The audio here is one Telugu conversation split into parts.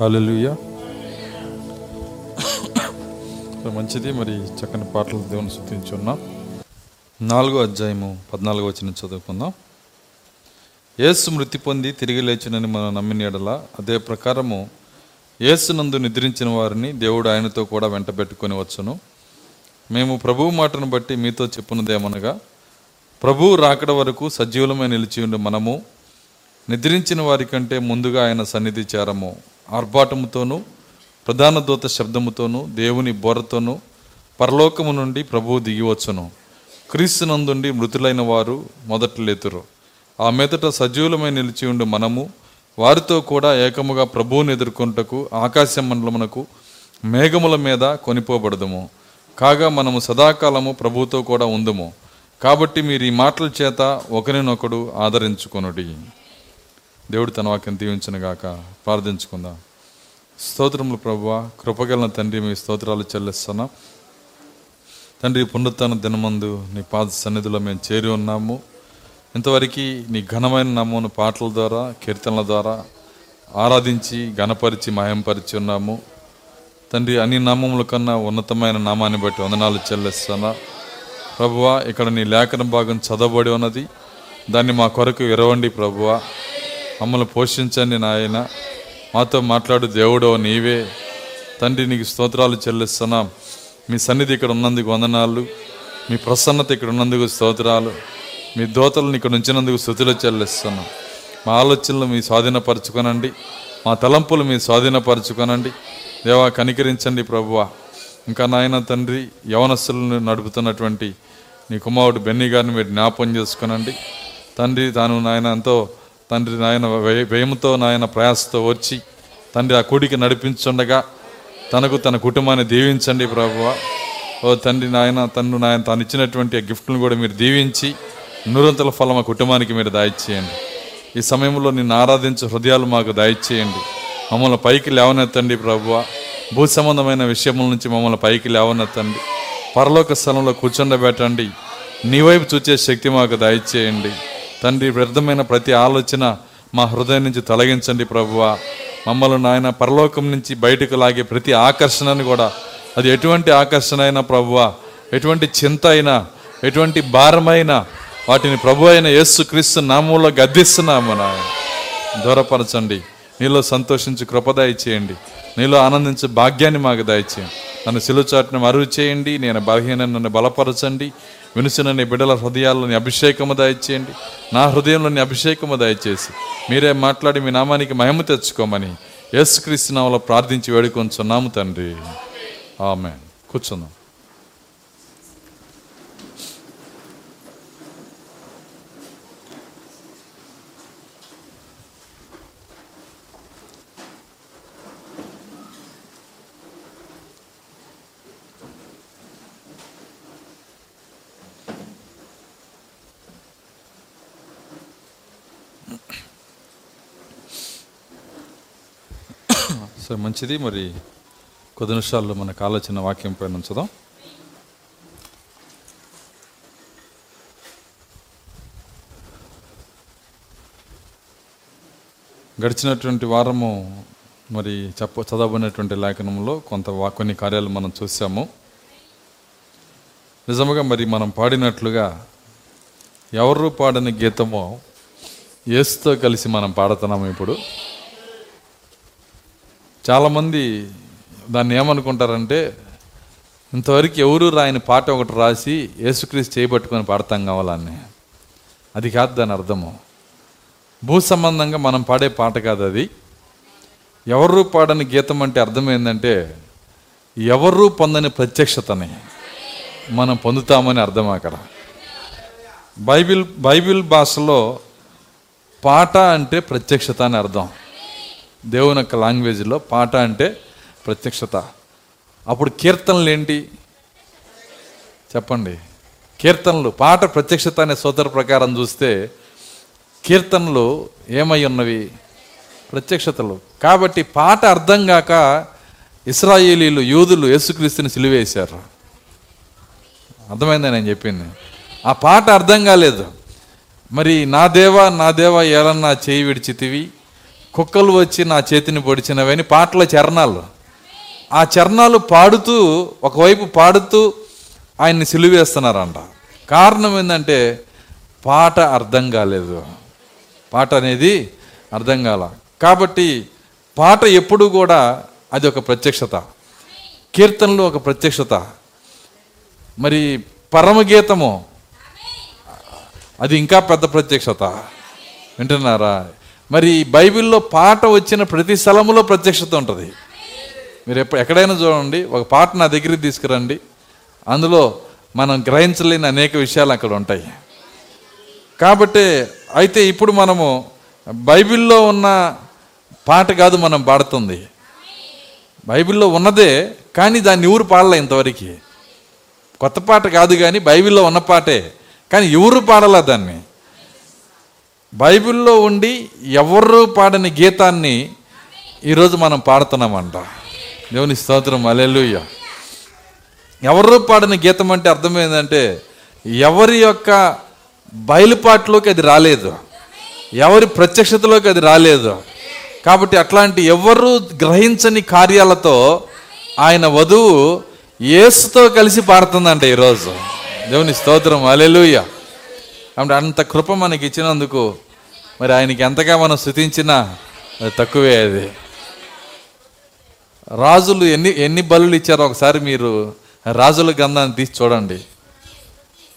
హల్లెలూయా మంచిది. మరి చక్కని పాటలు దేవుని స్థుతించున్నాం. నాలుగో అధ్యాయము పద్నాలుగో వచ్చిన చదువుకుందాం. ఏసు మృతి పొంది తిరిగి లేచినని మనం నమ్మిన ఎడల అదే ప్రకారము ఏసునందు నిద్రించిన వారిని దేవుడు ఆయనతో కూడా వెంటబెట్టుకొని వచ్చును. మేము ప్రభువు మాటను బట్టి మీతో చెప్పున్నదేమనగా ప్రభువు రాకడ వరకు సజీవులమై నిలిచి ఉండి మనము నిద్రించిన వారి కంటే ముందుగా ఆయన సన్నిధి చేరము. ఆర్భాటముతోనూ ప్రధాన దూత శబ్దముతోనూ దేవుని బోరతోనూ పరలోకము నుండి ప్రభువు దిగివచ్చును. క్రీస్తునందుండి మృతులైన వారు మొదట లేతురు. ఆ మీదట సజీవులమై నిలిచి ఉండి మనము వారితో కూడా ఏకముగా ప్రభువుని ఎదుర్కొంటకు ఆకాశ మండలమునకు మేఘముల మీద కొనిపోబడదుము. కాగా మనము సదాకాలము ప్రభువుతో కూడా ఉందుము. కాబట్టి మీరు ఈ మాటల చేత ఒకరినొకడు ఆదరించుకొనుడి. దేవుడు తన వాక్యం దీవించనుగాక ప్రార్థించుకుందాం. స్తోత్రములు ప్రభువ కృపగలన తండ్రి మీ స్తోత్రాలు చెల్లిస్తున్నాం. తండ్రి పునరుత్న దినమందు నీ పాద సన్నిధిలో మేము చేరి ఉన్నాము. ఇంతవరకు నీ ఘనమైన నామమును పాటల ద్వారా కీర్తనల ద్వారా ఆరాధించి ఘనపరిచి మయంపరిచి ఉన్నాము. తండ్రి అన్ని నామముల కన్నా ఉన్నతమైన నామాన్ని బట్టి వందనాలు చెల్లిస్తున్నా. ప్రభువా ఇక్కడ నీ లేఖన భాగం చదవబడి ఉన్నది. దాన్ని మా కొరకు విరవండి ప్రభువా. మమ్మల్ని పోషించండి నాయన. మాతో మాట్లాడు దేవుడో నీవే. తండ్రి నీకు స్తోత్రాలు చెల్లిస్తున్నాం. మీ సన్నిధి ఇక్కడ ఉన్నందుకు వందనాలు. మీ ప్రసన్నత ఇక్కడ ఉన్నందుకు స్తోత్రాలు. మీ దోతలను ఇక్కడ ఉంచినందుకు స్థుతులు చెల్లిస్తున్నాం. మా ఆలోచనలు మీ స్వాధీనపరచుకొనండి. మా తలంపులు మీ స్వాధీనపరచుకొనండి. దేవా కనికరించండి ప్రభువా. ఇంకా నాయన తండ్రి యవనస్తులను నడుపుతున్నటువంటి నీ కుమారుడు బెన్నీ గారిని మీరు జ్ఞాపం చేసుకునండి. తండ్రి తాను నాయన ఎంతో తండ్రి నాయన వ్యయ- వ్యయంతో నాయన ప్రయాసతో వచ్చి తండ్రి ఆ కుడికి నడిపించుండగా తనకు తన కుటుంబాన్ని దీవించండి ప్రభువ. ఓ తండ్రి నాయన తను నాయన తాను ఇచ్చినటువంటి ఆ గిఫ్ట్లను కూడా మీరు దీవించి నూరంతల ఫలం ఆ కుటుంబానికి మీరు దాయిచ్చేయండి. ఈ సమయంలో నిన్ను ఆరాధించే హృదయాలు మాకు దాయిచ్చేయండి. మమ్మల్ని పైకి లేవనెత్తండి ప్రభువ. భూ సంబంధమైన విషయముల నుంచి మమ్మల్ని పైకి లేవనెత్తండి. పరలోక స్థలంలో కూర్చుండబెట్టండి. నీ వైపు చూచే శక్తి మాకు దయచేయండి తండ్రి వ్యర్థమైన ప్రతి ఆలోచన మా హృదయం నుంచి తొలగించండి ప్రభువా. మమ్మల్ని నాయన పరలోకం నుంచి బయటకు లాగే ప్రతి ఆకర్షణను కూడా అది ఎటువంటి ఆకర్షణ అయినా ప్రభువా ఎటువంటి చింత అయినా ఎటువంటి భారమైనా వాటిని ప్రభు అయిన యేసు క్రీస్తు నామంలో గద్దిస్తున్నాము నాయన. దూరపరచండి. నీలో సంతోషించి కృప దయచేయండి. నీలో ఆనందించే భాగ్యాన్ని మాకు దయచేయండి. నన్ను సిలుచాటును మరుగు చేయండి. నేను బలహీన నన్ను బలపరచండి. వినిసిన నీ బిడ్డల హృదయాల్లోని అభిషేకము దయచేయండి. నా హృదయంలోని అభిషేకము దయచేసి మీరే మాట్లాడి మీ నామానికి మహిమ తెచ్చుకోమని యేసుక్రీస్తు నామలో ప్రార్థించి వేడుకొంచున్నాము తండ్రి. ఆమె కూర్చుందాం. సరే మంచిది. మరి కొద్ది నిమిషాల్లో మనకు ఆలోచన వాక్యం పైన ఉంచుదాం. గడిచినటువంటి వారము మరి చెప్ప చదవబడినటువంటి లేఖనంలో కొంత కొన్ని కార్యాలు మనం చూసాము. నిజముగా మరి మనం పాడినట్లుగా ఎవరు పాడని గీతమో యేసుతో కలిసి మనం పాడుతున్నాము ఇప్పుడు. చాలామంది దాన్ని ఏమనుకుంటారంటే ఇంతవరకు ఎవరు రాయని పాట ఒకటి రాసి యేసుక్రీస్తు చేయబట్టుకొని పాడతాం కావాలని. అది కాదు దాని అర్థము. భూ సంబంధంగా మనం పాడే పాట కాదు అది. ఎవరు పాడని గీతం అంటే అర్థం ఏంటంటే ఎవరు పొందని ప్రత్యక్షతని మనం పొందుతామని అర్థం అక్కడ. బైబిల్ బైబిల్ భాషలో పాట అంటే ప్రత్యక్షత అని అర్థం. దేవుని యొక్క లాంగ్వేజ్లో పాట అంటే ప్రత్యక్షత. అప్పుడు కీర్తనలు ఏంటి? చెప్పండి. కీర్తనలు పాట ప్రత్యక్షత అనే సోదర ప్రకారం చూస్తే కీర్తనలు ఏమై ఉన్నవి? ప్రత్యక్షతలు. కాబట్టి పాట అర్థం కాక ఇస్రాయేలీలు యూదులు యేసుక్రీస్తుని సిలివేశారు. అర్థమైందని నేను చెప్పింది? ఆ పాట అర్థం కాలేదు. మరి నా దేవా నా దేవా ఏలన్నా చేయి విడిచితివి? కుక్కలు వచ్చి నా చేతిని పొడిచినవని పాటల చరణాలు. ఆ చరణాలు పాడుతూ ఒకవైపు పాడుతూ ఆయన్ని సిలువేస్తున్నారంట. కారణం ఏంటంటే పాట అర్థం కాలేదు. పాట అనేది అర్థం కాల. కాబట్టి పాట ఎప్పుడు కూడా అది ఒక ప్రత్యక్షత. కీర్తనలు ఒక ప్రత్యక్షత. మరి పరమగీతము అది ఇంకా పెద్ద ప్రత్యక్షత. వింటున్నారా? మరి బైబిల్లో పాట వచ్చిన ప్రతి స్థలములో ప్రత్యక్షత ఉంటుంది. మీరు ఎప్పుడు ఎక్కడైనా చూడండి ఒక పాట నా దగ్గరికి తీసుకురండి. అందులో మనం గ్రహించలేని అనేక విషయాలు అక్కడ ఉంటాయి. కాబట్టి అయితే ఇప్పుడు మనము బైబిల్లో ఉన్న పాట కాదు మనం పాడుతుంది. బైబిల్లో ఉన్నదే కానీ దాన్ని ఎవరు పాడలే ఇంతవరకు. కొత్త పాట కాదు కానీ బైబిల్లో ఉన్న పాటే. కానీ ఎవరు పాడలా దాన్ని? బైబిల్లో ఉండి ఎవరు పాడని గీతాన్ని ఈరోజు మనం పాడుతున్నామంట. దేవుని స్తోత్రం అలెలుయ్య ఎవరు పాడని గీతం అంటే అర్థమైందంటే ఎవరి యొక్క బయలుపాటులోకి అది రాలేదు. ఎవరి ప్రత్యక్షతలోకి అది రాలేదు. కాబట్టి అట్లాంటి ఎవరు గ్రహించని కార్యాలతో ఆయన వధువు యేసుతో కలిసి పాడుతుందంట ఈరోజు. దేవుని స్తోత్రం అలెలుయ్య అంటే అంత కృప మనకి ఇచ్చినందుకు మరి ఆయనకి ఎంతగా మనం స్థుతించినా అది తక్కువే అది. రాజులు ఎన్ని ఎన్ని బలులు ఇచ్చారో ఒకసారి మీరు రాజుల గంధాన్ని తీసి చూడండి.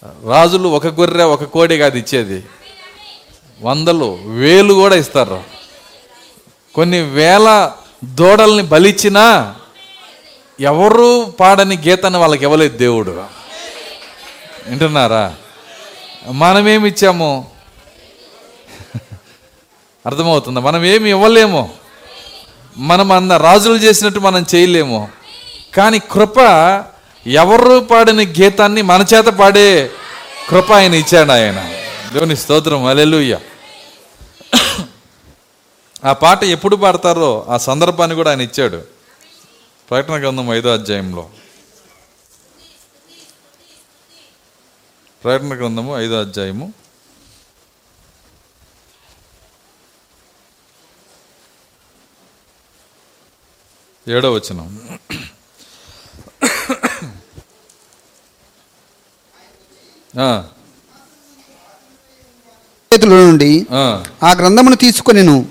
రాజులు ఒక గొర్రె ఒక కోడి కాదు ఇచ్చేది. వందలు వేలు కూడా ఇస్తారు. కొన్ని వేల దూడల్ని బలిచ్చినా ఎవరు పాడని గీతని వాళ్ళకి ఇవ్వలేదు దేవుడు. వింటున్నారా? మనమేమిచ్చాము అర్థమవుతుందా. మనం ఏమి ఇవ్వలేము. మనం అన్న రాజులు చేసినట్టు మనం చేయలేము. కానీ కృప ఎవరు పాడిన గీతాన్ని మన చేత పాడే కృప ఆయన ఇచ్చాడు ఆయన. దేవుని స్తోత్రం. అలెలుయ్య ఆ పాట ఎప్పుడు పాడతారో ఆ సందర్భాన్ని కూడా ఆయన ఇచ్చాడు. ప్రకటన గ్రంథం ఐదో అధ్యాయంలో. ప్రకటన గ్రంథము ఐదో అధ్యాయము. ఏడో వచనం. చేతుల నుండి ఆ. గ్రంథమును తీసుకొనిను.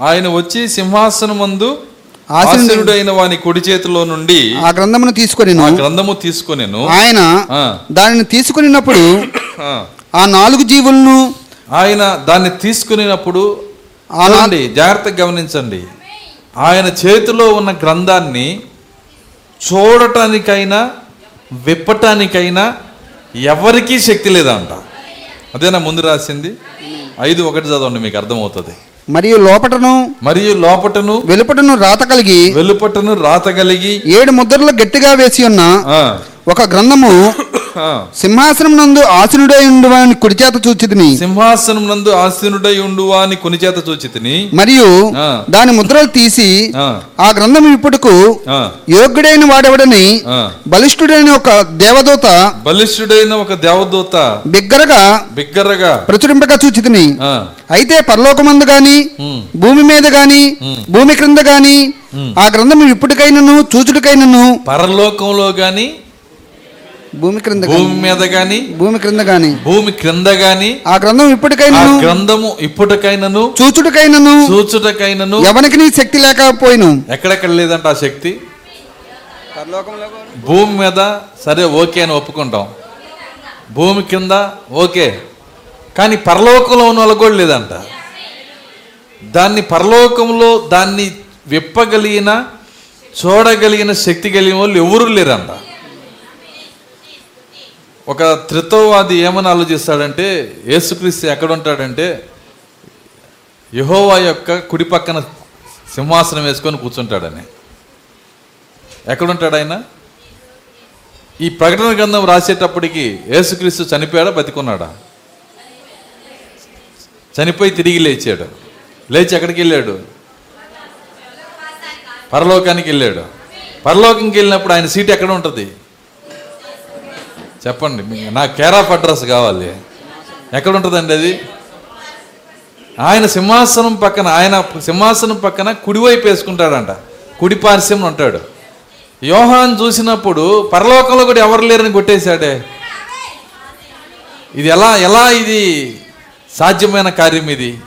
ఆయన వచ్చి సింహాసనమందు ఆసీనుడై- ఆసీనుడైన వాని కుడి చేతిలో నుండి ఆ గ్రంథమును తీసుకొనిను. ఆ గ్రంథము తీసుకొనెను. ఆయన దానిని తీసుకునినప్పుడు ఆ. నాలుగు జీవులను ఆయన దాన్ని నా- చూడండి జాగ్రత్తగా గమనించండి. ఆయన చేతిలో ఉన్న గ్రంథాన్ని చూడటానికైనా విప్పటానికైనా ఎవరికీ శక్తి లేదంట. అదేనా ముందు రాసింది? ఐదు ఒకటి చదవండి మీకు అర్థమవుతుంది. మరియు లోపటను మరియు లోపటను వెలుపటను రాత కలిగి వెలుపటను రాత కలిగి ఏడు ముద్రలు గట్టిగా వేసి ఉన్న ఒక గ్రంథము సింహాసనం నందు ఆసనుడై ఉండువాని కుడి చేత చూచితిని. సింహాసనం నందు ఆసీనుడై ఉండువా అని కొని చేత చూచితిని. మరియు. దాని ముద్రలు తీసి ఆ, గ్రంథం ఇప్పుడుకు ఆ, యోగ్యుడైన వాడెవడని. బలిష్ఠుడైన ఒక దేవదూత బలిష్ఠుడైన ఒక దేవదూత బిగ్గరగా బిగ్గరగా ప్రచురింపగా చూచితిని. అయితే పరలోకమందు గాని భూమి మీద గాని భూమి క్రింద గాని ఆ గ్రంథం ఇప్పటికైనను చూచుడికైనను పరలోకంలో గాని భూమి క్రింద భూమి మీద గాని భూమి క్రింద గాని భూమి క్రింద గాని ఆ గ్రంథం ఆ ఇప్పటికైనను గ్రంథము ఇప్పటికైనను చూచుడికైనను చూచుటకైనను. ఎవరికి నీ శక్తి లేకపోయిను? ఎక్కడెక్కడ లేదంట ఆ శక్తి? భూమి మీద సరే ఓకే అని ఒప్పుకుంటాం. భూమి కింద ఓకే. కానీ పరలోకంలో ఉన్న వాళ్ళకు కూడా లేదంట. దాన్ని పరలోకంలో దాన్ని విప్పగలిగిన చూడగలిగిన శక్తి కలిగిన వాళ్ళు ఎవరూ లేరంట. ఒక త్రితోవాది ఏమని ఆలోచిస్తాడంటే యేసుక్రీస్తు ఎక్కడ ఉంటాడంటే యహోవా యొక్క కుడి పక్కన సింహాసనం వేసుకొని కూర్చుంటాడని. ఎక్కడుంటాడు ఆయన? ఈ ప్రకటన గ్రంథం రాసేటప్పటికి యేసుక్రీస్తు చనిపోయాడా బతికున్నాడా? చనిపోయి తిరిగి లేచాడు. లేచి ఎక్కడికి వెళ్ళాడు? పరలోకానికి వెళ్ళాడు. పరలోకంకి వెళ్ళినప్పుడు ఆయన సీట్ ఎక్కడ ఉంటుంది? చెప్పండి నాకు కేర్ ఆఫ్ అడ్రస్ కావాలి. ఎక్కడ ఉంటుందండి అది? ఆయన సింహాసనం పక్కన ఆయన సింహాసనం పక్కన కుడివైపు వేసుకుంటాడంట. కుడి పార్శ్వం ఉంటాడు. యోహాన్ చూసినప్పుడు పరలోకంలో కూడా ఎవరు లేరని కొట్టేశాడే? ఇది ఎలా ఎలా ఇది సాధ్యమైన కార్యం ఇది?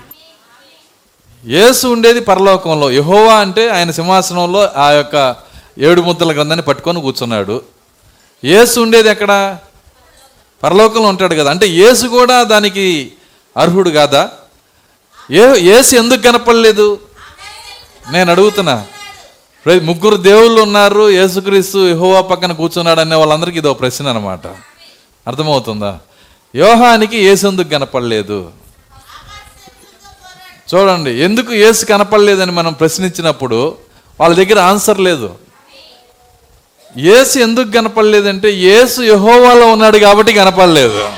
యేసు ఉండేది పరలోకంలో. యహోవా అంటే ఆయన సింహాసనంలో ఆ యొక్క ఏడు ముద్దల గ్రంథాన్ని పట్టుకొని కూర్చున్నాడు. యేసు ఉండేది ఎక్కడ? పరలోకంలో ఉంటాడు కదా. అంటే యేసు కూడా దానికి అర్హుడు కాదా? ఏ యేసు ఎందుకు కనపడలేదు? నేను అడుగుతున్నా. ముగ్గురు దేవుళ్ళు ఉన్నారు యేసుక్రీస్తు యహోవా పక్కన కూర్చున్నాడు అనే వాళ్ళందరికీ ఇదో ప్రశ్న అనమాట అర్థమవుతుందా? యోహానికి యేసు ఎందుకు కనపడలేదు? చూడండి ఎందుకు యేసు కనపడలేదని మనం ప్రశ్నించినప్పుడు వాళ్ళ దగ్గర ఆన్సర్ లేదు. ఏసు ఎందుకు కనపడలేదంటే ఏసు యహోవాలో ఉన్నాడు కాబట్టి కనపడలేదు.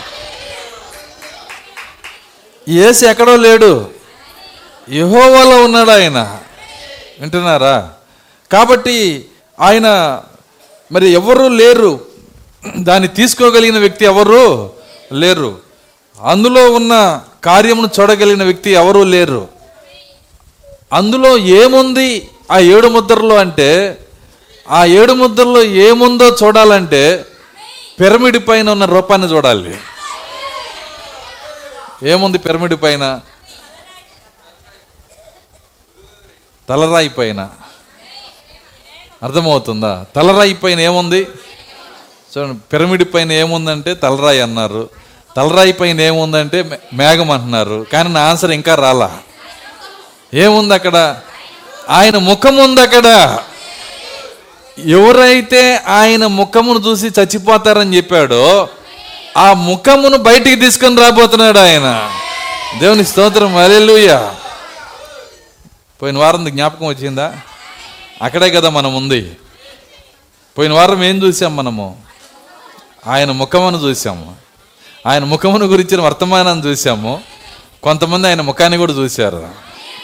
ఏసు ఎక్కడో లేడు. యహోవాలో ఉన్నాడు ఆయన. వింటున్నారా? కాబట్టి ఆయన మరి ఎవరు లేరు. దాన్ని తీసుకోగలిగిన వ్యక్తి ఎవరు? లేరు. అందులో ఉన్న కార్యమును చూడగలిగిన వ్యక్తి ఎవరు? లేరు. అందులో ఏముంది ఆ ఏడు ముద్రలో అంటే ఆ ఏడు ముద్రలో ఏముందో చూడాలంటే పిరమిడ్ పైన ఉన్న రూపాన్ని చూడాలి. ఏముంది పిరమిడ్ పైన? తలరాయి పైన. అర్థమవుతుందా? తలరాయి పైన ఏముంది? చూడండి పిరమిడ్ పైన ఏముందంటే తలరాయి అన్నారు. తలరాయి పైన ఏముందంటే మేఘం అంటున్నారు. కానీ నా ఆన్సర్ ఇంకా రాలా. ఏముంది అక్కడ? ఆయన ముఖం ఉంది అక్కడ. ఎవరైతే ఆయన ముఖమును చూసి చచ్చిపోతారని చెప్పాడో ఆ ముఖమును బయటికి తీసుకొని రాబోతున్నాడు ఆయన. దేవుని స్తోత్రం అలెలుయ్య పోయిన వారం జ్ఞాపకం వచ్చిందా? అక్కడే కదా మనం ఉంది. పోయిన వారం ఏం చూసాం మనము? ఆయన ముఖమును చూసాము. ఆయన ముఖమును గురించిన వర్తమానాన్ని చూసాము. కొంతమంది ఆయన ముఖాన్ని కూడా చూశారు.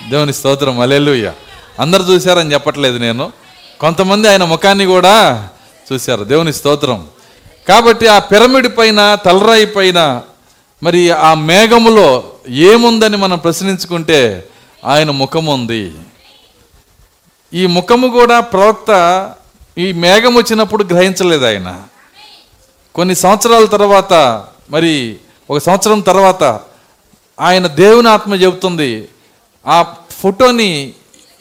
దేవుని స్తోత్రం అలెలుయ్య అందరు చూశారని చెప్పట్లేదు నేను. కొంతమంది ఆయన ముఖాన్ని కూడా చూశారు. దేవుని స్తోత్రం. కాబట్టి ఆ పిరమిడ్ పైన తలరాయి పైన మరి ఆ మేఘములో ఏముందని మనం ప్రశ్నించుకుంటే ఆయన ముఖం ఉంది. ఈ ముఖము కూడా ప్రవక్త ఈ మేఘం వచ్చినప్పుడు గ్రహించలేదు ఆయన. కొన్ని సంవత్సరాల తర్వాత మరి ఒక సంవత్సరం తర్వాత ఆయన దేవుని ఆత్మ చెబుతుంది. ఆ ఫోటోని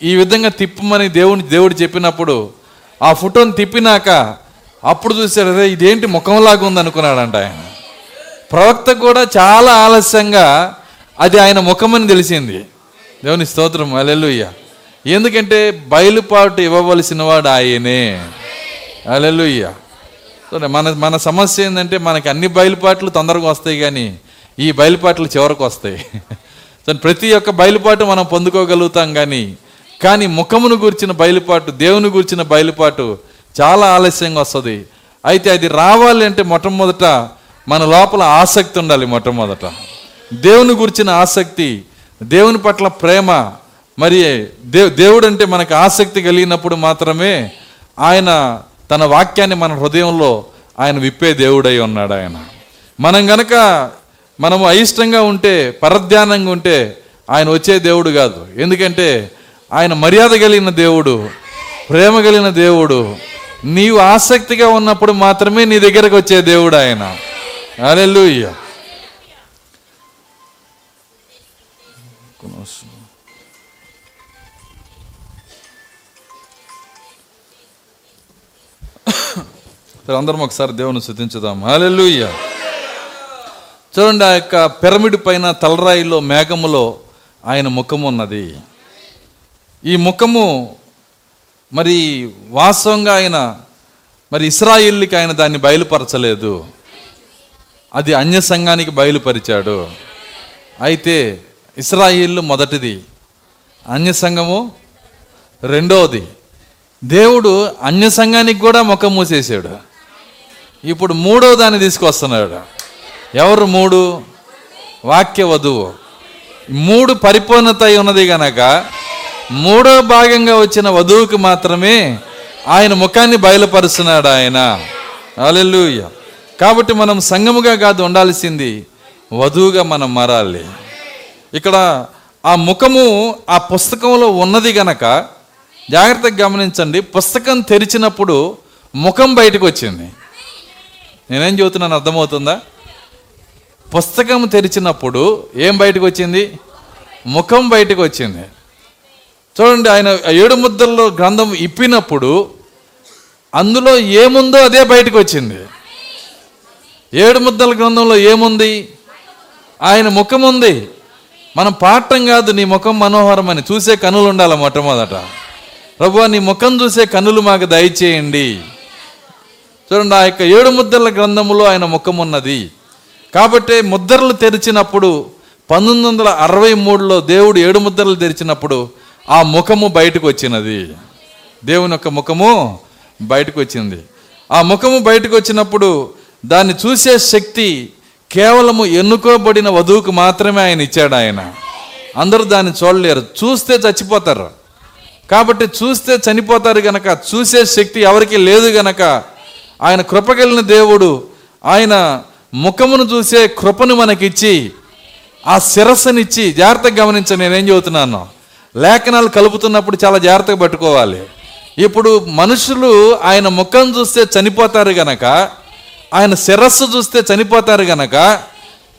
ఈ విధంగా తిప్పమని దేవుని దేవుడు చెప్పినప్పుడు ఆ ఫోటోని తిప్పినాక అప్పుడు చూశాడు అరే ఇదేంటి ముఖంలాగా ఉంది అనుకున్నాడంట ఆయన. ప్రవక్త కూడా చాలా ఆలస్యంగా అది ఆయన ముఖమని తెలిసింది. దేవుని స్తోత్రం అలెలుయ్య ఎందుకంటే బయలుపాటు ఇవ్వవలసిన వాడు ఆయనే. అలెలుయ్య మన మన సమస్య ఏంటంటే మనకి అన్ని బయలుపాట్లు తొందరగా వస్తాయి కానీ ఈ బయలుపాట్లు చివరకు వస్తాయి. ప్రతి ఒక్క బయలుపాటు మనం పొందుకోగలుగుతాం కానీ కానీ ముఖమును గురించిన బయలుపాటు దేవుని గురించిన బయలుపాటు చాలా ఆలస్యంగా వస్తుంది. అయితే అది రావాలి అంటే మొట్టమొదట మన లోపల ఆసక్తి ఉండాలి మొట్టమొదట. దేవుని గురించిన ఆసక్తి దేవుని పట్ల ప్రేమ మరి దేవ్ దేవుడు అంటే మనకు ఆసక్తి కలిగినప్పుడు మాత్రమే ఆయన తన వాక్యాన్ని మన హృదయంలో ఆయన విప్పే దేవుడై ఉన్నాడు ఆయన. మనం గనక మనము అయిష్టంగా ఉంటే పరధ్యానంగా ఉంటే ఆయన వచ్చే దేవుడు కాదు. ఎందుకంటే ఆయన మర్యాద కలిగిన దేవుడు ప్రేమ కలిగిన దేవుడు. నీవు ఆసక్తిగా ఉన్నప్పుడు మాత్రమే నీ దగ్గరకు వచ్చే దేవుడు ఆయన. హల్లెలూయా సరే అందరం ఒకసారి దేవుని స్థుతించుదాం. హల్లెలూయా చూడండి ఆ యొక్క పిరమిడ్ పైన తలరాయిలో మేఘములో ఆయన ముఖం ఉన్నది. ఈ ముఖము మరి వాస్తవంగా ఆయన మరి ఇస్రాయిల్కి ఆయన దాన్ని బయలుపరచలేదు. అది అన్య సంఘానికి బయలుపరిచాడు. అయితే ఇస్రాయిల్ మొదటిది అన్య సంఘము రెండవది దేవుడు అన్య సంఘానికి కూడా ముఖం మూసేసాడు ఇప్పుడు మూడో దాన్ని తీసుకొస్తున్నాడు. ఎవరు మూడు? వాక్య వధువు. మూడు పరిపూర్ణత ఉన్నది గనక మూడో భాగంగా వచ్చిన వధువుకి మాత్రమే ఆయన ముఖాన్ని బయలుపరుస్తున్నాడు ఆయన. అలెలుయ్య కాబట్టి మనం సంఘముగా కాదు ఉండాల్సింది వధువుగా మనం మారాలి. ఇక్కడ ఆ ముఖము ఆ పుస్తకంలో ఉన్నది గనక జాగ్రత్తగా గమనించండి పుస్తకం తెరిచినప్పుడు ముఖం బయటకు వచ్చింది. నేనేం చెబుతున్నాను అర్థమవుతుందా? పుస్తకం తెరిచినప్పుడు ఏం బయటకు వచ్చింది? ముఖం బయటకు వచ్చింది. చూడండి ఆయన ఏడు ముద్దల్లో గ్రంథం ఇప్పినప్పుడు అందులో ఏముందో అదే బయటకు వచ్చింది ఏడు ముద్దల గ్రంథంలో ఏముంది? ఆయన ముఖం ఉంది మనం పాఠం కాదు నీ ముఖం మనోహరం అని చూసే కనులు ఉండాలి మొట్టమొదట. ప్రభు నీ ముఖం చూసే కనులు మాకు దయచేయండి. చూడండి ఆ యొక్క ఏడు ముద్దల గ్రంథములో ఆయన ముఖం ఉన్నది కాబట్టి ముద్రలు తెరిచినప్పుడు పంతొమ్మిది వందల అరవై మూడులో దేవుడు ఏడు ముద్రలు తెరిచినప్పుడు ఆ ముఖము బయటకు వచ్చినది. దేవుని యొక్క ముఖము బయటకు వచ్చింది. ఆ ముఖము బయటకు వచ్చినప్పుడు దాన్ని చూసే శక్తి కేవలము ఎన్నుకోబడిన వధువుకు మాత్రమే ఆయన ఇచ్చాడు ఆయన. అందరూ దాన్ని చూడలేరు. చూస్తే చచ్చిపోతారు. కాబట్టి చూస్తే చనిపోతారు గనక చూసే శక్తి ఎవరికి లేదు గనక ఆయన కృపగలిగిన దేవుడు ఆయన ముఖమును చూసే కృపను మనకిచ్చి ఆ శిరస్సునిచ్చి జాగ్రత్తగా గమనించండి. నేనేం చెబుతున్నాను? లేఖనాలు కలుపుతున్నప్పుడు చాలా జాగ్రత్తగా పట్టుకోవాలి. ఇప్పుడు మనుషులు ఆయన ముఖం చూస్తే చనిపోతారు గనక ఆయన శిరస్సు చూస్తే చనిపోతారు గనక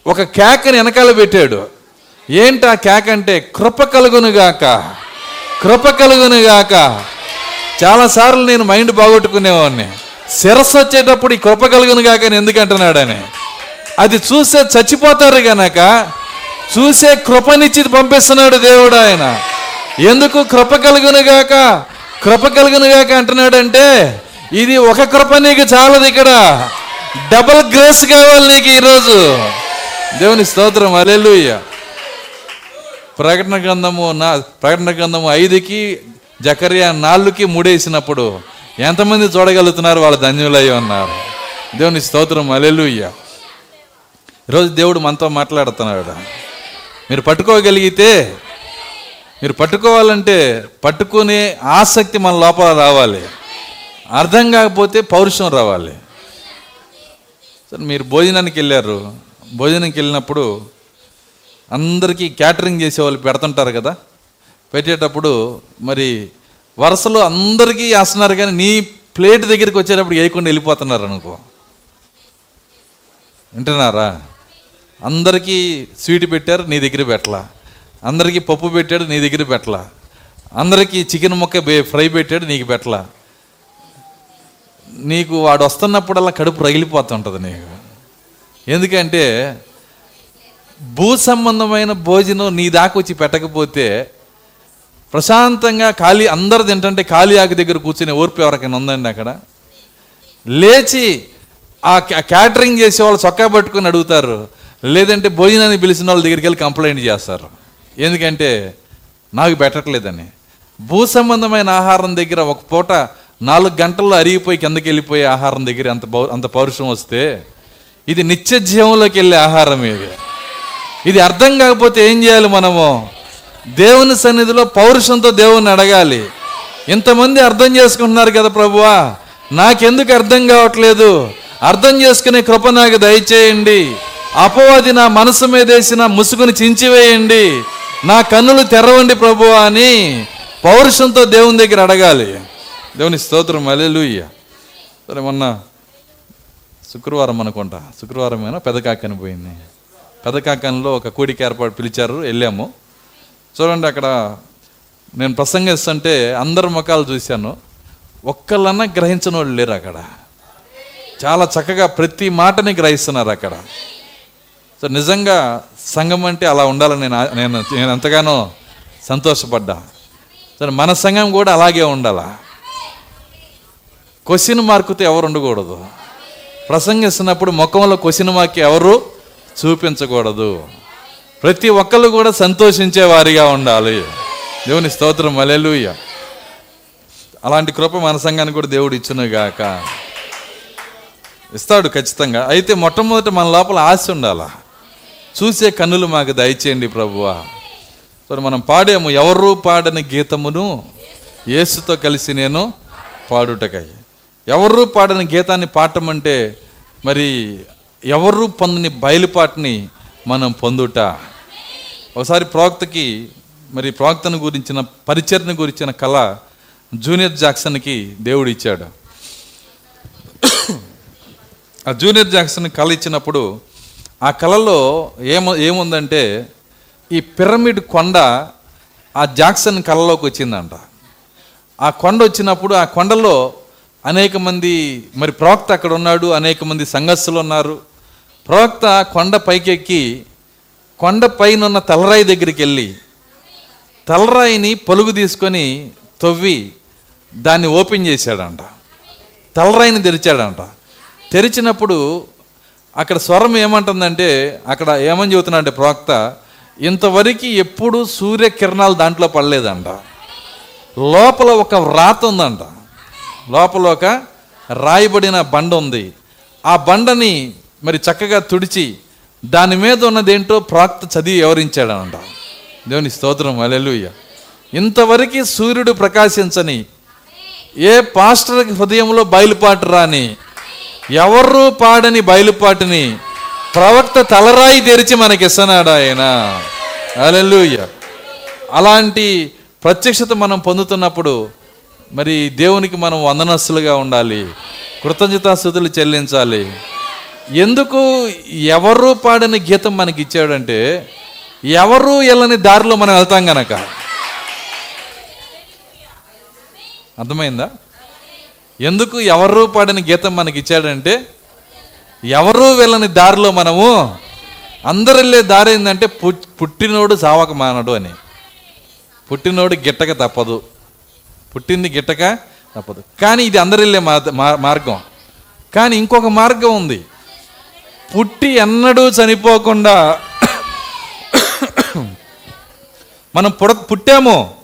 ఒక కేకని వెనకాల పెట్టాడు. ఏంటి ఆ కేక అంటే కృప కలుగునుగాక కృప కలుగునుగాక చాలాసార్లు నేను మైండ్ బాగొట్టుకునేవాడిని. శిరస్సు వచ్చేటప్పుడు ఈ కృప కలుగునుగాక అని ఎందుకంటున్నాడని. అది చూస్తే చచ్చిపోతారు గనక చూసే కృపనిచ్చి పంపిస్తున్నాడు దేవుడు ఆయన. ఎందుకు కృప కలుగునుగాక కృప కలుగునుగాక అంటున్నాడంటే ఇది ఒక కృప నీకు చాలదు ఇక్కడ. డబల్ గ్రేస్ కావాలి నీకు ఈరోజు. దేవుని స్తోత్రం అలెలుయ్య ప్రకటన గ్రంథము నా ప్రకటన గ్రంథము ఐదుకి జకర్యా నాలుగుకి మూడేసినప్పుడు ఎంతమంది చూడగలుగుతున్నారు? వాళ్ళు ధన్యులై ఉన్నారు. దేవుని స్తోత్రం అలెలుయ్య ఈరోజు దేవుడు మనతో మాట్లాడుతున్నాడు. మీరు పట్టుకోగలిగితే మీరు పట్టుకోవాలంటే పట్టుకునే ఆసక్తి మన లోపల రావాలి. అర్థం కాకపోతే పౌరుషం రావాలి. సరే మీరు భోజనానికి వెళ్ళారు. భోజనానికి వెళ్ళినప్పుడు అందరికీ క్యాటరింగ్ చేసే వాళ్ళు పెడుతుంటారు కదా. పెట్టేటప్పుడు మరి వరుసలో అందరికీ వేస్తున్నారు కానీ నీ ప్లేట్ దగ్గరికి వచ్చేటప్పుడు వేయకుండా వెళ్ళిపోతున్నారు అనుకో. వింటున్నారా? అందరికీ స్వీట్ పెట్టారు నీ దగ్గర పెట్టలా. అందరికీ పప్పు పెట్టాడు నీ దగ్గర పెట్టలా. అందరికీ చికెన్ ముక్క ఫ్రై పెట్టాడు నీకు పెట్టలా. నీకు వాడు వస్తున్నప్పుడల్లా కడుపు రగిలిపోతుంటుంది నీకు. ఎందుకంటే భూ సంబంధమైన భోజనం నీ దాకా వచ్చి పెట్టకపోతే ప్రశాంతంగా ఖాళీ అందరు తింటంటే ఖాళీ ఆకు దగ్గర కూర్చుని ఓర్పు ఎవరికైనా ఉందండి అక్కడ? లేచి ఆ క్యా- క్యాటరింగ్ చేసే వాళ్ళు చొక్కా పట్టుకొని అడుగుతారు. లేదంటే భోజనాన్ని పిలిచిన వాళ్ళ దగ్గరికి వెళ్ళి కంప్లైంట్ చేస్తారు. ఎందుకంటే నాకు పెట్టట్లేదని. భూ సంబంధమైన ఆహారం దగ్గర ఒక పూట నాలుగు గంటల్లో అరిగిపోయి కిందకి వెళ్ళిపోయే ఆహారం దగ్గర అంత అంత పౌరుషం వస్తే ఇది నిత్య జీవంలోకి వెళ్ళే ఆహారం ఇది. ఇది అర్థం కాకపోతే ఏం చేయాలి మనము? దేవుని సన్నిధిలో పౌరుషంతో దేవుని అడగాలి. ఇంతమంది అర్థం చేసుకుంటున్నారు కదా ప్రభువా? నాకెందుకు అర్థం కావట్లేదు? అర్థం చేసుకునే కృప నాకు దయచేయండి. అపవాది నా మనసు మీద వేసిన ముసుగుని చించివేయండి. నా కన్నులు తెరవండి ప్రభు అని పౌరుషంతో దేవుని దగ్గర అడగాలి. దేవుని స్తోత్రం అలెలుయ్య సరే మొన్న శుక్రవారం అనుకుంటా. శుక్రవారమేనా పెదకాకని పోయింది. పెదకాకంలో ఒక కూడిక ఏర్పాటు పిలిచారు వెళ్ళాము. చూడండి అక్కడ నేను ప్రసంగిస్తుంటే అందరి ముఖాలు చూశాను. ఒక్కళ్ళన్నా గ్రహించిన వాళ్ళు లేరు అక్కడ. చాలా చక్కగా ప్రతి మాటని గ్రహిస్తున్నారు అక్కడ. సో నిజంగా సంఘం అంటే అలా ఉండాలని నేను నేను నేను ఎంతగానో సంతోషపడ్డా. సరే మన సంఘం కూడా అలాగే ఉండాలా? క్వశ్చన్ మార్కుతో ఎవరు ఉండకూడదు. ప్రసంగిస్తున్నప్పుడు ముఖంలో క్వశ్చన్ మార్క్ ఎవరు చూపించకూడదు. ప్రతి ఒక్కళ్ళు కూడా సంతోషించే వారిగా ఉండాలి. దేవుని స్తోత్రం అలెలుయ్య అలాంటి కృప మన సంఘానికి కూడా దేవుడు ఇచ్చునుగాక ఇస్తాడు ఖచ్చితంగా. అయితే మొట్టమొదటి మన లోపల ఆశ ఉండాలా? చూసే కన్నులు మాకు దయచేయండి ప్రభువా. సో మనం పాడాము? ఎవరు పాడని గీతమును? యేసుతో కలిసి నేను పాడుటకై. ఎవరు పాడని గీతాన్ని పాడటమంటే మరి ఎవరు పొందని బయలుపాటుని మనం పొందుట? ఒకసారి ప్రవక్తకి మరి ప్రవక్తను గురించిన పరిచర్ని గురించిన కళ జూనియర్ జాక్సన్కి దేవుడు ఇచ్చాడు. ఆ జూనియర్ జాక్సన్ కళ ఇచ్చినప్పుడు ఆ కళలో ఏమ ఏముందంటే ఈ పిరమిడ్ కొండ ఆ జాక్సన్ కళలోకి వచ్చిందంట. ఆ కొండ వచ్చినప్పుడు ఆ కొండలో అనేక మంది మరి ప్రవక్త అక్కడ ఉన్నాడు అనేక మంది సంఘస్సులు ఉన్నారు. ప్రవక్త కొండ పైకెక్కి కొండ పైన ఉన్న తలరాయి దగ్గరికి వెళ్ళి తలరాయిని పలుగు తీసుకొని తవ్వి దాన్ని ఓపెన్ చేశాడంట. తలరాయిని తెరిచాడంట. తెరిచినప్పుడు అక్కడ స్వరం ఏమంటుందంటే అక్కడ ఏమని చెబుతున్నాడంటే ప్రవక్త ఇంతవరకు ఎప్పుడు సూర్యకిరణాలు దాంట్లో పడలేదంట. లోపల ఒక వ్రాత ఉందంట. లోపల ఒక రాయబడిన బండ ఉంది. ఆ బండని మరి చక్కగా తుడిచి దాని మీద ఉన్నదేంటో ప్రాక్త చదివి వివరించాడనంట దేవుని స్తోత్రం అలెలుయ్య ఇంతవరకు సూర్యుడు ప్రకాశించని ఏ పాస్టర్కి హృదయంలో బయలుపాటు రాని ఎవరు పాడని బయలుపాటిని ప్రవక్త తలరాయి తెరిచి మనకి ఇస్తున్నాడు ఆయన? అలెలుయ్య అలాంటి ప్రత్యక్షత మనం పొందుతున్నప్పుడు మరి దేవునికి మనం వందనస్తులుగా ఉండాలి. కృతజ్ఞతాస్థుతులు చెల్లించాలి. ఎందుకు ఎవరు పాడని గీతం మనకి ఇచ్చాడంటే ఎవరు వెళ్ళని దారిలో మనం వెళ్తాం గనక. అర్థమైందా? ఎందుకు ఎవరు పాడని గీతం మనకి ఇచ్చాడంటే ఎవరు వెళ్ళని దారిలో మనము అందరు వెళ్ళే దారి ఏంటంటే పు- పుట్టినోడు సావక మానడు అని. పుట్టినోడు గిట్టక తప్పదు. పుట్టింది గిట్టక తప్పదు. కానీ ఇది అందరు వెళ్ళే మా- మార్గం. కానీ ఇంకొక మార్గం ఉంది. పుట్టి ఎన్నడూ చనిపోకుండా మనం పుడ పుట్టాము.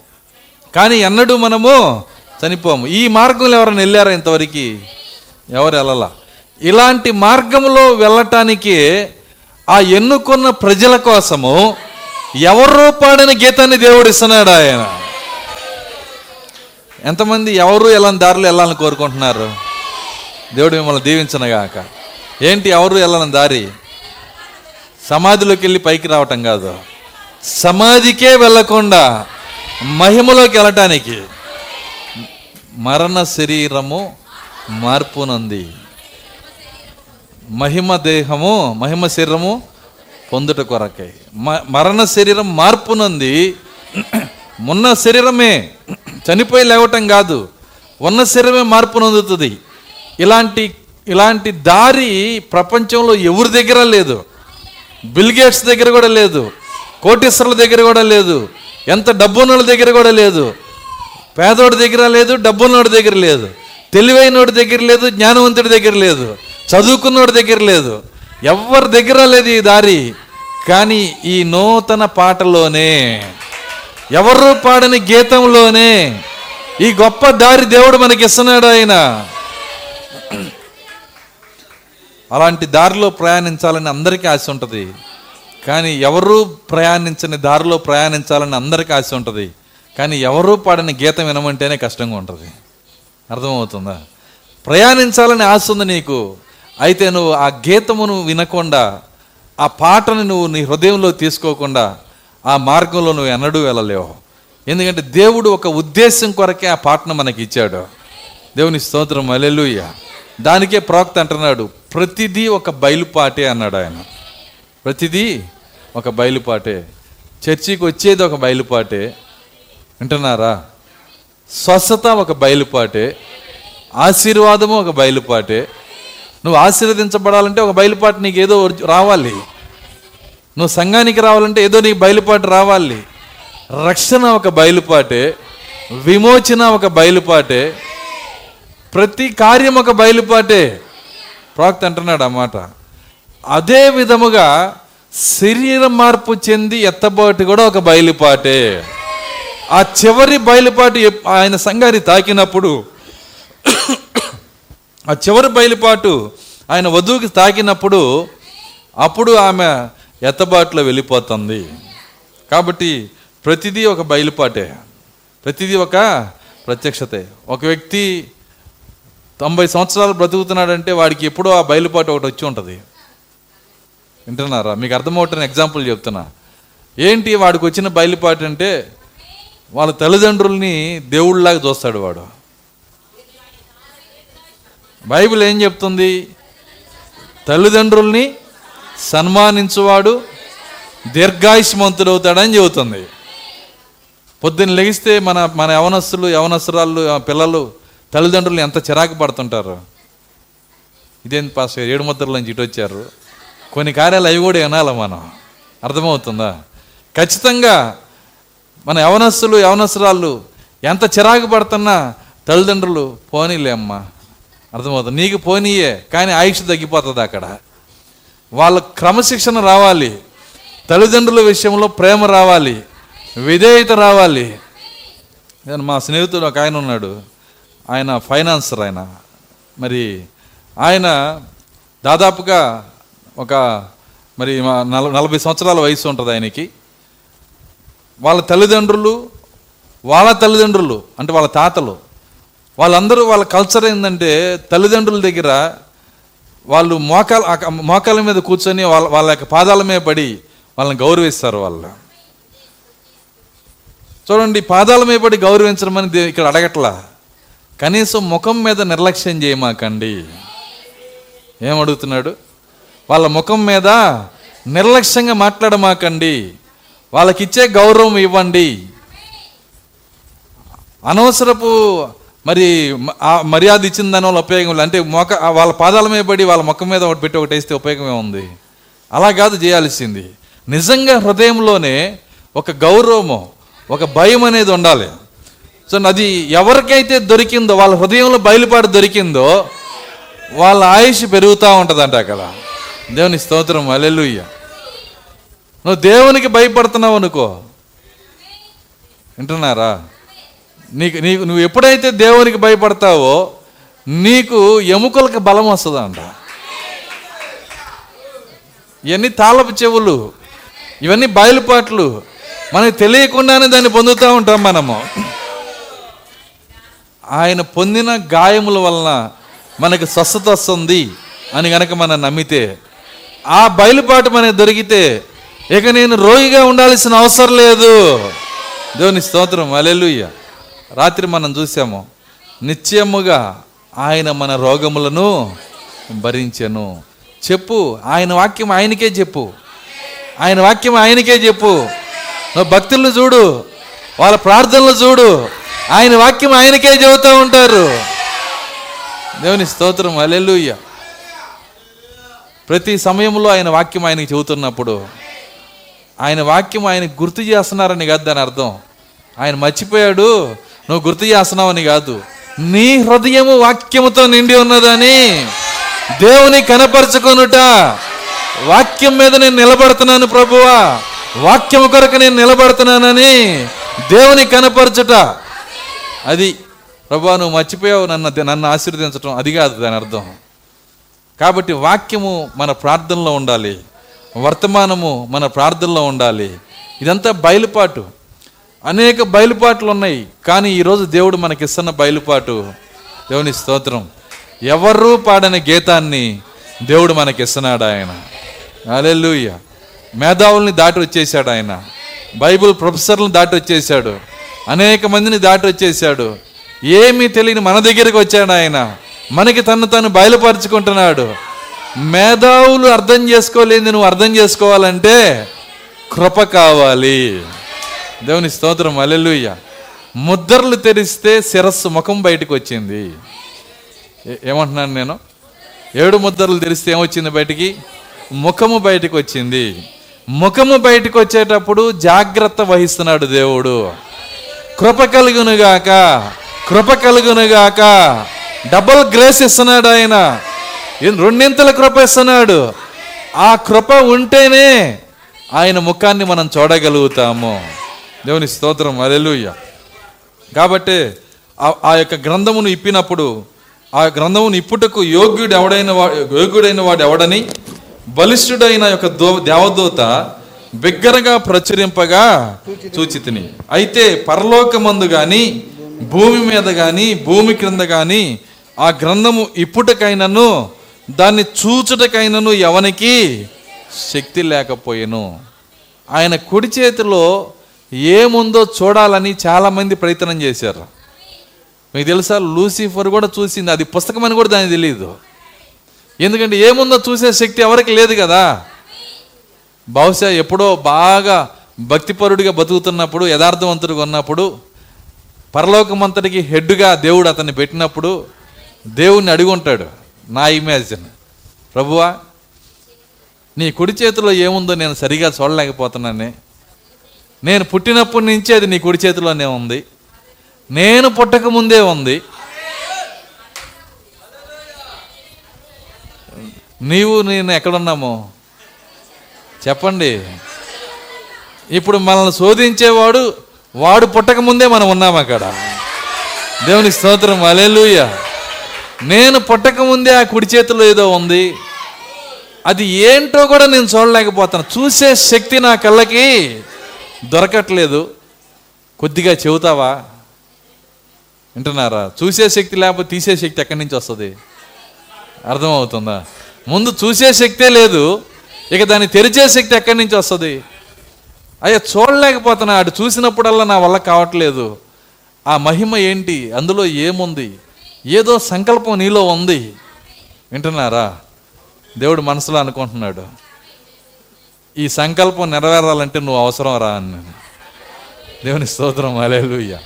కానీ ఎన్నడూ మనము చనిపోము. ఈ మార్గంలో ఎవరైనా వెళ్ళారా ఇంతవరకు? ఎవరు వెళ్ళలా? ఇలాంటి మార్గంలో వెళ్ళటానికి ఆ ఎన్నుకున్న ప్రజల కోసము ఎవరు పాడిన గీతాన్ని దేవుడు ఇస్తున్నాడు ఆయన. ఎంతమంది ఎవరు వెళ్ళని దారిలో వెళ్ళాలని కోరుకుంటున్నారు? దేవుడు మిమ్మల్ని దీవించనగాక. ఏంటి ఎవరు వెళ్ళని దారి? సమాధిలోకి వెళ్ళి పైకి రావటం కాదు. సమాధికే వెళ్ళకుండా మహిమలోకి వెళ్ళటానికి. మరణ శరీరము మార్పునంది. మహిమ దేహము మహిమ శరీరము పొందుట కొరకై. మ- మరణ శరీరం మార్పునంది. ఉన్న శరీరమే చనిపోయి లేవటం కాదు ఉన్న శరీరమే మార్పు నొందుతుంది. ఇలాంటి ఇలాంటి దారి ప్రపంచంలో ఎవరి దగ్గర లేదు. బిల్గేట్స్ దగ్గర కూడా లేదు. కోటీశ్వరుల దగ్గర కూడా లేదు. ఎంత డబ్బున్నోళ్ళ దగ్గర కూడా లేదు. పేదోడి దగ్గర లేదు డబ్బున్నోడి దగ్గర లేదు. తెలివైనోడి దగ్గర లేదు జ్ఞానవంతుడి దగ్గర లేదు. చదువుకున్నోడి దగ్గర లేదు. ఎవరి దగ్గర లేదు ఈ దారి. కానీ ఈ నూతన పాటలోనే ఎవరు పాడని గీతంలోనే ఈ గొప్ప దారి దేవుడు మనకి ఇస్తున్నాడు ఆయన. అలాంటి దారిలో ప్రయాణించాలని అందరికీ ఆశ ఉంటుంది. కానీ ఎవరు ప్రయాణించని దారిలో ప్రయాణించాలని అందరికీ ఆశ ఉంటుంది. కానీ ఎవరూ పాడని గీతం వినమంటేనే కష్టంగా ఉంటుంది. అర్థమవుతుందా? ప్రయాణించాలని ఆశ ఉంది నీకు. అయితే నువ్వు ఆ గీతమును వినకుండా ఆ పాటను నువ్వు నీ హృదయంలో తీసుకోకుండా ఆ మార్గంలో నువ్వు ఎన్నడూ వెళ్ళలేవు. ఎందుకంటే దేవుడు ఒక ఉద్దేశం కొరకే ఆ పాటను మనకి ఇచ్చాడు. దేవుని స్తోత్రం అలెలుయ్య దానికే ప్రవక్త అంటున్నాడు ప్రతిదీ ఒక బయలుపాటే అన్నాడు ఆయన. ప్రతిదీ ఒక బయలుపాటే. చర్చికి వచ్చేది ఒక బయలుపాటే. వింటున్నారా? స్వస్థత ఒక బయలుపాటే ఆశీర్వాదము ఒక బయలుపాటే. నువ్వు ఆశీర్వదించబడాలంటే ఒక బయలుపాటు నీకు ఏదో రావాలి. నువ్వు సంఘానికి రావాలంటే ఏదో నీకు బయలుపాటు రావాలి. రక్షణ ఒక బయలుపాటే విమోచన ఒక బయలుపాటే ప్రతి కార్యం ఒక బయలుపాటే. ప్రాక్త అంటున్నాడు అన్నమాట అదే విధముగా శరీర మార్పు చెంది ఎత్తబాటు కూడా ఒక బయలుపాటే. ఆ చివరి బయలుపాటు ఆయన సంగారి తాకినప్పుడు ఆ చివరి బయలుపాటు ఆయన వధువుకి తాకినప్పుడు అప్పుడు ఆమె ఎత్తబాటులో వెళ్ళిపోతుంది. కాబట్టి ప్రతిదీ ఒక బయలుపాటే. ప్రతిదీ ఒక ప్రత్యక్షతే. ఒక వ్యక్తి తొంభై సంవత్సరాలు బ్రతుకుతున్నాడంటే వాడికి ఎప్పుడో ఆ బయలుపాటు ఒకటి వచ్చి ఉంటుంది. వింటున్నారా? మీకు అర్థమవుతున్న ఎగ్జాంపుల్ చెప్తున్నా. ఏంటి వాడికి వచ్చిన బయలుపాటు అంటే వాళ్ళ తల్లిదండ్రుల్ని దేవుళ్ళలాగా చూస్తాడు వాడు. బైబిల్ ఏం చెప్తుంది? తల్లిదండ్రుల్ని సన్మానించువాడు దీర్ఘాయుష్మంతుడవుతాడని చెబుతుంది. పొద్దున్న లెగిస్తే మన మన యవనస్తులు యవనస్తురాళ్ళు పిల్లలు తల్లిదండ్రులు ఎంత చిరాకు పడుతుంటారు? ఇదేం పాస్ ఏడు ముద్రల నుంచి ఇటు వచ్చారు. కొన్ని కార్యాలు అవి కూడా వినాలి మనం? అర్థమవుతుందా? ఖచ్చితంగా మన యవనస్సులు యవనస్తురాళ్ళు ఎంత చిరాకు పడుతున్నా తల్లిదండ్రులు పోనీలే అమ్మా. అర్థమవుతుంది? నీకు పోనీయే కానీ ఆయుష్ తగ్గిపోతుంది అక్కడ. వాళ్ళ క్రమశిక్షణ రావాలి. తల్లిదండ్రుల విషయంలో ప్రేమ రావాలి. విధేయత రావాలి. నేను మా స్నేహితుడు ఒక ఆయన ఉన్నాడు. ఆయన ఫైనాన్సర్ ఆయన. మరి ఆయన దాదాపుగా ఒక మరి మా నలభై సంవత్సరాల వయసు ఉంటుంది ఆయనకి. వాళ్ళ తల్లిదండ్రులు వాళ్ళ తల్లిదండ్రులు అంటే వాళ్ళ తాతలు వాళ్ళందరూ వాళ్ళ కల్చర్ ఏంటంటే తల్లిదండ్రుల దగ్గర వాళ్ళు మోకాల మోకాల మీద కూర్చొని వాళ్ళ వాళ్ళ యొక్క పాదాల మీద పడి వాళ్ళని గౌరవిస్తారు వాళ్ళు. చూడండి పాదాల మీద పడి గౌరవించడం అని ఇక్కడ అడగట్లా. కనీసం ముఖం మీద నిర్లక్ష్యం చేయమాకండి. ఏమడుగుతున్నాడు? వాళ్ళ ముఖం మీద నిర్లక్ష్యంగా మాట్లాడమాకండి. వాళ్ళకిచ్చే గౌరవం ఇవ్వండి. అనవసరపు మరి ఆ మర్యాద ఇచ్చిన వాళ్ళ ఉపయోగం లేదు. అంటే మొక వాళ్ళ పాదాల మీద పడి వాళ్ళ మొక్క మీద ఒకటి పెట్టి ఒకటి వేస్తే ఉపయోగమే ఉంది. అలా కాదు చేయాల్సింది. నిజంగా హృదయంలోనే ఒక గౌరవము ఒక భయం అనేది ఉండాలి. సో అది ఎవరికైతే దొరికిందో వాళ్ళ హృదయంలో బయలుపాటు దొరికిందో వాళ్ళ ఆయుష్ పెరుగుతూ ఉంటుందంట అక్కడ. దేవుని స్తోత్రం. అలెలుయ్య నువ్వు దేవునికి భయపడుతున్నావు అనుకో. వింటున్నారా? నీకు నీకు నువ్వు ఎప్పుడైతే దేవునికి భయపడతావో నీకు ఎముకలకు బలం వస్తుందంట. ఇవన్నీ తాళపు చెవులు ఇవన్నీ బయలుపాట్లు. మనకు తెలియకుండానే దాన్ని పొందుతూ ఉంటాం మనము. ఆయన పొందిన గాయముల వలన మనకు స్వస్థత వస్తుంది అని కనుక మనం నమ్మితే ఆ బయలుపాటు మనకి దొరికితే ఇక నేను రోగిగా ఉండాల్సిన అవసరం లేదు. దేవుని స్తోత్రం. అలెలుయ్య రాత్రి మనం చూసాము నిశ్చయముగా ఆయన మన రోగములను భరించెను. చెప్పు ఆయన వాక్యం ఆయనకే చెప్పు. ఆయన వాక్యం ఆయనకే చెప్పు. నువ్వు భక్తులను చూడు వాళ్ళ ప్రార్థనలు చూడు. ఆయన వాక్యం ఆయనకే చెబుతూ ఉంటారు. దేవుని స్తోత్రం. అలెలుయ్య ప్రతి సమయంలో ఆయన వాక్యం ఆయనకి చెబుతున్నప్పుడు ఆయన వాక్యం ఆయన గుర్తు చేస్తున్నారని కాదు దాని అర్థం. ఆయన మర్చిపోయాడు నువ్వు గుర్తు చేస్తున్నావని కాదు. నీ హృదయము వాక్యముతో నిండి ఉన్నదని దేవుని కనపరుచుకొనుట. వాక్యం మీద నేను నిలబడుతున్నాను ప్రభువా. వాక్యము కొరకు నేను నిలబడుతున్నానని దేవుని కనపరచుట. అది ప్రభా నువ్వు మర్చిపోయావు నన్ను నన్ను ఆశీర్వదించటం. అది కాదు దాని అర్థం. కాబట్టి వాక్యము మన ప్రార్థనలో ఉండాలి. వర్తమానము మన ప్రార్థనలో ఉండాలి. ఇదంతా బయలుపాటు. అనేక బయలుపాట్లు ఉన్నాయి కానీ ఈరోజు దేవుడు మనకిస్తున్న బయలుపాటు. దేవుని స్తోత్రం. ఎవరూ పాడని గీతాన్ని దేవుడు మనకిస్తున్నాడు ఆయన. అలెలుయ్య మేధావుల్ని దాటి వచ్చేసాడు ఆయన. బైబిల్ ప్రొఫెసర్లను దాటి వచ్చేసాడు అనేక మందిని దాటి వచ్చేసాడు ఏమీ తెలియని మన దగ్గరికి వచ్చాడు ఆయన. మనకి తను తను బయలుపరుచుకుంటున్నాడు. మేధావులు అర్థం చేసుకోలేని నువ్వు అర్థం చేసుకోవాలంటే కృప కావాలి. దేవుని స్తోత్రం అల్లెలుయ్య ముద్రలు తెరిస్తే శిరస్సు ముఖం బయటకు వచ్చింది. ఏమంటున్నాను నేను? ఏడు ముద్రలు తెరిస్తే ఏమొచ్చింది బయటికి? ముఖము బయటకు వచ్చింది. ముఖము బయటకు వచ్చేటప్పుడు జాగ్రత్త వహిస్తున్నాడు దేవుడు. కృప కలుగునుగాక కృప కలుగునుగాక. డబుల్ గ్రేస్ ఇస్తున్నాడు ఆయన. రెండింతల కృప ఇస్తున్నాడు. ఆ కృప ఉంటేనే ఆయన ముఖాన్ని మనం చూడగలుగుతాము. దేవుని స్తోత్రం అలెలుయ్య కాబట్టి ఆ- ఆ యొక్క గ్రంథమును ఇప్పినప్పుడు ఆ గ్రంథమును ఇప్పుటకు యోగ్యుడు ఎవడైన వాడు యోగ్యుడైన వాడు ఎవడని బలిష్ఠుడైన యొక్క దో దేవదూత బిగ్గరగా ప్రచురింపగా చూచితిని అయితే పరలోకమందు కానీ భూమి మీద కానీ భూమి క్రింద కానీ ఆ గ్రంథము ఇప్పుటకైనను దాన్ని చూచుటకైనను ఎవనికి? శక్తి లేకపోయేను. ఆయన కుడి చేతిలో ఏముందో చూడాలని చాలామంది ప్రయత్నం చేశారు. మీకు తెలుసా లూసిఫర్ కూడా చూసింది అది పుస్తకం అని కూడా దానికి తెలియదు ఎందుకంటే ఏముందో చూసే శక్తి ఎవరికి లేదు కదా. బహుశా ఎప్పుడో బాగా భక్తిపరుడిగా బతుకుతున్నప్పుడు యథార్థవంతుడిగా ఉన్నప్పుడు పరలోకమంతటికి హెడ్గా దేవుడు అతన్ని పెట్టినప్పుడు దేవుణ్ణి అడిగి ఉంటాడు నా ఇమాజిన్ ప్రభువా నీ కుడి చేతిలో ఏముందో నేను సరిగా చూడలేకపోతున్నానే. నేను పుట్టినప్పటి నుంచి అది నీ కుడి చేతిలోనే ఉంది. నేను పుట్టక ముందే ఉంది. నీవు నేను ఎక్కడున్నామో? చెప్పండి. ఇప్పుడు మనల్ని శోధించేవాడు వాడు పుట్టక ముందే మనం ఉన్నాం అక్కడ. దేవుని స్తోత్రం. అలెలుయ్యా నేను పుట్టకముందే ఆ కుడి చేతిలో ఏదో ఉంది. అది ఏంటో కూడా నేను చూడలేకపోతాను. చూసే శక్తి నా కళ్ళకి దొరకట్లేదు. కొద్దిగా చెబుతావా? వింటున్నారా? చూసే శక్తి లేకపోతే తీసే శక్తి ఎక్కడి నుంచి వస్తుంది? అర్థమవుతుందా? ముందు చూసే శక్తే లేదు. ఇక దాన్ని తెరిచే శక్తి ఎక్కడి నుంచి వస్తుంది? అయ్యా చూడలేకపోతున్నా. అటు చూసినప్పుడల్లా నా వల్ల కావట్లేదు. ఆ మహిమ ఏంటి? అందులో ఏముంది? ఏదో సంకల్పం నీలో ఉంది. వింటున్నారా? దేవుడు మనసులో అనుకుంటున్నాడు. ఈ సంకల్పం నెరవేరాలంటే నువ్వు అవసరం రా అని దేవుని స్తోత్రం అలేలుయ్య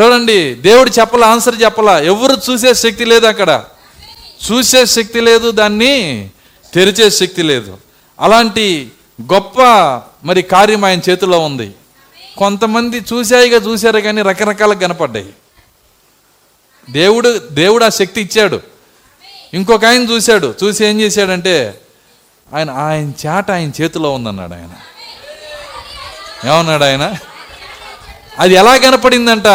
చూడండి దేవుడు చెప్పలా ఆన్సర్ చెప్పలా. ఎవరు చూసే శక్తి లేదు అక్కడ. చూసే శక్తి లేదు దాన్ని తెరిచే శక్తి లేదు. అలాంటి గొప్ప మరి కార్యం ఆయన చేతిలో ఉంది. కొంతమంది చూశాయిగా చూశారు కానీ రకరకాలు కనపడ్డాయి. దేవుడు దేవుడు ఆ శక్తి ఇచ్చాడు. ఇంకొక ఆయన చూశాడు. చూసి ఏం చేశాడంటే ఆయన ఆయన చాట ఆయన చేతిలో ఉందన్నాడు ఆయన. ఏమన్నాడు ఆయన? అది ఎలా కనపడిందంట?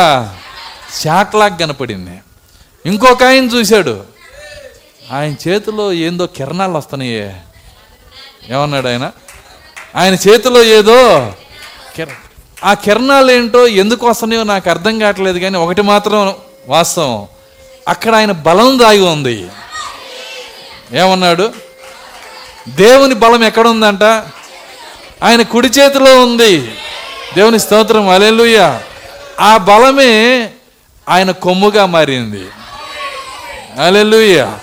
చాట్లాగా కనపడింది. ఇంకొక ఆయన చూశాడు. ఆయన చేతిలో ఏందో కిరణాలు వస్తున్నాయే. ఏమన్నాడు ఆయన? ఆయన చేతిలో ఏదో కిర- ఆ కిరణాలు ఏంటో ఎందుకు వస్తున్నాయో నాకు అర్థం కావట్లేదు కానీ ఒకటి మాత్రం వాస్తవం. అక్కడ ఆయన బలం దాగి ఉంది. ఏమన్నాడు? దేవుని బలం ఎక్కడ ఉందంట ఆయన కుడి చేతిలో ఉంది. దేవుని స్తోత్రం. అలెలుయ్య ఆ బలమే ఆయన కొమ్ముగా మారింది. అలెలుయ్య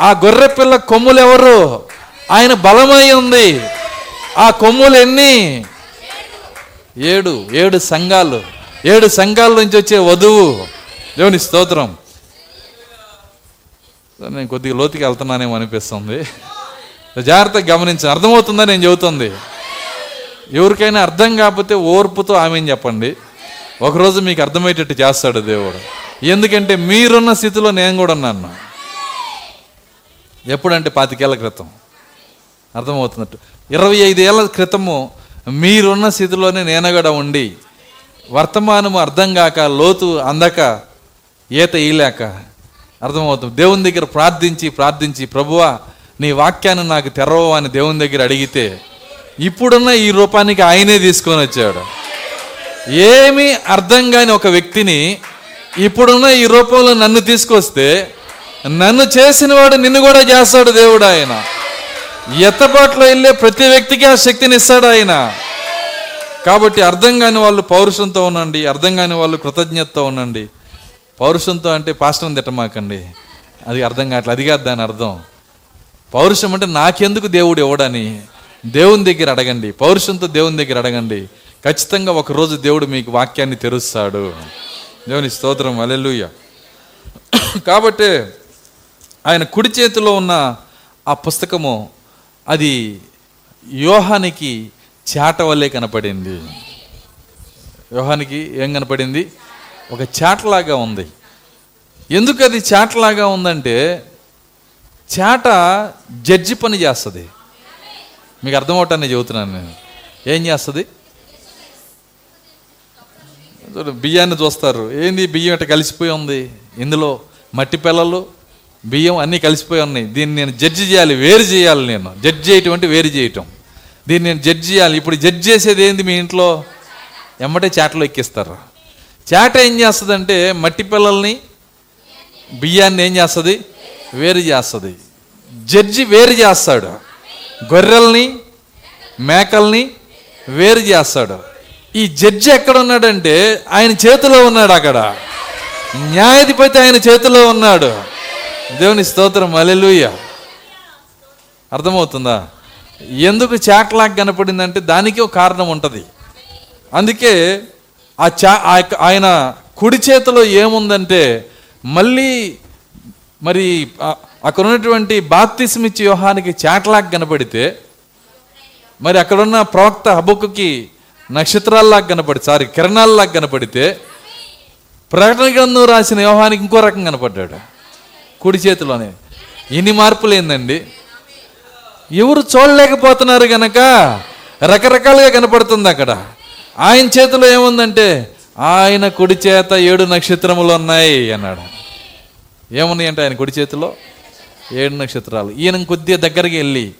ఆ గొర్రె పిల్ల కొమ్ములు ఎవరు ఆయన బలమై ఉంది. ఆ కొమ్ములు ఎన్ని ఏడు. ఏడు సంఘాలు. ఏడు సంఘాల నుంచి వచ్చే వధువు. దేవుని స్తోత్రం. నేను కొద్దిగా లోతుకి వెళ్తున్నానేమో అనిపిస్తుంది. జాగ్రత్తగా గమనించి అర్థమవుతుందా నేను చెబుతుంది. ఎవరికైనా అర్థం కాకపోతే ఓర్పుతో ఆమె చెప్పండి? ఒకరోజు మీకు అర్థమయ్యేటట్టు చేస్తాడు దేవుడు. ఎందుకంటే మీరున్న స్థితిలో నేను కూడా ఉన్నాను. ఎప్పుడంటే పాతికేళ్ళ క్రితం. అర్థమవుతున్నట్టు. ఇరవై ఐదేళ్ళ క్రితము మీరున్న స్థితిలోనే నేను కూడా ఉండి వర్తమానము అర్థం కాక లోతు అందక ఈత ఈలేక అర్థమవుతుంది. దేవుని దగ్గర ప్రార్థించి ప్రార్థించి ప్రభువా నీ వాక్యాన్ని నాకు తెరవు అని దేవుని దగ్గర అడిగితే ఇప్పుడున్న ఈ రూపానికి ఆయనే తీసుకొని వచ్చాడు. ఏమీ అర్థం కాని ఒక వ్యక్తిని ఇప్పుడున్న ఈ రూపంలో నన్ను తీసుకొస్తే నన్ను చేసిన వాడు నిన్ను కూడా చేస్తాడు దేవుడు ఆయన. ఎత్తపాట్లో వెళ్ళే ప్రతి వ్యక్తికి ఆ శక్తిని ఇస్తాడు ఆయన. కాబట్టి అర్థం కాని వాళ్ళు పౌరుషంతో ఉండండి అర్థం కాని వాళ్ళు కృతజ్ఞతతో ఉండండి. పౌరుషంతో అంటే పాస్టర్ని తిట్టమాకండి. అది అర్థం కావట్లేదు అది కాదు దాని అర్థం. పౌరుషం అంటే నాకెందుకు దేవుడు ఇవ్వడని దేవుని దగ్గర అడగండి. పౌరుషంతో దేవుని దగ్గర అడగండి. ఖచ్చితంగా ఒకరోజు దేవుడు మీకు వాక్యాన్ని తెరుస్తాడు. దేవుని స్తోత్రం అలెలుయ్య కాబట్టి ఆయన కుడి చేతిలో ఉన్న ఆ పుస్తకము అది యోహానికి చేట వల్లే కనపడింది. యోహానికి ఏం కనపడింది? ఒక చాటలాగా ఉంది. ఎందుకు అది చాటలాగా ఉందంటే చాట జడ్జి పని చేస్తుంది. మీకు అర్థమవటాన్ని చెబుతున్నాను నేను. ఏం చేస్తుంది? బియ్యాన్ని చూస్తారు. ఏంది బియ్యం ఇట్ట కలిసిపోయి ఉంది? ఇందులో మట్టి పిల్లలు బియ్యం అన్నీ కలిసిపోయి ఉన్నాయి. దీన్ని నేను జడ్జి చేయాలి వేరు చేయాలి నేను. జడ్జి చేయటం అంటే వేరు చేయటం. దీన్ని నేను జడ్జి చేయాలి. ఇప్పుడు జడ్జి చేసేది ఏంది మీ ఇంట్లో? ఎమ్మటే చాటలో ఎక్కిస్తారు. చేట ఏం చేస్తుందంటే మట్టి పిల్లల్ని బియ్యాన్ని ఏం చేస్తుంది? వేరు చేస్తుంది. జడ్జి వేరు చేస్తాడు. గొర్రెల్ని మేకల్ని వేరు చేస్తాడు. ఈ జడ్జి ఎక్కడ ఉన్నాడంటే ఆయన చేతిలో ఉన్నాడు అక్కడ. న్యాయాధిపతి ఆయన చేతిలో ఉన్నాడు. దేవుని స్తోత్రం అలెలుయ్య అర్థమవుతుందా? ఎందుకు చాట్లాక్ కనపడిందంటే దానికి ఒక కారణం ఉంటుంది. అందుకే ఆ చా ఆ యొక్క- ఆయన కుడి చేతిలో ఏముందంటే మళ్ళీ మరి అక్కడ ఉన్నటువంటి బాప్తిస్మిచ్చి వ్యూహానికి చాటలాగా కనపడితే మరి అక్కడున్న ప్రవక్త హబుక్కుకి నక్షత్రాల్లాగా కనపడి సారీ కిరణాల్లాగా కనపడితే ప్రకటన గ్రంథం రాసిన వ్యూహానికి ఇంకో రకం కనపడ్డాడు. కుడి చేతిలోనే. ఇన్ని మార్పులు ఏందండి? ఎవరు చూడలేకపోతున్నారు గనక? రకరకాలుగా కనపడుతుంది అక్కడ. ఆయన చేతిలో ఏముందంటే ఆయన కుడి చేత ఏడు నక్షత్రములు ఉన్నాయి అన్నాడు. ఏమున్నాయి అంటే ఆయన కుడి చేతిలో? ఏడు నక్షత్రాలు. ఈయన కొద్దిగా దగ్గరికి వెళ్ళి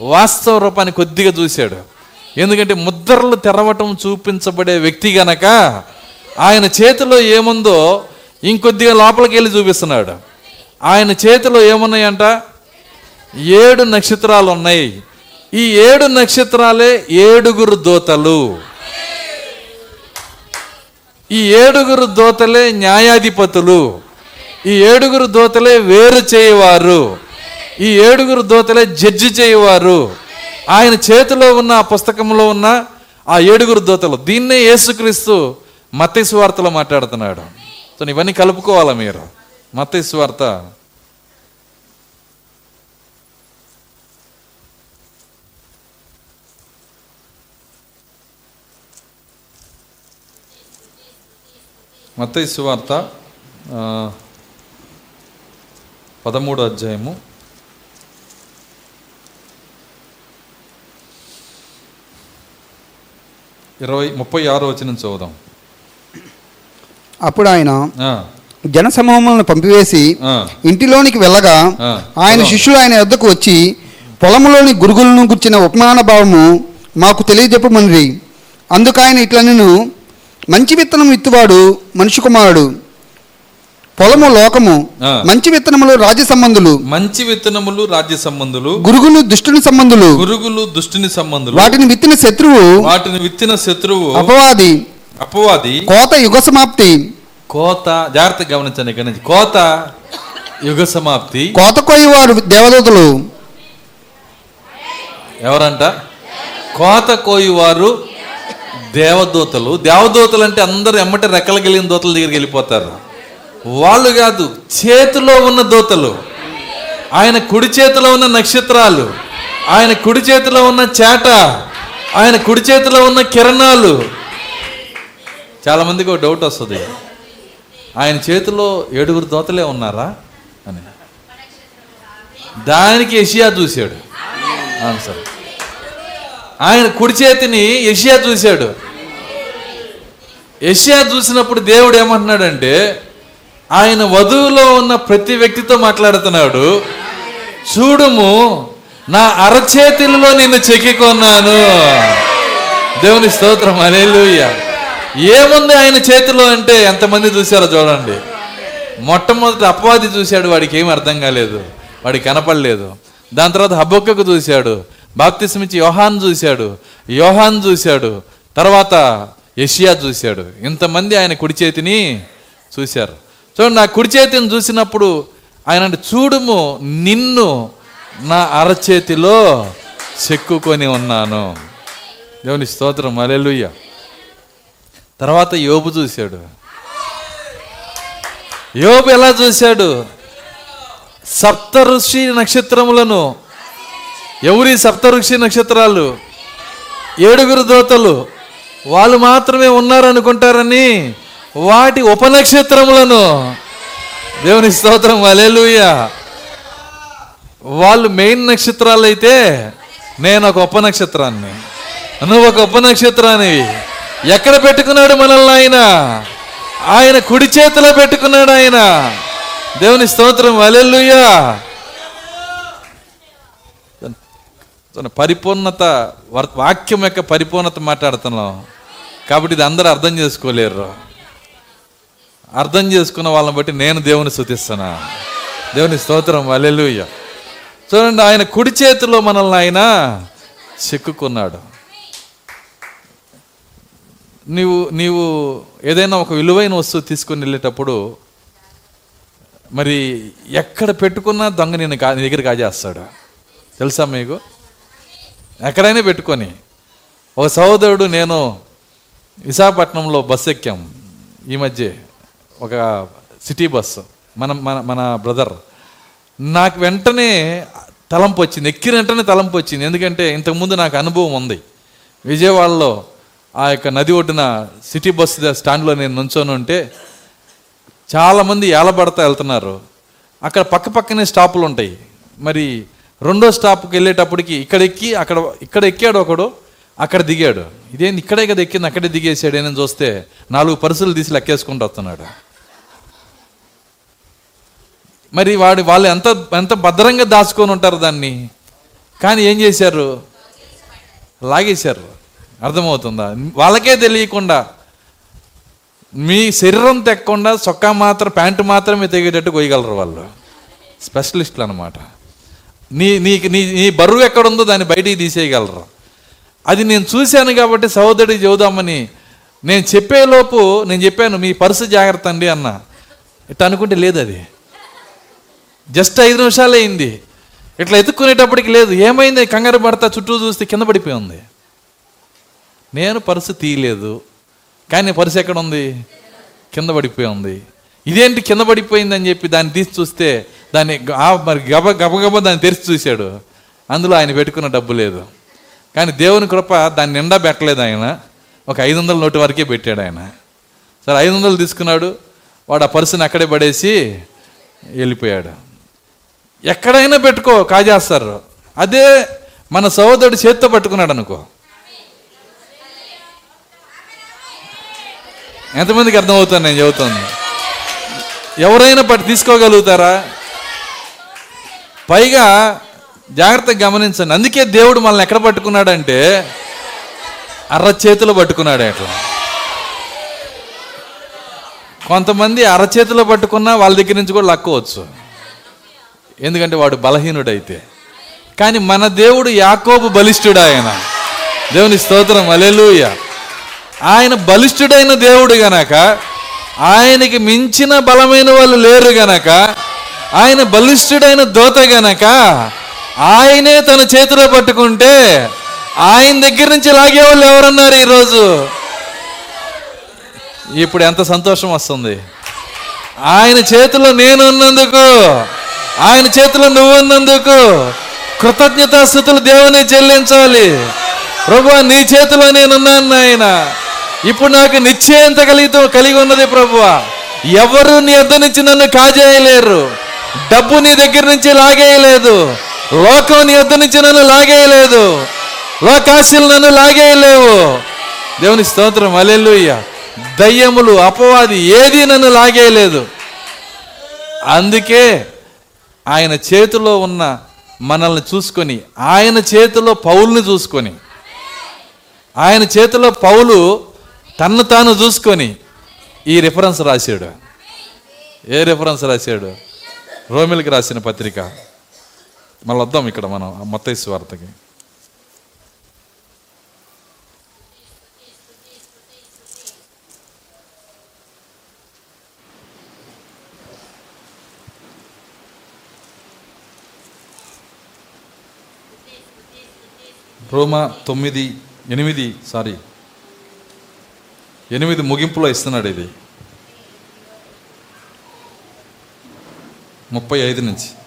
వాస్తవ రూపాన్ని కొద్దిగా చూశాడు. ఎందుకంటే ముద్రలు తెరవటం చూపించబడే వ్యక్తి గనక ఆయన చేతిలో ఏముందో ఇంకొద్దిగా లోపలికి వెళ్ళి చూపిస్తున్నాడు. ఆయన చేతిలో ఏమున్నాయంట? ఏడు నక్షత్రాలు ఉన్నాయి ఈ ఏడు నక్షత్రాలే ఏడుగురు దోతలు. ఈ ఏడుగురు దోతలే న్యాయాధిపతులు. ఈ ఏడుగురు దోతలే వేరు చేయవారు. ఈ ఏడుగురు దోతలే జడ్జి చేయవారు. ఆయన చేతిలో ఉన్న ఆ పుస్తకంలో ఉన్న ఆ ఏడుగురు దోతలు. దీన్నే యేసుక్రీస్తు మత్తయి వార్తలో మాట్లాడుతున్నాడు. సో ఇవన్నీ కలుపుకోవాలా మీరు? మత్తయి వార్త. మత్తయి సువార్త పదమూడు అధ్యాయము. ఇరవై ముప్పై ఆరో వచ్చిన చదువుదాం. అప్పుడు ఆయన జనసమూహములను పంపివేసి ఇంటిలోనికి వెళ్ళగా. ఆయన శిష్యులు ఆయన వద్దకు వచ్చి పొలములోని గురుగులను గుర్చిన ఉపమాన భావము మాకు తెలియజెప్పమని అందుకు ఆయన ఇట్లా నేను మంచి విత్తనం విత్తువాడు మనిషి కుమారుడు. పొలము లోకము. మంచి విత్తనములు రాజ్య సంబంధులు. మంచి విత్తనములు రాజ్య సంబంధులు. గురుగులు దుష్టుని సంబంధులు. గురుగులు దుష్టుని సంబంధులు. వాటిని విత్తిన శత్రువు వాటిని విత్తిన శత్రువు. అపవాది. అపవాది. కోత యుగ సమాప్తి. కోత జాగ్రత్తగా గమనించండి ఇక్కడి నుంచి. కోత యుగ సమాప్తి. కోత కొయ్యవారు దేవదూతలు. ఎవరంట? కోత కోయువారు దేవదూతలు దేవదూతలు అంటే అందరూ ఎమ్మటి రెక్కలు కలిగిన దూతల దగ్గరికి వెళ్ళిపోతారు. వాళ్ళు కాదు చేతిలో ఉన్న దూతలు. ఆయన కుడి చేతిలో ఉన్న నక్షత్రాలు. ఆయన కుడి చేతిలో ఉన్న చేట. ఆయన కుడి చేతిలో ఉన్న కిరణాలు. చాలామందికి ఒక డౌట్ వస్తుంది. ఆయన చేతిలో ఏడుగురు దోతలే ఉన్నారా అని. దానికి యషియా చూశాడు. ఆన్సర్ ఆయన కుడి చేతిని యషియా చూశాడు. యషియా చూసినప్పుడు దేవుడు ఏమంటున్నాడంటే ఆయన వధువులో ఉన్న ప్రతి వ్యక్తితో మాట్లాడుతున్నాడు. చూడుము నా అరచేతులలో నిన్ను చెక్కికొన్నాను. దేవుని స్తోత్రం అలేలుయ్య ఏముంది ఆయన చేతిలో అంటే ఎంతమంది చూశారో చూడండి. మొట్టమొదటి అపవాది చూశాడు వాడికి ఏం అర్థం కాలేదు. వాడికి కనపడలేదు. దాని తర్వాత హబ్బొక్కకు చూశాడు. బాప్తిస్మిచ్చి యోహాన్ చూశాడు. యోహాన్ చూశాడు. తర్వాత యషియా చూశాడు. ఇంతమంది ఆయన కుడి చేతిని చూశారు. చూడండి నా కుడి చేతిని చూసినప్పుడు ఆయన అంటే చూడుము నిన్ను నా అరచేతిలో చెక్కుకొని ఉన్నాను. దేవుని స్తోత్రం. అలెలుయ్య తర్వాత యోబు చూశాడు. యోబు ఎలా చూశాడు? సప్త ఋషి నక్షత్రములను ఎవరి సప్త ఋషి నక్షత్రాలు? ఏడుగురు దోతలు. వాళ్ళు మాత్రమే ఉన్నారనుకుంటారని వాటి ఉపనక్షత్రములను. దేవుని స్తోత్రం అలెలుయ వాళ్ళు మెయిన్ నక్షత్రాలు అయితే నేను ఒక ఉపనక్షత్రాన్ని. నువ్వు ఒక ఉపనక్షత్రానివి ఎక్కడ పెట్టుకున్నాడు మనల్ని ఆయన? ఆయన కుడి చేతిలో పెట్టుకున్నాడు ఆయన. దేవుని స్తోత్రం అలెలుయ్యా పరిపూర్ణత వర్- వాక్యం యొక్క పరిపూర్ణత మాట్లాడుతున్నాం. కాబట్టి ఇది అందరూ అర్థం చేసుకోలేరు. అర్థం చేసుకున్న వాళ్ళని బట్టి నేను దేవుని శుతిస్తున్నా దేవుని స్తోత్రం అల్లెలుయ్య చూడండి ఆయన కుడి చేతిలో మనల్ని ఆయన చిక్కుకున్నాడు. నీవు నీవు ఏదైనా ఒక విలువైన వస్తువు తీసుకొని వెళ్ళేటప్పుడు మరి ఎక్కడ పెట్టుకున్నా దొంగ నేను కా నీ దగ్గర కాజేస్తాడు. తెలుసా మీకు? ఎక్కడైనా పెట్టుకొని. ఒక సహోదరుడు నేను విశాఖపట్నంలో బస్సు ఎక్కాం. ఈ మధ్య ఒక సిటీ బస్సు మన మన మన బ్రదర్. నాకు వెంటనే తలంపు వచ్చింది. ఎక్కిన వెంటనే తలంపు వచ్చింది. ఎందుకంటే ఇంతకుముందు నాకు అనుభవం ఉంది. విజయవాడలో ఆ యొక్క నది ఒడ్డున సిటీ బస్సు స్టాండ్లో నేను నుంచొని ఉంటే చాలామంది ఏలబడతా వెళ్తున్నారు. అక్కడ పక్క పక్కనే స్టాపులు ఉంటాయి. మరి రెండో స్టాప్కి వెళ్ళేటప్పటికి ఇక్కడ ఎక్కి అక్కడ ఇక్కడ ఎక్కాడు ఒకడు. అక్కడ దిగాడు. ఇదేంది ఇక్కడే కదా ఎక్కింది? అక్కడే దిగేసాడు. అని చూస్తే నాలుగు పరుసులు తీసి లెక్కేసుకుంటూ వస్తున్నాడు. మరి వాడు వాళ్ళు ఎంత ఎంత భద్రంగా దాచుకొని ఉంటారు దాన్ని? కానీ ఏం చేశారు? లాగేశారు. అర్థమవుతుందా? వాళ్ళకే తెలియకుండా. మీ శరీరం తెక్కకుండా చొక్కా మాత్రం ప్యాంటు మాత్రమే తెగేటట్టు కొయ్యగలరు వాళ్ళు. స్పెషలిస్టులు అనమాట నీ నీకు నీ నీ బరువు ఎక్కడుందో దాన్ని బయటికి తీసేయగలరు. అది నేను చూశాను కాబట్టి సహోదరుడికి చెబుదామని నేను చెప్పేలోపు నేను చెప్పాను మీ పర్సు జాగ్రత్త అండి అన్న. ఇట్లా అనుకుంటే లేదు అది. జస్ట్ ఐదు నిమిషాలే అయింది. ఇట్లా ఎత్తుక్కునేటప్పటికి లేదు. ఏమైంది? కంగారు పడతా చుట్టూ చూస్తే కింద పడిపోయి ఉంది నేను పర్సు తీయలేదు. కానీ పర్సు ఎక్కడ ఉంది కింద పడిపోయి ఉంది ఇదేంటి కింద పడిపోయిందని చెప్పి దాన్ని తీసి చూస్తే దాన్ని మరి గబ గబగబ దాన్ని తెరిచి చూశాడు. అందులో ఆయన పెట్టుకున్న డబ్బు లేదు. కానీ దేవుని కృప దాన్ని నిండా పెట్టలేదు ఆయన. ఒక ఐదు వందల నోటు వరకే పెట్టాడు ఆయన. సరే ఐదు వందలు తీసుకున్నాడు. వాడు ఆ పర్సుని అక్కడే పడేసి వెళ్ళిపోయాడు. ఎక్కడైనా పెట్టుకో కాజేస్తారు. అదే మన సహోదరుడు చేత్తో పట్టుకున్నాడు అనుకో. ఎంతమందికి అర్థమవుతాను నేను చెబుతాను? ఎవరైనా పట్టి తీసుకోగలుగుతారా? పైగా జాగ్రత్తగా గమనించండి. అందుకే దేవుడు మనల్ని ఎక్కడ పట్టుకున్నాడంటే అర్ర చేతిలో పట్టుకున్నాడు అట్లా. కొంతమంది అరచేతిలో పట్టుకున్నా వాళ్ళ దగ్గర నుంచి కూడా లక్కోవచ్చు ఎందుకంటే వాడు బలహీనుడైతే. కానీ మన దేవుడు యాకోబు బలిష్ఠుడు ఆయన. దేవుని స్తోత్రం. అలెలుయ ఆయన బలిష్ఠుడైన దేవుడు గనక ఆయనకి మించిన బలమైన వాళ్ళు లేరు గనక ఆయన బలిష్ఠుడైన దోత గనక ఆయనే తన చేతిలో పట్టుకుంటే ఆయన దగ్గర నుంచి లాగేవాళ్ళు ఎవరన్నారు ఈరోజు? ఇప్పుడు ఎంత సంతోషం వస్తుంది. ఆయన చేతిలో నేను ఉన్నందుకు ఆయన చేతిలో నువ్వు ఉన్నందుకు కృతజ్ఞతాస్థుతులు దేవుని చెల్లించాలి. ప్రభు నీ చేతిలో నేనున్నాను ఆయన ఇప్పుడు నాకు నిశ్చయంత కలిగి కలిగి ఉన్నది ప్రభు. ఎవరు నీ అద్దె నుంచి నన్ను కాజేయలేరు. డబ్బు నీ దగ్గర నుంచి లాగేయలేదు. లోకం నీ వద్ద నుంచి నన్ను లాగేయలేదు. లోకాశీలు నన్ను లాగేయలేవు. దేవుని స్తోత్రం అలెలుయ్య దయ్యములు అపవాది ఏది నన్ను లాగేయలేదు. అందుకే ఆయన చేతిలో ఉన్న మనల్ని చూసుకొని ఆయన చేతిలో పౌల్ని చూసుకొని ఆయన చేతిలో పౌలు తన్ను తాను చూసుకొని ఈ రిఫరెన్స్ రాశాడు. ఏ రిఫరెన్స్ రాశాడు? రోమిల్కి రాసిన పత్రిక. మళ్ళీ వద్దాం ఇక్కడ మనం మొత్తైసు వార్తకి. రోమా తొమ్మిది ఎనిమిది సారీ ఎనిమిది ముగింపులో ఇస్తున్నాడు ఇది. ముప్పై ఐదు నుంచి.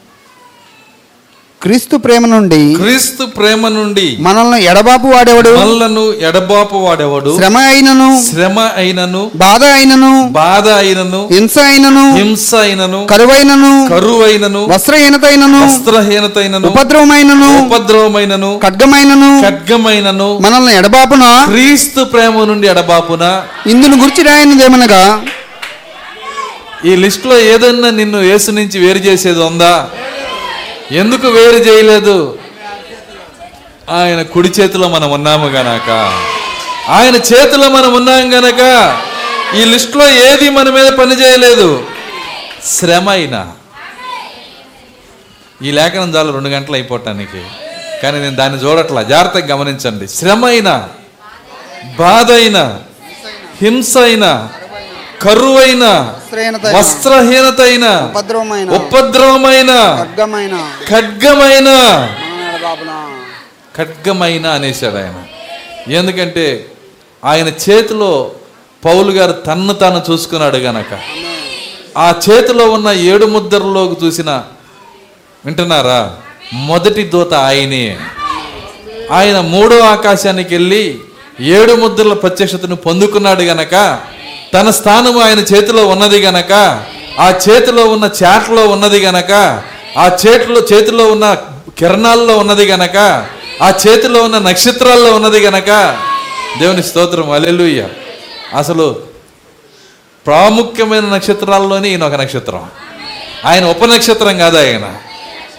క్రీస్తు ప్రేమ నుండి క్రీస్తు ప్రేమ నుండి మనల్ని ఎడబాపు వాడేవాడు. మనలను ఎడబాపు వాడేవాడు. శ్రమ అయినను. శ్రమ అయినను. బాధ అయినను. బాధ అయినను. హింస అయినను. హింస అయినను. కరువైనను. కరువైనను. వస్త్రహీనతైనను. వస్త్రహీనతైనను. ఉపద్రవమైనను. ఉపద్రవమైనను. ఖడ్గమైనను. ఖడ్గమైనను. మనల్ని ఎడబాపున. క్రీస్తు ప్రేమ నుండి ఎడబాపున. ఇందును గురించి రాయనిదేమనగా. ఈ లిస్టులో ఏదన్నా నిన్ను యేసు నుంచి వేరు చేసేది ఉందా? ఎందుకు వేరు చేయలేదు? ఆయన కుడి చేతిలో మనం ఉన్నాము గనక. ఆయన చేతిలో మనం ఉన్నాం గనక ఈ లిస్టులో ఏది మన మీద పని చేయలేదు? శ్రమ అయినా. ఈ లేఖనం చాలు రెండు గంటలు అయిపోవటానికి. కానీ నేను దాన్ని చూడట్లా. జాగ్రత్తగా గమనించండి. శ్రమ అయినా బాధ అయినా హింస అయినా కరువైన వస్త్రహీనత అయినా ఉపద్రవమైన ఖడ్గమైన ఖడ్గమైన. అనేసాడు ఆయన. ఎందుకంటే ఆయన చేతిలో పౌలు గారు తన్ను తాను చూసుకున్నాడు గనక. ఆ చేతిలో ఉన్న ఏడు ముద్రలోకి చూసిన వింటున్నారా? మొదటి దూత ఆయనే. ఆయన మూడో ఆకాశానికి వెళ్ళి ఏడు ముద్రల ప్రత్యక్షతను పొందుకున్నాడు గనక తన స్థానం ఆయన చేతిలో ఉన్నది గనక ఆ చేతిలో ఉన్న చాట్లో ఉన్నది గనక ఆ చేతిలో చేతిలో ఉన్న కిరణాల్లో ఉన్నది గనక ఆ చేతిలో ఉన్న నక్షత్రాల్లో ఉన్నది గనక దేవుని స్తోత్రం అలెలుయ్య అసలు ప్రాముఖ్యమైన నక్షత్రాల్లోనే ఈయన ఒక నక్షత్రం. ఆయన ఉపనక్షత్రం కాదు ఆయన.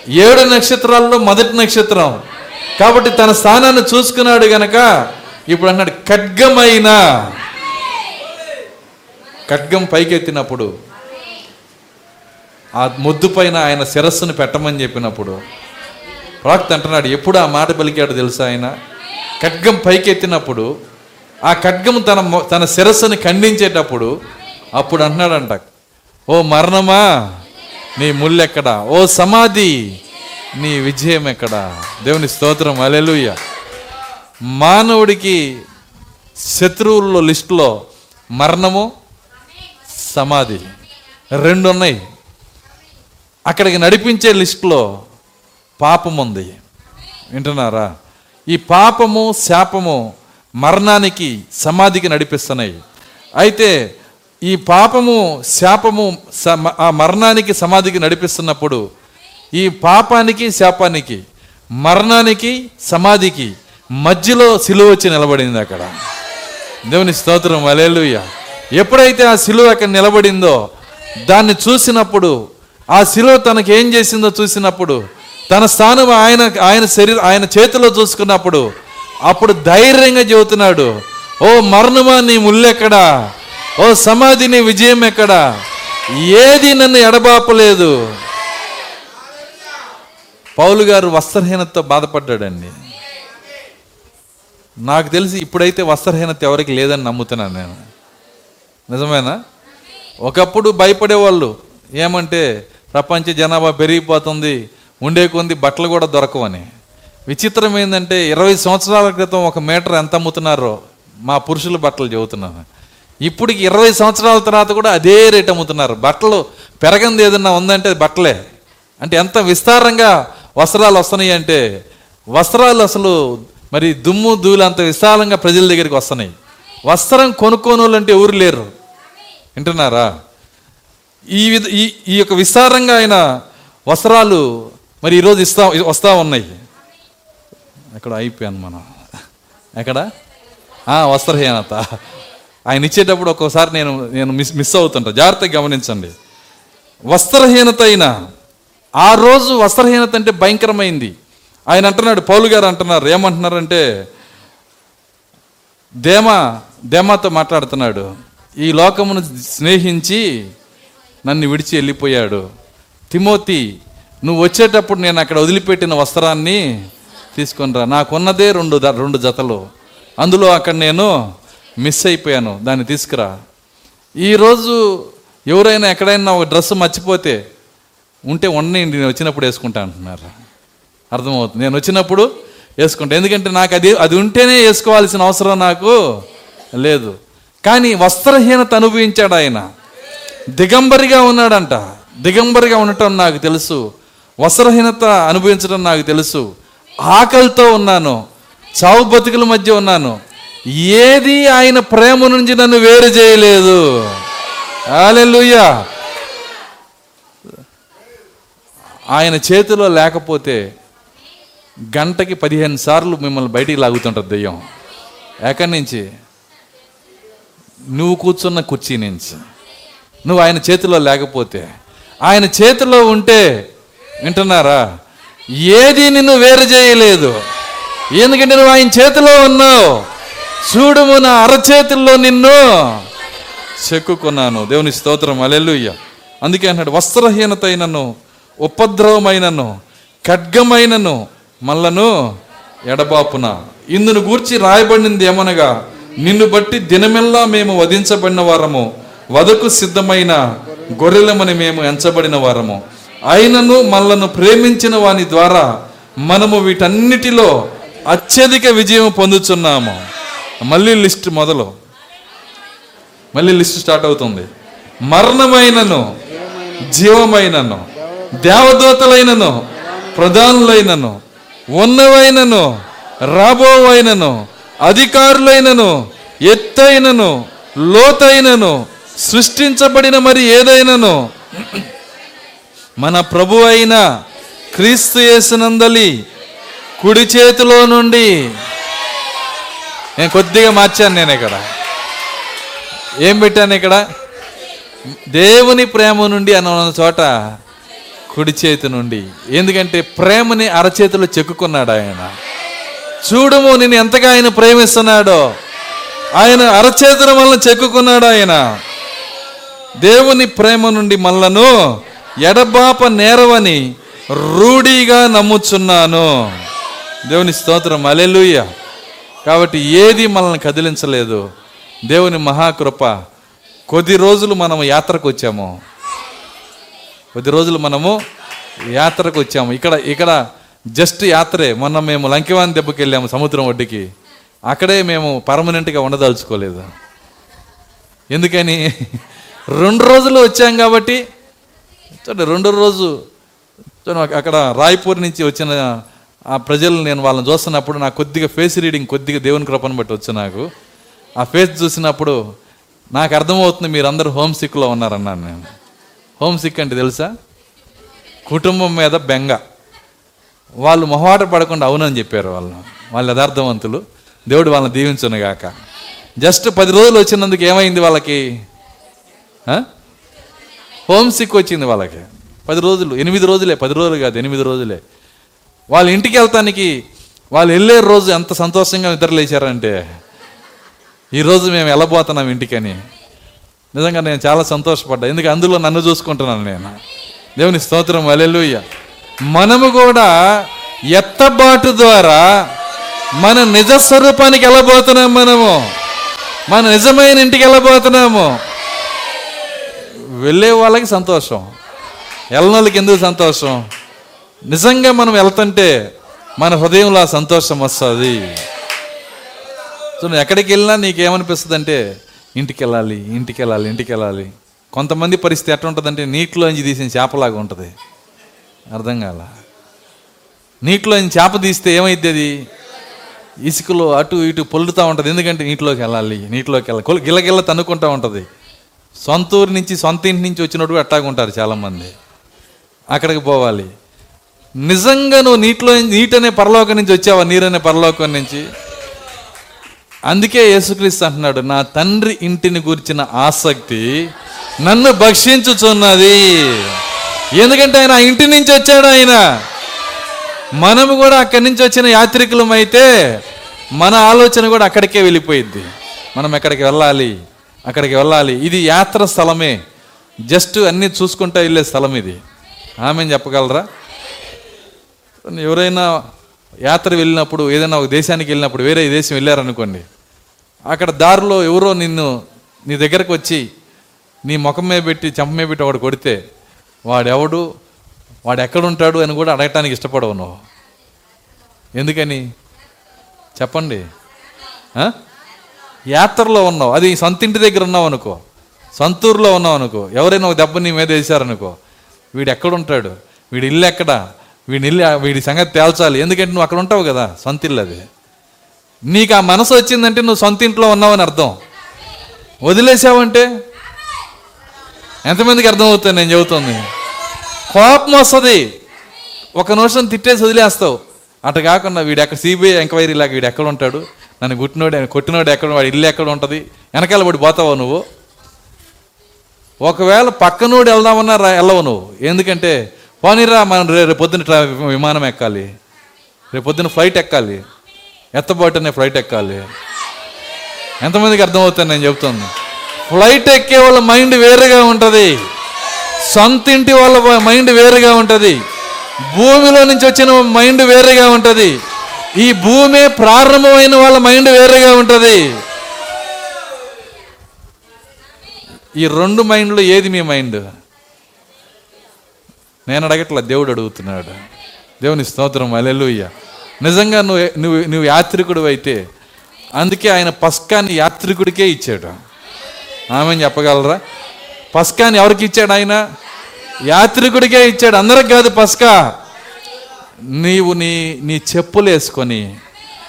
ఏడు నక్షత్రాల్లో మొదటి నక్షత్రం. కాబట్టి తన స్థానాన్ని చూసుకున్నాడు గనక ఇప్పుడు అన్నాడు ఖడ్గమైన ఖడ్గం పైకెత్తినప్పుడు ఆ ముద్దు పైన ఆయన శిరస్సును పెట్టమని చెప్పినప్పుడు ప్రాక్త అంటున్నాడు ఎప్పుడు ఆ మాట పలికాడు తెలుసా ఆయన? ఖడ్గం పైకెత్తినప్పుడు ఆ ఖడ్గం తన తన శిరస్సుని ఖండించేటప్పుడు అప్పుడు అంటున్నాడంట ఓ మరణమా నీ ముళ్ళెక్కడా ఓ సమాధి నీ విజయం ఎక్కడా దేవుని స్తోత్రం అలెలుయ్య మానవుడికి శత్రువుల్లో లిస్టులో మరణము సమాధి. రెండు ఉన్నాయి అక్కడికి నడిపించే లిస్టులో పాపం ఉంది. వింటున్నారా? ఈ పాపము శాపము మరణానికి సమాధికి నడిపిస్తున్నాయి. అయితే ఈ పాపము శాపము ఆ మరణానికి సమాధికి నడిపిస్తున్నప్పుడు ఈ పాపానికి శాపానికి మరణానికి సమాధికి మధ్యలో సిలువ వచ్చి నిలబడింది అక్కడ. దేవుని స్తోత్రం. అలేలుయ్య ఎప్పుడైతే ఆ సిలువ అక్కడ నిలబడిందో దాన్ని చూసినప్పుడు ఆ సిలువ తనకి ఏం చేసిందో చూసినప్పుడు తన స్థానం ఆయన ఆయన శరీర ఆయన చేతిలో చూసుకున్నప్పుడు అప్పుడు ధైర్యంగా చెబుతున్నాడు ఓ మరణమా నీ ముల్లెక్కడా? ఓ సమాధి నీ విజయం ఎక్కడా? ఏది నన్ను ఎడబాపలేదు? పౌలు గారు వస్త్రహీనతతో బాధపడ్డాడండి. నాకు తెలిసి ఇప్పుడైతే వస్త్రహీనత ఎవరికి లేదని నమ్ముతున్నాను నేను. నిజమేనా? ఒకప్పుడు భయపడేవాళ్ళు. ఏమంటే ప్రపంచ జనాభా పెరిగిపోతుంది ఉండే కొంది బట్టలు కూడా దొరకవని. విచిత్రం ఏంటంటే ఇరవై సంవత్సరాల క్రితం ఒక మీటర్ ఎంత అమ్ముతున్నారో మా పురుషుల బట్టలు చెబుతున్నాను ఇప్పటికి ఇరవై సంవత్సరాల తర్వాత కూడా అదే రేట్ అమ్ముతున్నారు. బట్టలు పెరగంది ఏదన్నా ఉందంటే అది బట్టలే. అంటే ఎంత విస్తారంగా వస్త్రాలు వస్తున్నాయి అంటే వస్త్రాలు అసలు మరి దుమ్ము ధూళి అంత విశాలంగా ప్రజల దగ్గరికి వస్తున్నాయి. వస్త్రం కొనుక్కోని వాళ్ళు అంటే ఎవరు లేరు. వింటున్నారా? ఈ విధ ఈ ఈ యొక్క విస్తారంగా ఆయన వస్త్రాలు మరి ఈరోజు ఇస్తా వస్తూ ఉన్నాయి. ఎక్కడ అయిపోయాను మనం? ఎక్కడ? వస్త్రహీనత. ఆయన ఇచ్చేటప్పుడు ఒక్కోసారి నేను నేను మిస్ మిస్ అవుతుంటా. జాగ్రత్తగా గమనించండి. వస్త్రహీనత అయిన ఆ రోజు వస్త్రహీనత అంటే భయంకరమైంది. ఆయన అంటున్నాడు పౌలు గారు అంటున్నారు ఏమంటున్నారంటే దేమా దేమాతో మాట్లాడుతున్నాడు. ఈ లోకమును స్నేహించి నన్ను విడిచి వెళ్ళిపోయాడు. తిమోతి నువ్వు వచ్చేటప్పుడు నేను అక్కడ వదిలిపెట్టిన వస్త్రాన్ని తీసుకొనిరా నాకున్నదే రెండు రెండు జతలు. అందులో అక్కడ నేను మిస్ అయిపోయాను. దాన్ని తీసుకురా. ఈరోజు ఎవరైనా ఎక్కడైనా ఒక డ్రెస్ మర్చిపోతే ఉంటే ఉండనివ్వండి నేను వచ్చినప్పుడు వేసుకుంటా అంటున్నారు. అర్థమవుతుంది. నేను వచ్చినప్పుడు వేసుకుంటా. ఎందుకంటే నాకు అది అది ఉంటేనే వేసుకోవాల్సిన అవసరం నాకు లేదు. కానీ వస్త్రహీనత అనుభవించాడు ఆయన. దిగంబరిగా ఉన్నాడంట. దిగంబరిగా ఉండటం నాకు తెలుసు. వస్త్రహీనత అనుభవించడం నాకు తెలుసు. ఆకలితో ఉన్నాను. చావు బతుకుల మధ్య ఉన్నాను. ఏది ఆయన ప్రేమ నుంచి నన్ను వేరు చేయలేదు. హల్లెలూయా. ఆయన చేతిలో లేకపోతే గంటకి పదిహేను సార్లు మిమ్మల్ని బయటికి లాగుతుంటారు దెయ్యం. ఎక్కడి నుంచి? నువ్వు కూర్చున్న కుర్చీ నుంచి. నువ్వు ఆయన చేతిలో లేకపోతే. ఆయన చేతిలో ఉంటే వింటున్నారా? ఏది నిన్ను వేరు చేయలేదు. ఎందుకంటే నువ్వు ఆయన చేతిలో ఉన్నావు. చూడుము నా అరచేతుల్లో నిన్ను చెక్కుకున్నాను. దేవుని స్తోత్రం. అలెలుయ్య అందుకే అన్నాడు వస్త్రహీనతైనను ఉపద్రవమైనను ఖడ్గమైనను మళ్ళను ఎడబాపున. ఇందును గూర్చి రాయబడింది ఏమనగా నిన్ను బట్టి దినమెల్లా మేము వధించబడిన వారము. వదకు సిద్ధమైన గొర్రెలమని మేము ఎంచబడిన వారము. అయినను మనలను ప్రేమించిన వాని ద్వారా మనము వీటన్నిటిలో అత్యధిక విజయం పొందుచున్నాము. మళ్ళీ లిస్ట్ మొదలు. మళ్ళీ లిస్ట్ స్టార్ట్ అవుతుంది. మరణమైనను జీవమైనను దేవదూతలైనను ప్రధానులైనను ఉన్నవైనను రాబోవైనను అధికారులైనను ఎత్తైనను లోతైనను సృష్టించబడిన మరి ఏదైనను మన ప్రభు అయిన క్రీస్తు యేసునందలి కుడి చేతిలో నుండి. నేను కొద్దిగా మార్చాను నేను ఇక్కడ. ఏం పెట్టాను ఇక్కడ? దేవుని ప్రేమ నుండి అన్న చోట కుడి చేతి నుండి. ఎందుకంటే ప్రేమని అరచేతిలో చెక్కుకున్నాడు ఆయన. చూడము నేను ఎంతగా ఆయన ప్రేమిస్తున్నాడో. ఆయన అరచేతుల వలన చెక్కుకున్నాడు ఆయన. దేవుని ప్రేమ నుండి మళ్ళను ఎడబాప నేరవని రూఢీగా నమ్ముచున్నాను. దేవుని స్తోత్రం అలెలుయ్య కాబట్టి ఏది మనల్ని కదిలించలేదు. దేవుని మహాకృప. కొద్ది రోజులు మనము యాత్రకు వచ్చాము. కొద్ది రోజులు మనము యాత్రకు వచ్చాము. ఇక్కడ ఇక్కడ జస్ట్ యాత్రే. మొన్న మేము లంకివాన్ దెబ్బకి వెళ్ళాము సముద్రం ఒడ్డుకి. అక్కడే మేము పర్మనెంట్గా ఉండదలుచుకోలేదు. ఎందుకని? రెండు రోజులు వచ్చాం కాబట్టి చూడండి రెండో రోజు చూడండి అక్కడ రాయ్పూర్ నుంచి వచ్చిన ఆ ప్రజలు నేను వాళ్ళని చూస్తున్నప్పుడు నాకు కొద్దిగా ఫేస్ రీడింగ్ కొద్దిగా దేవుని కృపను బట్టి వచ్చు నాకు. ఆ ఫేస్ చూసినప్పుడు నాకు అర్థమవుతుంది మీరందరూ హోమ్ సిక్లో ఉన్నారన్నాను నేను. హోమ్ సిక్ అంటే తెలుసా? కుటుంబం మీద బెంగ. వాళ్ళు మొహమాట పడకుండా అవునని చెప్పారు వాళ్ళు వాళ్ళు యథార్థవంతులు. దేవుడు వాళ్ళని దీవించునుగాక. జస్ట్ పది రోజులు వచ్చినందుకు ఏమైంది వాళ్ళకి? హోమ్ సిక్ వచ్చింది వాళ్ళకి. పది రోజులు ఎనిమిది రోజులే పది రోజులు కాదు ఎనిమిది రోజులే. వాళ్ళ ఇంటికి వెళ్తానికి వాళ్ళు వెళ్ళే రోజు ఎంత సంతోషంగా నిద్రలేచారంటే ఈరోజు మేము వెళ్ళబోతున్నాం ఇంటికని. నిజంగా నేను చాలా సంతోషపడ్డా. ఎందుకు అందులో నన్ను చూసుకుంటున్నాను నేను. దేవుని స్తోత్రం. అలెలుయ్య మనము కూడా ఎత్తబాటు ద్వారా మన నిజ స్వరూపానికి వెళ్ళబోతున్నాం మనము. మన నిజమైన ఇంటికి వెళ్ళబోతున్నాము. వెళ్ళే వాళ్ళకి సంతోషం. వెళ్ళనోళ్ళకి వాళ్ళకి ఎందుకు సంతోషం? నిజంగా మనం వెళ్తుంటే మన హృదయంలో ఆ సంతోషం వస్తుంది. సో నువ్వు ఎక్కడికి వెళ్ళినా నీకేమనిపిస్తుంది అంటే ఇంటికి వెళ్ళాలి ఇంటికి వెళ్ళాలి ఇంటికి వెళ్ళాలి. కొంతమంది పరిస్థితి ఎట్లా ఉంటుందంటే నీటిలోంచి తీసిన చేపలాగా ఉంటుంది. అర్థం కాల. నీటిలో చేప తీస్తే ఏమైద్ది అది? ఇసుకలో అటు ఇటు పొల్లుతూ ఉంటుంది. ఎందుకంటే నీటిలోకి వెళ్ళాలి. నీటిలోకి వెళ్ళాలి. గిల్లగిల్ల తన్నుకుంటూ ఉంటుంది. సొంత ఊరి నుంచి సొంత ఇంటి నుంచి వచ్చినట్టు అట్టాగా ఉంటారు చాలామంది. అక్కడికి పోవాలి. నిజంగా నువ్వు నీటిలో నీటనే పరలోకం నుంచి వచ్చావా? నీరనే పరలోకం నుంచి? అందుకే యేసుక్రీస్తు అంటున్నాడు నా తండ్రి ఇంటిని గురించిన ఆసక్తి నన్ను భక్షించుచున్నది. ఎందుకంటే ఆయన ఇంటి నుంచి వచ్చాడు ఆయన. మనము కూడా అక్కడి నుంచి వచ్చిన యాత్రికులం అయితే మన ఆలోచన కూడా అక్కడికే వెళ్ళిపోయింది మనం ఎక్కడికి వెళ్ళాలి? అక్కడికి వెళ్ళాలి. ఇది యాత్ర స్థలమే. జస్ట్ అన్నీ చూసుకుంటా వెళ్ళే స్థలం ఇది. ఆమె చెప్పగలరా? ఎవరైనా యాత్ర వెళ్ళినప్పుడు ఏదైనా ఒక దేశానికి వెళ్ళినప్పుడు వేరే దేశం వెళ్ళారనుకోండి అక్కడ దారిలో ఎవరో నిన్ను నీ దగ్గరకు వచ్చి నీ ముఖం మీద పెట్టి చెంప మీద పెట్టి ఒకడు కొడితే వాడెవడు? వాడు ఎక్కడుంటాడు అని కూడా అడగటానికి ఇష్టపడవు నువ్వు. ఎందుకని? చెప్పండి. యాత్రలో ఉన్నావు. అది సొంత ఇంటి దగ్గర ఉన్నావు అనుకో. సొంతూరులో ఉన్నావు అనుకో. ఎవరైనా ఒక దెబ్బ నీ మీద వేశారనుకో. వీడు ఎక్కడుంటాడు వీడి ఇల్లు ఎక్కడ? వీడి ఇల్లు వీడి సంగతి తేల్చాలి. ఎందుకంటే నువ్వు అక్కడ ఉంటావు కదా సొంత ఇల్లు అది. నీకు ఆ మనసు వచ్చిందంటే నువ్వు సొంత ఇంట్లో ఉన్నావని అర్థం. వదిలేసావంటే? ఎంతమందికి అర్థమవుతుంది నేను చెబుతుంది? కోపం వస్తుంది. ఒక నిమిషం తిట్టేసి వదిలేస్తావు. అట్ట కాకుండా వీడు ఎక్కడ సిబిఐ ఎంక్వైరీ లాగా వీడు ఎక్కడ ఉంటాడు? నన్ను గుట్టినోడు కొట్టినోడు ఎక్కడ వాడి ఇల్లు ఎక్కడ ఉంటుంది? వెనకాల పడి పోతావు నువ్వు? ఒకవేళ పక్కనోడు వెళ్దామన్నా రా వెళ్ళవు నువ్వు. ఎందుకంటే పోనీరా మనం రేపు పొద్దున ట్రా విమానం ఎక్కాలి. రేపు పొద్దున ఫ్లైట్ ఎక్కాలి. ఎత్తబాటునే ఫ్లైట్ ఎక్కాలి. ఎంతమందికి అర్థమవుతుంది నేను చెప్తాను ఫ్లైట్ ఎక్కే వాళ్ళ మైండ్ వేరుగా ఉంటుంది. సొంత ఇంటి వాళ్ళ మైండ్ వేరుగా ఉంటుంది. భూమిలో నుంచి వచ్చిన మైండ్ వేరుగా ఉంటుంది. ఈ భూమి ప్రారంభమైన వాళ్ళ మైండ్ వేరుగా ఉంటుంది. ఈ రెండు మైండ్లో ఏది మీ మైండ్ నేను అడగట్లా దేవుడు అడుగుతున్నాడు. దేవుని స్తోత్రం అలెలుయ్య నిజంగా నువ్వు నువ్వు నువ్వు యాత్రికుడు అయితే అందుకే ఆయన పస్కాన్ని యాత్రికుడికే ఇచ్చాడు. ఆమె చెప్పగలరా? పస్కాని ఎవరికి ఇచ్చాడు ఆయన? యాత్రికుడికే ఇచ్చాడు. అందరికి కాదు పస్కా. నీవు నీ నీ చెప్పులు వేసుకొని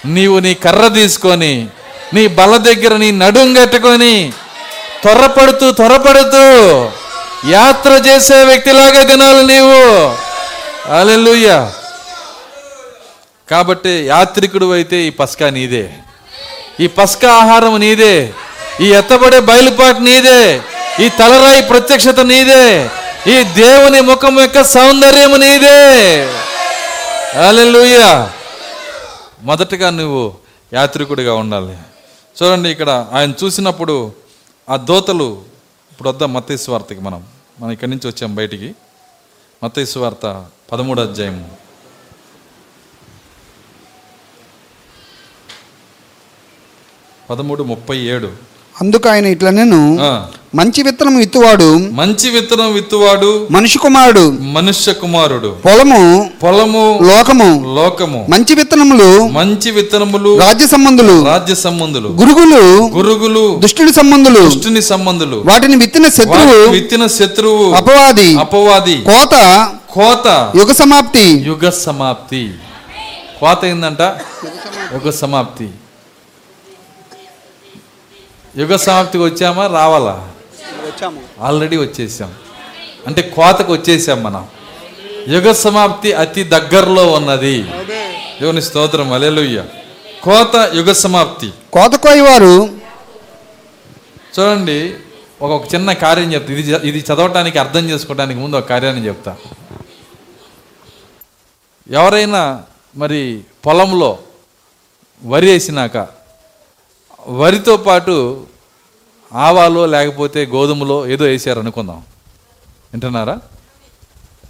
నీవు నీ కర్ర తీసుకొని నీ బల దగ్గర నీ నడుం కట్టుకొని త్వరపడుతూ త్వరపడుతూ యాత్ర చేసే వ్యక్తిలాగా తినాలి నీవు. అలెలుయ్య కాబట్టి యాత్రికుడు అయితే ఈ పస్కా నీదే. ఈ పస్కా ఆహారం నీదే. ఈ ఎత్తబడే బయలుపాటు నీదే. ఈ తలరాయి ప్రత్యక్షత నీదే. ఈ దేవుని ముఖం యొక్క సౌందర్యము నీదే. అలెలుయ్యా మొదటగా నువ్వు యాత్రికుడిగా ఉండాలి. చూడండి ఇక్కడ ఆయన చూసినప్పుడు ఆ దోతలు ఇప్పుడు వద్దాం మత్తయి మనం. మనం ఇక్కడి నుంచి వచ్చాం బయటికి. మత్తయి వార్త పదమూడు అధ్యాయము పదమూడు ముప్పై ఏడు. అందుకు ఆయన ఇట్లా నేను మంచి విత్తనం విత్తువాడు మంచి విత్తనం విత్తువాడు మనిషి కుమారుడు. మనుష్య కుమారుడు. పొలము పొలము లోకము. లోకము. మంచి విత్తనములు మంచి విత్తనములు రాజ్య సంబంధులు. రాజ్య సంబంధులు. గురుగులు గురుగులు దుష్టుడి సంబంధులు. దుష్టుని సంబంధులు. వాటిని విత్తిన శత్రువు విత్తిన శత్రువు. అపవాది. అపవాది. కోత కోత. యుగ సమాప్తి. యుగ సమాప్తి. కోత ఏందంట? యుగ సమాప్తి. యుగ సమాప్తికి వచ్చామా? రావాలా? ఆల్రెడీ వచ్చేసాం. అంటే కోతకు వచ్చేసాం మనం. యుగ సమాప్తి అతి దగ్గరలో ఉన్నది. దేవుని స్తోత్రం. అలెలుయ్య కోత యుగ సమాప్తి కోత కోయవారు చూడండి ఒక చిన్న కార్యం చెప్తా. ఇది ఇది చదవటానికి అర్థం చేసుకోవడానికి ముందు ఒక కార్యాన్ని చెప్తా. ఎవరైనా మరి పొలంలో వరి వేసినాక వరితో పాటు ఆవాలో లేకపోతే గోధుమలో ఏదో వేసారు అనుకుందాం. వింటున్నారా?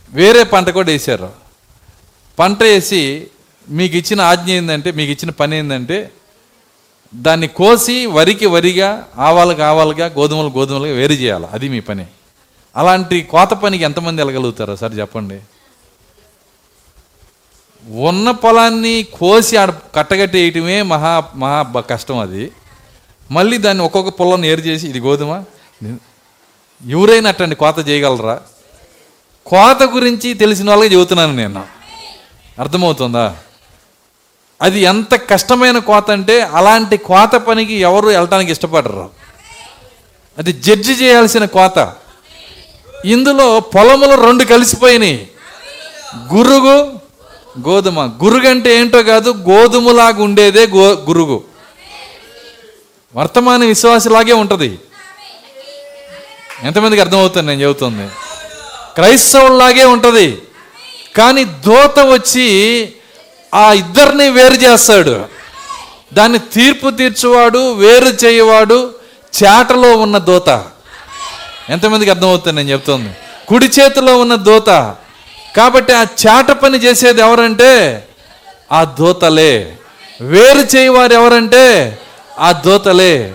వేరే పంట కూడా వేసారు. పంట వేసి మీకు ఇచ్చిన ఆజ్ఞ ఏంటంటే మీకు ఇచ్చిన పని ఏంటంటే దాన్ని కోసి వరికి వరిగా ఆవాలకు ఆవాలుగా గోధుమలు గోధుమలుగా వేరు చేయాలి. అది మీ పని. అలాంటి కోత పనికి ఎంతమంది వెళ్ళగలుగుతారో? సార్ చెప్పండి. ఉన్న పొలాన్ని కోసి ఆడ కట్టగట్టేయటమే మహా మహా కష్టం అది. మళ్ళీ దాన్ని ఒక్కొక్క పొలం ఏరు చేసి ఇది గోధుమ? ఎవరైనా అట్టండి కోత చేయగలరా? కోత గురించి తెలిసిన వాళ్ళకి చెబుతున్నాను నేను. అర్థమవుతుందా? అది ఎంత కష్టమైన కోత అంటే అలాంటి కోత పనికి ఎవరు వెళ్ళటానికి ఇష్టపడరు. అది జడ్జి చేయాల్సిన కోత. ఇందులో పొలములు రెండు కలిసిపోయినాయి. గురుగు గోధుమ. గురుగు అంటే ఏంటో కాదు గోధుమలాగా ఉండేదే గో గురుగు. వర్తమాన విశ్వాసలాగే ఉంటుంది. ఎంతమందికి అర్థమవుతుంది నేను చెబుతుంది? క్రైస్తవులాగే ఉంటుంది. కానీ దోత వచ్చి ఆ ఇద్దరిని వేరు చేస్తాడు. దాన్ని తీర్పు తీర్చువాడు వేరు చేయవాడు చేటలో ఉన్న దోత. ఎంతమందికి అర్థమవుతుంది నేను చెప్తుంది కుడి చేతిలో ఉన్న దోత. కాబట్టి ఆ చేట పని చేసేది ఎవరంటే? ఆ దోతలే. వేరు చేయవారు ఎవరంటే? ఆ దోతలే.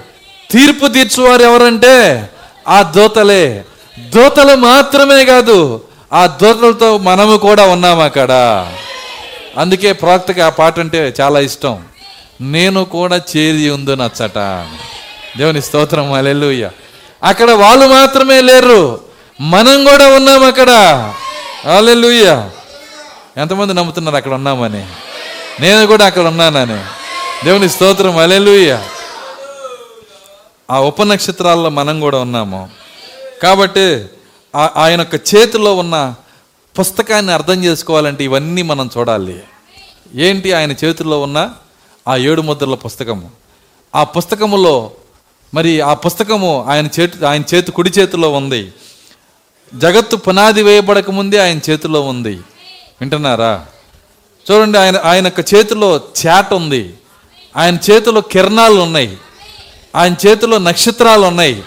తీర్పు తీర్చువారు ఎవరంటే ఆ దోతలే. దోతలు మాత్రమే కాదు ఆ దోతలతో మనము కూడా ఉన్నాం అక్కడ. అందుకే ప్రవక్తకి ఆ పాట అంటే చాలా ఇష్టం. నేను కూడా చేరి ఉందో నచ్చట. దేవుని స్తోత్రం అలెలుయ్య అక్కడ వాళ్ళు మాత్రమే లేరు. మనం కూడా ఉన్నాం అక్కడ. అలెలుయ్య ఎంతమంది నమ్ముతున్నారు అక్కడ ఉన్నామని? నేను కూడా అక్కడ ఉన్నానని. దేవుని స్తోత్రం అలెలుయ్య ఆ ఉపనక్షత్రాల్లో మనం కూడా ఉన్నాము. కాబట్టి ఆ- ఆయన యొక్క చేతిలో ఉన్న పుస్తకాన్ని అర్థం చేసుకోవాలంటే ఇవన్నీ మనం చూడాలి. ఏంటి ఆయన చేతిలో ఉన్న ఆ ఏడు ముద్రల పుస్తకము? ఆ పుస్తకములో మరి ఆ పుస్తకము ఆయన చేతి ఆయన చేతి కుడి చేతిలో ఉంది. జగత్తు పునాది వేయబడక ముందే ఆయన చేతిలో ఉంది. వింటున్నారా? చూడండి ఆయన ఆయన యొక్క చేతిలో చాట్ ఉంది. ఆయన చేతిలో కిరణాలు ఉన్నాయి. ఆయన చేతిలో నక్షత్రాలు ఉన్నాయి.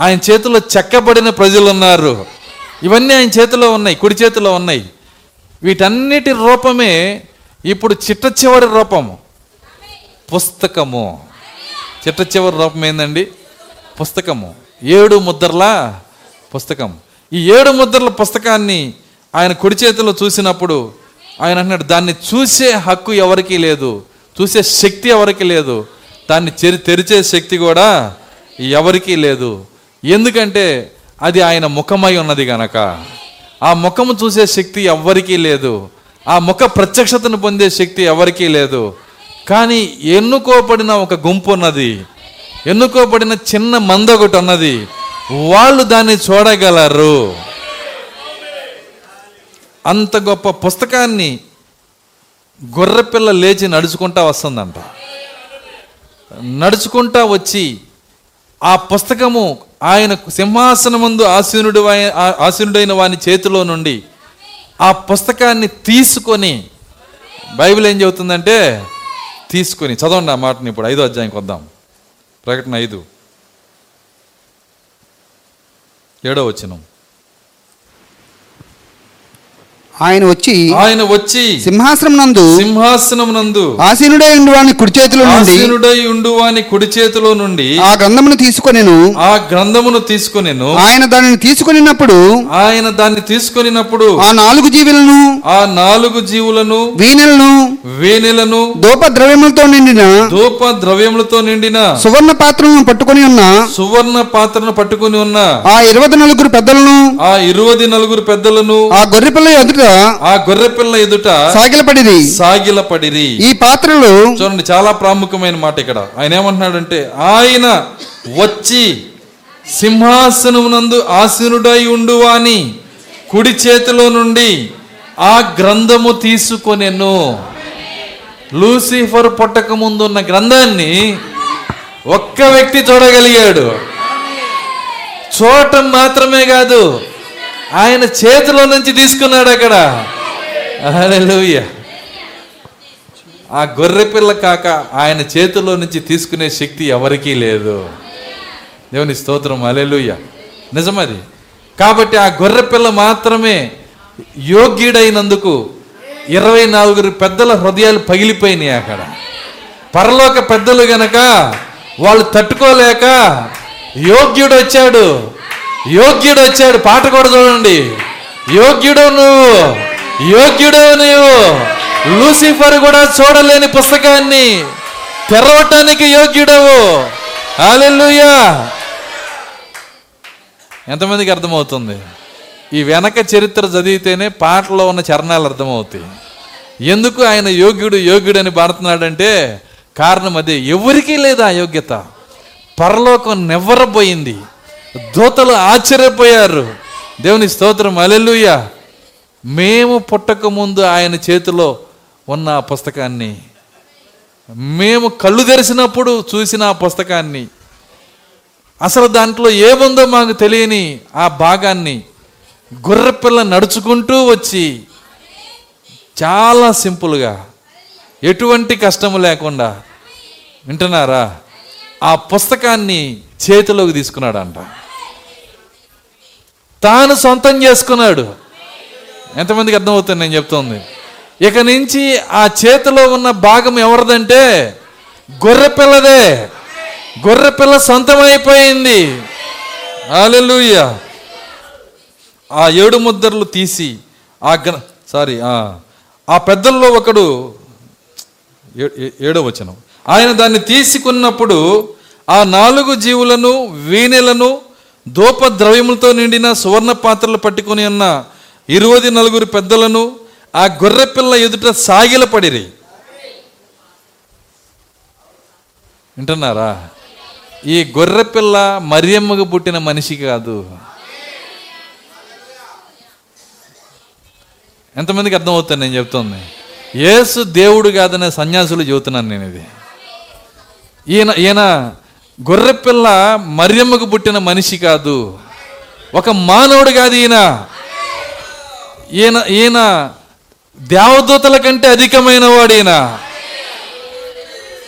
ఆయన చేతిలో చెక్కబడిన ప్రజలు ఉన్నారు. ఇవన్నీ ఆయన చేతిలో ఉన్నాయి కుడి చేతిలో ఉన్నాయి. వీటన్నిటి రూపమే ఇప్పుడు చిట్ట చివరి రూపము పుస్తకము. చిట్ట చివరి రూపం ఏందండి? పుస్తకము. ఏడు ముద్రల పుస్తకం. ఈ ఏడు ముద్రల పుస్తకాన్ని ఆయన కుడి చేతిలో చూసినప్పుడు ఆయన అంటున్నాడు దాన్ని చూసే హక్కు ఎవరికీ లేదు. చూసే శక్తి ఎవరికి లేదు. దాన్ని చెరి తెరిచే శక్తి కూడా ఎవరికీ లేదు. ఎందుకంటే అది ఆయన ముఖమై ఉన్నది గనక. ఆ ముఖము చూసే శక్తి ఎవ్వరికీ లేదు. ఆ ముఖ ప్రత్యక్షతను పొందే శక్తి ఎవరికీ లేదు. కానీ ఎన్నుకోబడిన ఒక గుంపు ఉన్నది. ఎన్నుకోబడిన చిన్న మంద ఒకటి ఉన్నది. వాళ్ళు దాన్ని చూడగలరు. అంత గొప్ప పుస్తకాన్ని గొర్రెపిల్ల లేచి నడుచుకుంటా వస్తుందంట. నడుచుకుంటా వచ్చి ఆ పుస్తకము ఆయన సింహాసనమందు ఆసీనుడు ఆసీనుడైన వాని చేతిలో నుండి ఆ పుస్తకాన్ని తీసుకొని బైబిల్ ఏం చెబుతుందంటే తీసుకొని చదవండి ఆ మాటని ఇప్పుడు ఐదో అధ్యాయంకి వద్దాం ప్రకటన ఐదు. ఏడో వచ్చినం ఆయన వచ్చి ఆయన వచ్చి సింహాసనం నందు సింహాసనం నందు ఆసీనుడై ఉండి వాని కుడి చేతిలో నుండి ఆసీనుడై ఉండు వాని కుడి చేతిలో నుండి ఆ గ్రంథమును తీసుకొనెను. ఆ గ్రంథమును తీసుకొనెను. ఆయన దానిని తీసుకొనినప్పుడు ఆయన దాన్ని తీసుకొనినప్పుడు ఆ నాలుగు జీవులను ఆ నాలుగు జీవులను వీణెలను వేనెలను దూప ద్రవ్యములతో నిండిన ధూప ద్రవ్యములతో నిండిన సువర్ణ పాత్రలను పట్టుకొని ఉన్న సువర్ణ పాత్రను పట్టుకుని ఉన్న ఆ ఇరవై నలుగురు పెద్దలను ఆ ఇరువది నలుగురు పెద్దలను ఆ గొర్రెపిల్ల ఎదుట ఆ గొర్రెపిల్ల ఎదుట సాగిలపడిరి. సాగిలపడిరి. ఈ పాత్రలు చూడండి చాలా ప్రాముఖ్యమైన మాట ఇక్కడ. ఆయన ఏమంటున్నాడంటే ఆయన వచ్చి సింహాసనమునందు ఆసీనుడై ఉండువాని కుడి చేతిలో నుండి ఆ గ్రంథము తీసుకొనెను. లూసిఫర్ పుట్టక ముందు ఉన్న గ్రంథాన్ని ఒక్క వ్యక్తి చూడగలిగాడు. చూడటం మాత్రమే కాదు ఆయన చేతిలో నుంచి తీసుకున్నాడు అక్కడ. లూయ ఆ గొర్రె పిల్ల కాక ఆయన చేతిలో నుంచి తీసుకునే శక్తి ఎవరికీ లేదు. దేవుని స్తోత్రం అలెలుయ్య నిజమది. కాబట్టి ఆ గొర్రె పిల్ల మాత్రమే యోగ్యుడైనందుకు ఇరవై నాలుగురు పెద్దల హృదయాలు పగిలిపోయినాయి అక్కడ. పరలోక పెద్దలు గనక వాళ్ళు తట్టుకోలేక యోగ్యుడు వచ్చాడు యోగ్యుడు వచ్చాడు. పాట కూడా చూడండి. యోగ్యుడు నువ్వు. యోగ్యుడు నువ్వు లూసిఫర్ కూడా చూడలేని పుస్తకాన్ని తెరవటానికి యోగ్యుడవు. హల్లెలూయా. ఎంతమందికి అర్థమవుతుంది? ఈ వెనక చరిత్ర చదివితేనే పాటలో ఉన్న చరణాలు అర్థమవుతాయి. ఎందుకు ఆయన యోగ్యుడు యోగ్యుడు అని పాడుతున్నాడంటే కారణం అదే. ఎవరికీ లేదు ఆ యోగ్యత. పరలోకం నెవ్వరపోయింది దూతలు ఆశ్చర్యపోయారు. దేవుని స్తోత్రం అలెలుయ్య మేము పుట్టక ముందు ఆయన చేతిలో ఉన్న ఆ పుస్తకాన్ని మేము కళ్ళు తెరిచినప్పుడు చూసిన ఆ పుస్తకాన్ని అసలు దాంట్లో ఏముందో మాకు తెలియని ఆ భాగాన్ని గుర్రపిల్ల నడుచుకుంటూ వచ్చి చాలా సింపుల్గా ఎటువంటి కష్టము లేకుండా వింటున్నారా? ఆ పుస్తకాన్ని చేతిలోకి తీసుకున్నాడంట. తాను సొంతం చేసుకున్నాడు. ఎంతమందికి అర్థమవుతుంది నేను చెప్తోంది? ఇక నుంచి ఆ చేతిలో ఉన్న భాగం ఎవరిదంటే గొర్రెపిల్లదే గొర్రెపిల్ల సొంతమైపోయింది. హల్లెలూయ. ఆ ఏడు ముద్రలు తీసి ఆ గ్ర సారీ ఆ పెద్దల్లో ఒకడు ఏ- ఏడో వచనం. ఆయన దాన్ని తీసుకున్నప్పుడు ఆ నాలుగు జీవులను వీణెలను దూప ద్రవ్యములతో నిండిన సువర్ణ పాత్రలు పట్టుకొని ఉన్న ఇరువది నలుగురు పెద్దలను ఆ గొర్రెపిల్ల ఎదుట సాగిలపడిరి వింటున్నారా? ఈ గొర్రెపిల్ల మరియమ్మకు పుట్టిన మనిషి కాదు. ఎంతమందికి అర్థమవుతుంది నేను చెప్తుంది? యేసు దేవుడు కాదనే సన్యాసులు చెబుతున్నాను నేను ఇది ఈయన ఈయన గొర్రెపిల్ల మరియమ్మకు పుట్టిన మనిషి కాదు. ఒక మానవుడు కాదు ఈయన. ఈయన ఈయన దేవదూతల కంటే అధికమైన వాడు ఈయన.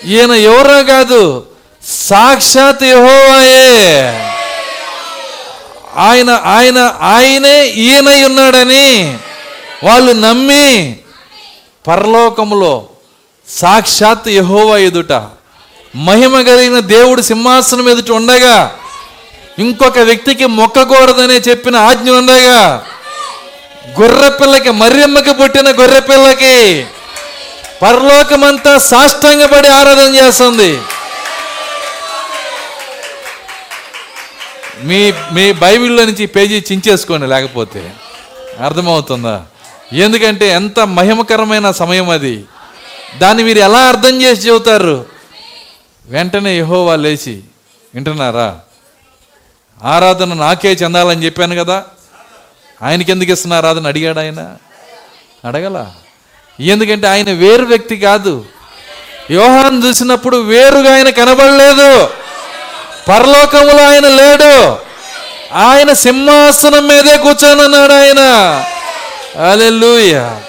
ఈయన ఎవరో కాదు సాక్షాత్ యహోవాయే. ఆయన ఆయన ఆయనే ఈయనై ఉన్నాడని వాళ్ళు నమ్మి పరలోకములో సాక్షాత్ యహోవా ఎదుట మహిమ కలిగిన దేవుడు సింహాసనం ఎదుట ఉండగా ఇంకొక వ్యక్తికి మొక్కకూడదనే చెప్పిన ఆజ్ఞ ఉండగా గొర్రె పిల్లకి మర్యమ్మకి పుట్టిన గొర్రె పిల్లకి పరలోకమంతా సాష్టంగపడి ఆరాధన చేస్తుంది. మీ మీ బైబిల్లో నుంచి పేజీ చించేసుకోండి లేకపోతే అర్థమవుతుందా? ఎందుకంటే ఎంత మహిమకరమైన సమయం అది. దాన్ని మీరు ఎలా అర్థం చేసి చెబుతారు? వెంటనే యహోవా లేచి వింటున్నారా? ఆరాధన నాకే చెందాలని చెప్పాను కదా. ఆయనకి ఎందుకు ఇస్తున్న ఆరాధన? అడిగాడు ఆయన. అడగల. ఎందుకంటే ఆయన వేరు వ్యక్తి కాదు. యోహాన్ చూసినప్పుడు వేరుగా ఆయన కనబడలేదు. పరలోకములో ఆయన లేడు. ఆయన సింహాసనం మీదే కూర్చోనన్నాడు ఆయన. అలెలుయ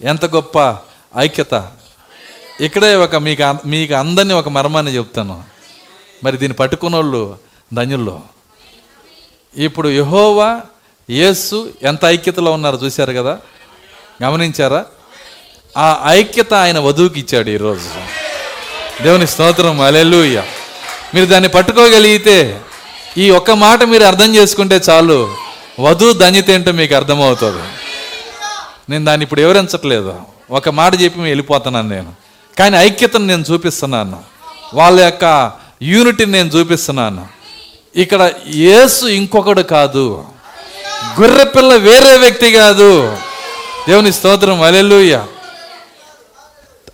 ఎంత గొప్ప ఐక్యత. ఇక్కడే ఒక మీకు మీకు అందరిని ఒక మర్మాన్ని చెప్తాను. మరి దీన్ని పట్టుకున్న వాళ్ళు ధన్యుల్లో. ఇప్పుడు యహోవా యేసు ఎంత ఐక్యతలో ఉన్నారో చూశారు కదా? గమనించారా? ఆ ఐక్యత ఆయన వధువుకి ఇచ్చాడు ఈరోజు. దేవుని స్తోత్రం అలెలుయ్య మీరు దాన్ని పట్టుకోగలిగితే ఈ ఒక్క మాట మీరు అర్థం చేసుకుంటే చాలు. వధువు ధన్యత ఏంటో మీకు అర్థమవుతుంది. నేను దాన్ని ఇప్పుడు వివరించట్లేదు. ఒక మాట చెప్పి మేము వెళ్ళిపోతున్నాను నేను. కానీ ఐక్యతను నేను చూపిస్తున్నాను. వాళ్ళ యొక్క యూనిటీని నేను చూపిస్తున్నాను. ఇక్కడ యేసు ఇంకొకడు కాదు. గొర్రెపిల్ల వేరే వ్యక్తి కాదు. దేవుని స్తోత్రం. అలెలుయ్య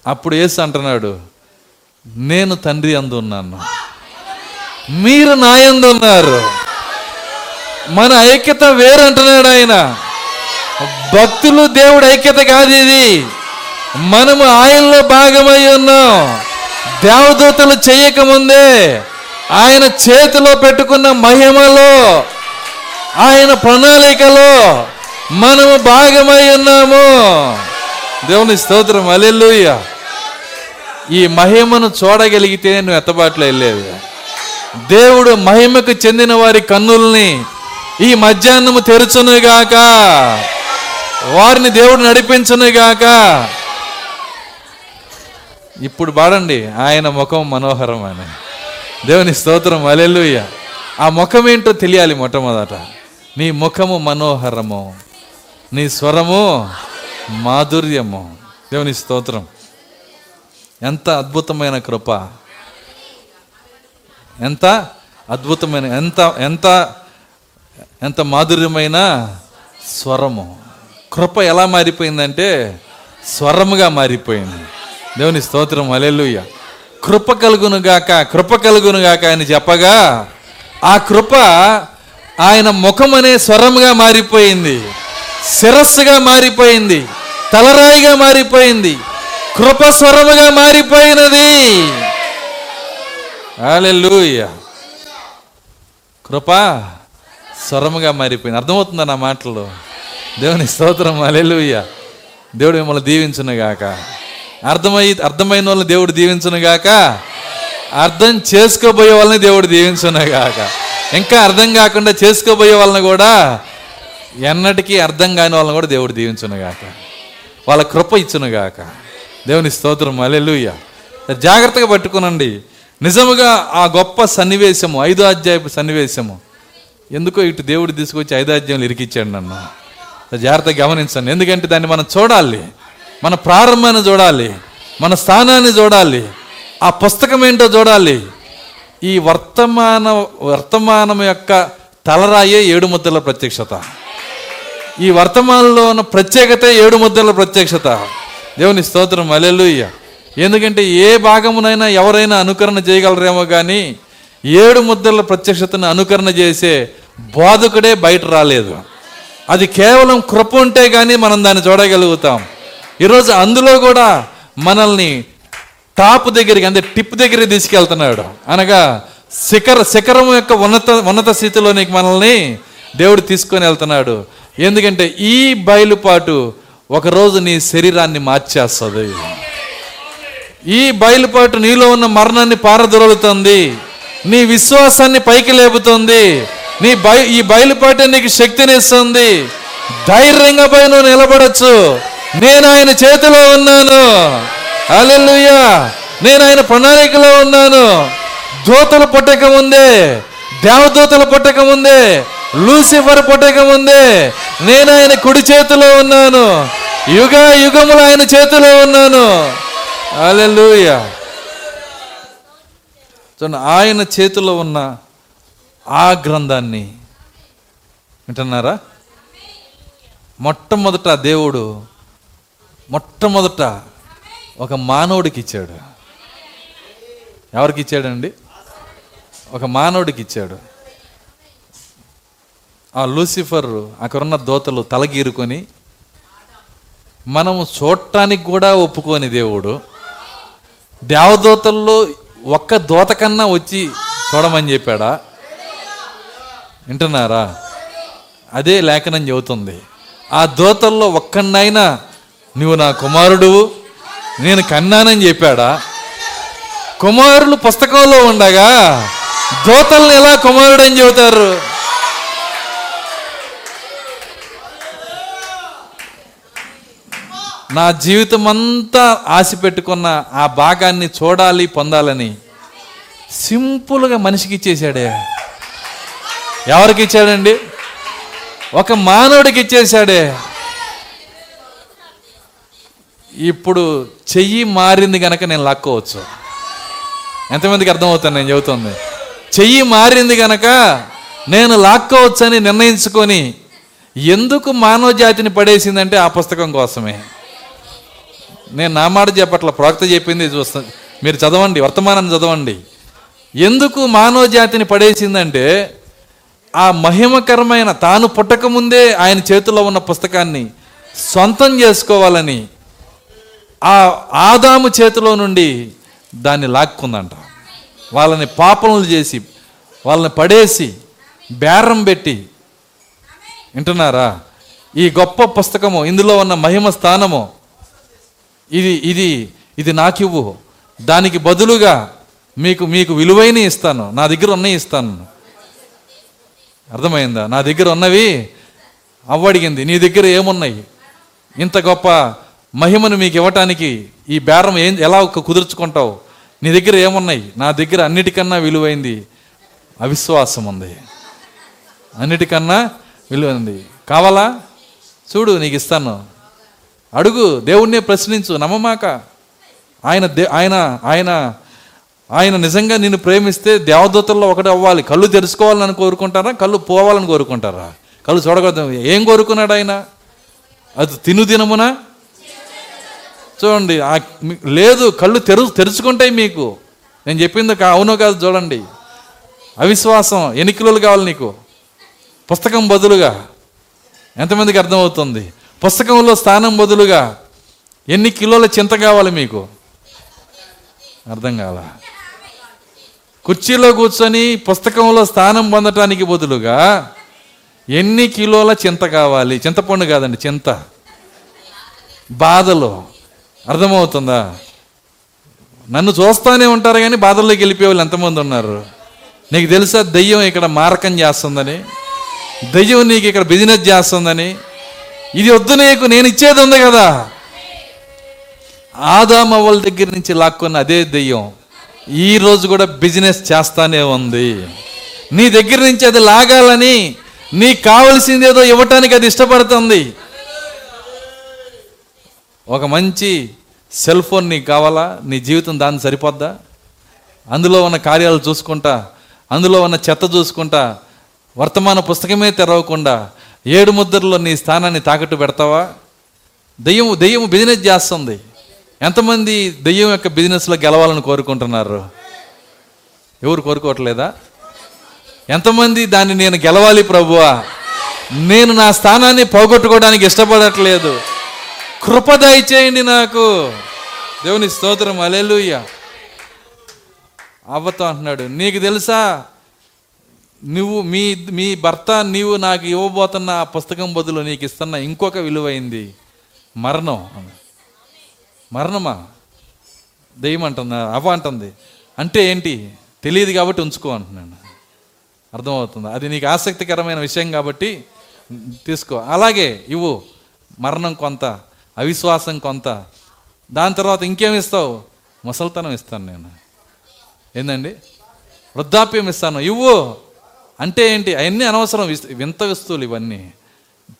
అప్పుడు యేసు అంటున్నాడు నేను తండ్రి అందు ఉన్నాను. మీరు నాయందు ఉన్నారు. మన ఐక్యత వేరంటున్నాడు ఆయన. భక్తులు దేవుడు ఐక్యత కాదు ఇది. మనము ఆయనలో భాగమై ఉన్నాం. దేవదూతలు చేయకముందే ఆయన చేతిలో పెట్టుకున్న మహిమలో ఆయన ప్రణాళికలో మనము భాగమై ఉన్నాము. దేవుని స్తోత్రం అలెల్లుయ్య ఈ మహిమను చూడగలిగితే నువ్వు ఎత్తబాట్లో వెళ్ళేది దేవుడు మహిమకు చెందిన వారి కన్నుల్ని ఈ మధ్యాహ్నము తెరుచునుగాక. వారిని దేవుడు నడిపించునుగాక. ఇప్పుడు పాడండి. ఆయన ముఖం మనోహరం అని దేవుని స్తోత్రం. అలెలుయ్య ఆ ముఖం ఏంటో తెలియాలి మొట్టమొదట. నీ ముఖము మనోహరము. నీ స్వరము మాధుర్యము. దేవుని స్తోత్రం. ఎంత అద్భుతమైన కృప. ఎంత అద్భుతమైన ఎంత ఎంత ఎంత మాధుర్యమైన స్వరము. కృప ఎలా మారిపోయిందంటే స్వరముగా మారిపోయింది. దేవుని స్తోత్రం అలెలుయ్య కృప కలుగునుగాక కృప కలుగునుగాక అని చెప్పగా ఆ కృప ఆయన ముఖం అనే స్వరముగా మారిపోయింది. శిరస్సుగా మారిపోయింది. తలరాయిగా మారిపోయింది. కృప స్వరముగా మారిపోయినది. అలెలుయ్య కృప స్వరముగా మారిపోయింది. అర్థమవుతుందా నా మాటలు? దేవుని స్తోత్రం అలెలుయ్య దేవుడు మిమ్మల్ని దీవించునుగాక అర్థమై అర్థమైన వాళ్ళని దేవుడు దీవించనుగాక? అర్థం చేసుకోబోయే వాళ్ళని దేవుడు దీవించనుగాక. ఇంకా అర్థం కాకుండా చేసుకోబోయే వాళ్ళని కూడా ఎన్నటికీ అర్థం కాని వాళ్ళని కూడా దేవుడు దీవించునుగాక. వాళ్ళ కృప ఇచ్చునుగాక. దేవుని స్తోత్రం. అలెలుయ్య జాగ్రత్తగా పట్టుకునండి. నిజముగా ఆ గొప్ప సన్నివేశము ఐదో అధ్యాయపు సన్నివేశము ఎందుకో ఇటు దేవుడు తీసుకొచ్చి ఐదో అధ్యాయంలో ఇరికిచ్చాడు నన్ను. జాగ్రత్తగా గమనించండి. ఎందుకంటే దాన్ని మనం చూడాలి. మన ప్రారంభాన్ని చూడాలి మన స్థానాన్ని చూడాలి ఆ పుస్తకం ఏంటో చూడాలి. ఈ వర్తమాన వర్తమానం యొక్క తలరాయే ఏడు ముద్దల ప్రత్యక్షత. ఈ వర్తమానంలో ఉన్న ప్రత్యేకత ఏడు ముద్దల ప్రత్యక్షత. దేవుని స్తోత్రం అలెలుయ్య ఎందుకంటే ఏ భాగమునైనా ఎవరైనా అనుకరణ చేయగలరేమో కానీ ఏడు ముద్దల ప్రత్యక్షతను అనుకరణ చేసే బోధకుడే బయట రాలేదు. అది కేవలం కృప ఉంటే కానీ మనం దాన్ని చూడగలుగుతాం. ఈరోజు అందులో కూడా మనల్ని టాప్ దగ్గరికి అంటే టిప్ దగ్గరికి తీసుకెళ్తున్నాడు. అనగా శిఖర శిఖరం యొక్క ఉన్నత ఉన్నత స్థితిలోనికి మనల్ని దేవుడు తీసుకొని వెళ్తున్నాడు. ఎందుకంటే ఈ బయలుపాటు ఒకరోజు నీ శరీరాన్ని మార్చేస్తుంది. ఈ బయలుపాటు నీలో ఉన్న మరణాన్ని పారదొరులుతుంది. నీ విశ్వాసాన్ని పైకి లేపుతుంది. నీ బయ ఈ బయలుపాటు నీకు శక్తినిస్తుంది. ధైర్యంగా పై నువ్వు నిలబడచ్చు. నేను ఆయన చేతిలో ఉన్నాను. అలెలుయ్యా నేను ఆయన ప్రణాళికలో ఉన్నాను. దూతలు పుట్టక ముందే దేవదూతలు పుట్టక ముందే లూసిఫర్ పుట్టక ముందే నేను ఆయన కుడి చేతిలో ఉన్నాను. యుగ యుగములు ఆయన చేతిలో ఉన్నాను. అల్లెలుయ్య చూడండి ఆయన చేతిలో ఉన్న ఆ గ్రంథాన్ని వింటున్నారా? మొట్టమొదట దేవుడు మొట్టమొదట ఒక మానవుడికి ఇచ్చాడు. ఎవరికి ఇచ్చాడండి ఒక మానవుడికి ఇచ్చాడు. ఆ లూసిఫర్ అక్కడున్న దోతలు తలగీరుకొని మనము చూడటానికి కూడా ఒప్పుకోని దేవుడు దేవదూతల్లో ఒక్క దోత కన్నా వచ్చి చూడమని చెప్పాడా? వింటున్నారా? అదే లేఖనం చెబుతుంది. ఆ దోతల్లో ఒక్కన్నైనా నువ్వు నా కుమారుడు నేను కన్నానని చెప్పాడా? కుమారులు పుస్తకంలో ఉండగా దోతల్ని ఎలా కుమారుడు అని చెబుతారు? నా జీవితం అంతా ఆశ పెట్టుకున్న ఆ భాగాన్ని చూడాలి పొందాలని సింపుల్గా మనిషికి ఇచ్చేసాడే ఎవరికి ఇచ్చాడండి? ఒక మానవుడికి ఇచ్చేసాడే ఇప్పుడు చెయ్యి మారింది కనుక నేను లాక్కోవచ్చు. ఎంతమందికి అర్థమవుతాను నేను చెబుతుంది? చెయ్యి మారింది కనుక నేను లాక్కోవచ్చని నిర్ణయించుకొని ఎందుకు మానవ జాతిని పడేసిందంటే ఆ పుస్తకం కోసమే. నేను నా మాట చెప్పట్ల ప్రవక్త చెప్పింది చూస్తా మీరు చదవండి వర్తమానం చదవండి. ఎందుకు మానవ జాతిని పడేసిందంటే ఆ మహిమకరమైన తాను పుట్టకముందే ఆయన చేతిలో ఉన్న పుస్తకాన్ని సొంతం చేసుకోవాలని ఆ ఆదాము చేతిలో నుండి దాన్ని లాక్కుందంట. వాళ్ళని పాపములు చేసి వాళ్ళని పడేసి బేరం పెట్టి వింటున్నారా? ఈ గొప్ప పుస్తకము ఇందులో ఉన్న మహిమ స్థానము ఇది ఇది ఇది నాకివ్వు. దానికి బదులుగా మీకు మీకు విలువైన ఇస్తాను. నా దగ్గర ఉన్నవి ఇస్తాను. అర్థమైందా? నా దగ్గర ఉన్నవి అవ్వడిగింది. నీ దగ్గర ఏమున్నాయి? ఇంత గొప్ప మహిమను మీకు ఇవ్వటానికి ఈ బేరం ఏం ఎలా కుదుర్చుకుంటావు? నీ దగ్గర ఏమున్నాయి? నా దగ్గర అన్నిటికన్నా విలువైంది అవిశ్వాసం ఉంది. అన్నిటికన్నా విలువైంది. కావాలా? చూడు నీకు ఇస్తాను. అడుగు దేవుణ్ణే ప్రశ్నించు నమ్మమాక. ఆయన దే ఆయన ఆయన ఆయన నిజంగా నిన్ను ప్రేమిస్తే దేవదూతల్లో ఒకటి అవ్వాలి. కళ్ళు తెరుచుకోవాలని కోరుకుంటారా? కళ్ళు పోవాలని కోరుకుంటారా? కళ్ళు చూడకూడదు. ఏం కోరుకున్నాడు ఆయన? అది తిను దినమునా చూడండి లేదు కళ్ళు తెరు తెరుచుకుంటాయి మీకు. నేను చెప్పింది కా- అవునో కాదు చూడండి. అవిశ్వాసం ఎన్ని కిలోలు కావాలి నీకు. పుస్తకం బదులుగా. ఎంతమందికి అర్థమవుతుంది? పుస్తకంలో స్థానం బదులుగా. ఎన్ని కిలోల చింత కావాలి మీకు? అర్థం కాల. కుర్చీలో కూర్చొని పుస్తకంలో స్థానం పొందటానికి బదులుగా ఎన్ని కిలోల చింత కావాలి? చింతపండు కాదండి చింత. బాధలు. అర్థమవుతుందా? నన్ను చూస్తానే ఉంటారు కానీ బాధల్లోకి వెళ్ళిపోయే వాళ్ళు ఎంతమంది ఉన్నారు? నీకు తెలుసా దెయ్యం ఇక్కడ మారకం చేస్తుందని? దెయ్యం నీకు ఇక్కడ బిజినెస్ చేస్తుందని? ఇది వద్దు నీకు నేను ఇచ్చేది ఉంది కదా? ఆదామవ్వల దగ్గర నుంచి లాక్కున్న అదే దెయ్యం ఈ రోజు కూడా బిజినెస్ చేస్తానే ఉంది. నీ దగ్గర నుంచి అది లాగాలని నీకు కావలసింది ఏదో ఇవ్వటానికి అది ఇష్టపడుతుంది. ఒక మంచి సెల్ ఫోన్ నీకు కావాలా? నీ జీవితం దాన్ని సరిపోద్దా? అందులో ఉన్న కార్యాలు చూసుకుంటా అందులో ఉన్న చెత్త చూసుకుంటా వర్తమాన పుస్తకమే తెరవకుండా ఏడు ముద్రలో నీ స్థానాన్ని తాకట్టు పెడతావా? దెయ్యం దెయ్యం బిజినెస్ చేస్తుంది. ఎంతమంది దెయ్యం యొక్క బిజినెస్లో గెలవాలని కోరుకుంటున్నారు? ఎవరు కోరుకోవట్లేదా? ఎంతమంది దాన్ని నేను గెలవాలి ప్రభువా? నేను నా స్థానాన్ని పోగొట్టుకోవడానికి ఇష్టపడట్లేదు. కృప దయచేయండి నాకు. దేవుని స్తోత్రం. అలెలుయ్య అవ్వతో అంటున్నాడు నీకు తెలుసా? నువ్వు మీ మీ భర్త నీవు నాకు ఇవ్వబోతున్న ఆ పుస్తకం బదులు నీకు ఇస్తున్న ఇంకొక విలువైంది మరణం. మరణమా? దెయ్యం అంటుందా అవ్వ అంటుంది. అంటే ఏంటి? తెలియదు కాబట్టి ఉంచుకో అంటున్నాను అర్థమవుతుంది. అది నీకు ఆసక్తికరమైన విషయం కాబట్టి తీసుకో. అలాగే ఇవ్వు మరణం కొంత. అవిశ్వాసం కొంత. దాని తర్వాత ఇంకేమి ఇస్తావు? ముసల్తనం ఇస్తాను నేను. ఏందండి? వృద్ధాప్యం ఇస్తాను. ఇవ్వు. అంటే ఏంటి? అవన్నీ అనవసరం. వింత వస్తువులు ఇవన్నీ.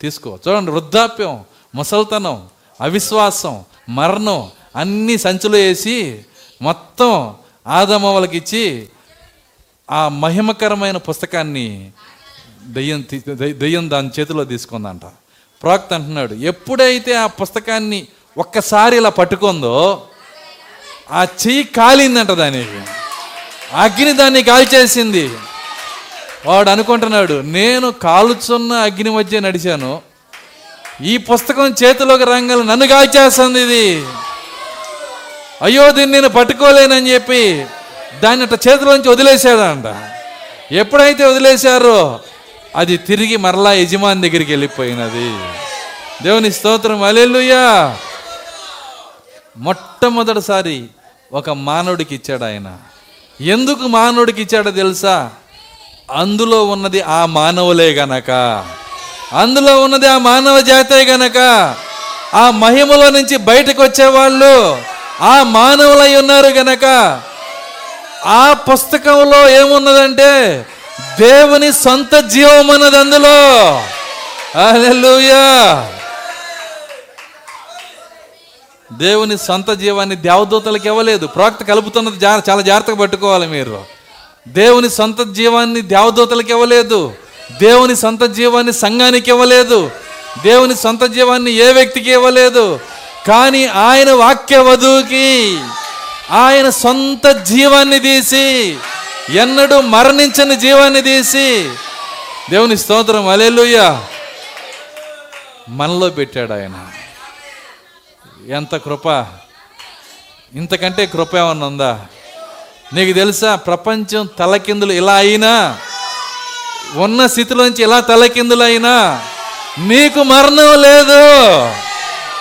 తీసుకో. చూడండి వృద్ధాప్యం ముసల్తనం అవిశ్వాసం మరణం అన్నీ సంచులు వేసి మొత్తం ఆదమవలకి ఇచ్చి ఆ మహిమకరమైన పుస్తకాన్ని దెయ్యం దెయ్యం దాని చేతిలో తీసుకుందంట. ప్రవక్త అంటున్నాడు ఎప్పుడైతే ఆ పుస్తకాన్ని ఒక్కసారి ఇలా పట్టుకుందో ఆ చెయ్యి కాలిందంట దానికి. అగ్ని దాన్ని కాల్చేసింది. వాడు అనుకుంటున్నాడు నేను కాలుచున్న అగ్ని మధ్య నడిచాను. ఈ పుస్తకం చేతిలోకి రంగలు నన్ను కాల్చేస్తుంది ఇది. అయ్యో దీన్ని నేను పట్టుకోలేనని చెప్పి దాన్ని అట్ట చేతిలోంచి వదిలేసాడంట ఎప్పుడైతే వదిలేశారో అది తిరిగి మరలా యజమాని దగ్గరికి వెళ్ళిపోయినది. దేవుని స్తోత్రం అలెలుయా మొట్టమొదటిసారి ఒక మానవుడికి ఇచ్చాడు ఆయన. ఎందుకు మానవుడికి ఇచ్చాడో తెలుసా? అందులో ఉన్నది ఆ మానవులే గనక. అందులో ఉన్నది ఆ మానవ జాతే గనక. ఆ మహిమలో నుంచి బయటకు వచ్చేవాళ్ళు ఆ మానవులై ఉన్నారు గనక. ఆ పుస్తకంలో ఏమున్నదంటే దేవుని సొంత జీవం అన్నది అందులో. హల్లెలూయా. దేవుని సొంత జీవాన్ని దేవదూతలకు ఇవ్వలేదు. ప్రవక్త కలుపుతున్నది జా చాలా జాగ్రత్తగా పట్టుకోవాలి మీరు. దేవుని సొంత జీవాన్ని దేవదూతలకు ఇవ్వలేదు. దేవుని సొంత జీవాన్ని సంఘానికి ఇవ్వలేదు. దేవుని సొంత జీవాన్ని ఏ వ్యక్తికి ఇవ్వలేదు. కానీ ఆయన వాక్య వధువుకి ఆయన సొంత జీవాన్ని తీసి ఎన్నడూ మరణించని జీవాన్ని తీసి దేవుని స్తోత్రం అలెలుయ్య మనలో పెట్టాడు ఆయన. ఎంత కృప. ఇంతకంటే కృప ఏమన్నా ఉందా? నీకు తెలుసా ప్రపంచం తలకిందులు ఇలా అయినా ఉన్న స్థితిలోంచి ఇలా తలకిందులు అయినా నీకు మరణం లేదు.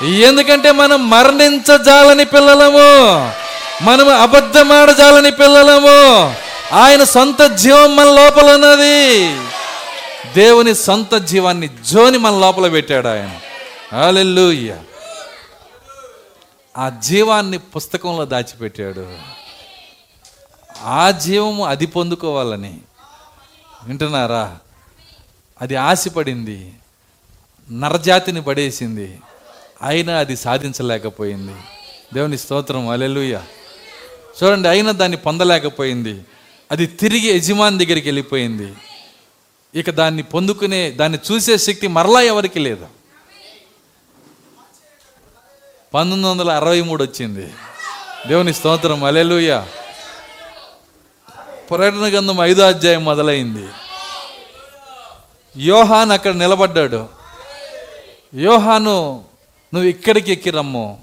ఎందుకంటే మనం మరణించజాలని పిల్లలము. మనం అబద్ధమాడజాలని పిల్లలము. ఆయన సొంత జీవం మన లోపల ఉన్నది. దేవుని సొంత జీవాన్ని జోని మన లోపల పెట్టాడు ఆయన. హల్లెలూయా. ఆ జీవాన్ని పుస్తకంలో దాచిపెట్టాడు. ఆ జీవము అది పొందుకోవాలని. వింటున్నారా? అది ఆశపడింది. నరజాతిని పడేసింది. అయినా అది సాధించలేకపోయింది. దేవుని స్తోత్రం. అలెలుయ చూడండి అయినా దాన్ని పొందలేకపోయింది. అది తిరిగి యజమాని దగ్గరికి వెళ్ళిపోయింది. ఇక దాన్ని పొందుకునే దాన్ని చూసే శక్తి మరలా ఎవరికి లేదు. పంతొమ్మిది వందల అరవై మూడు వచ్చింది. దేవుని స్తోత్రం అలెలుయ పర్యటన గంధం ఐదో అధ్యాయం మొదలైంది. యోహాన్ అక్కడ నిలబడ్డాడు. యోహాను నువ్వు ఇక్కడికి ఎక్కిరమ్ము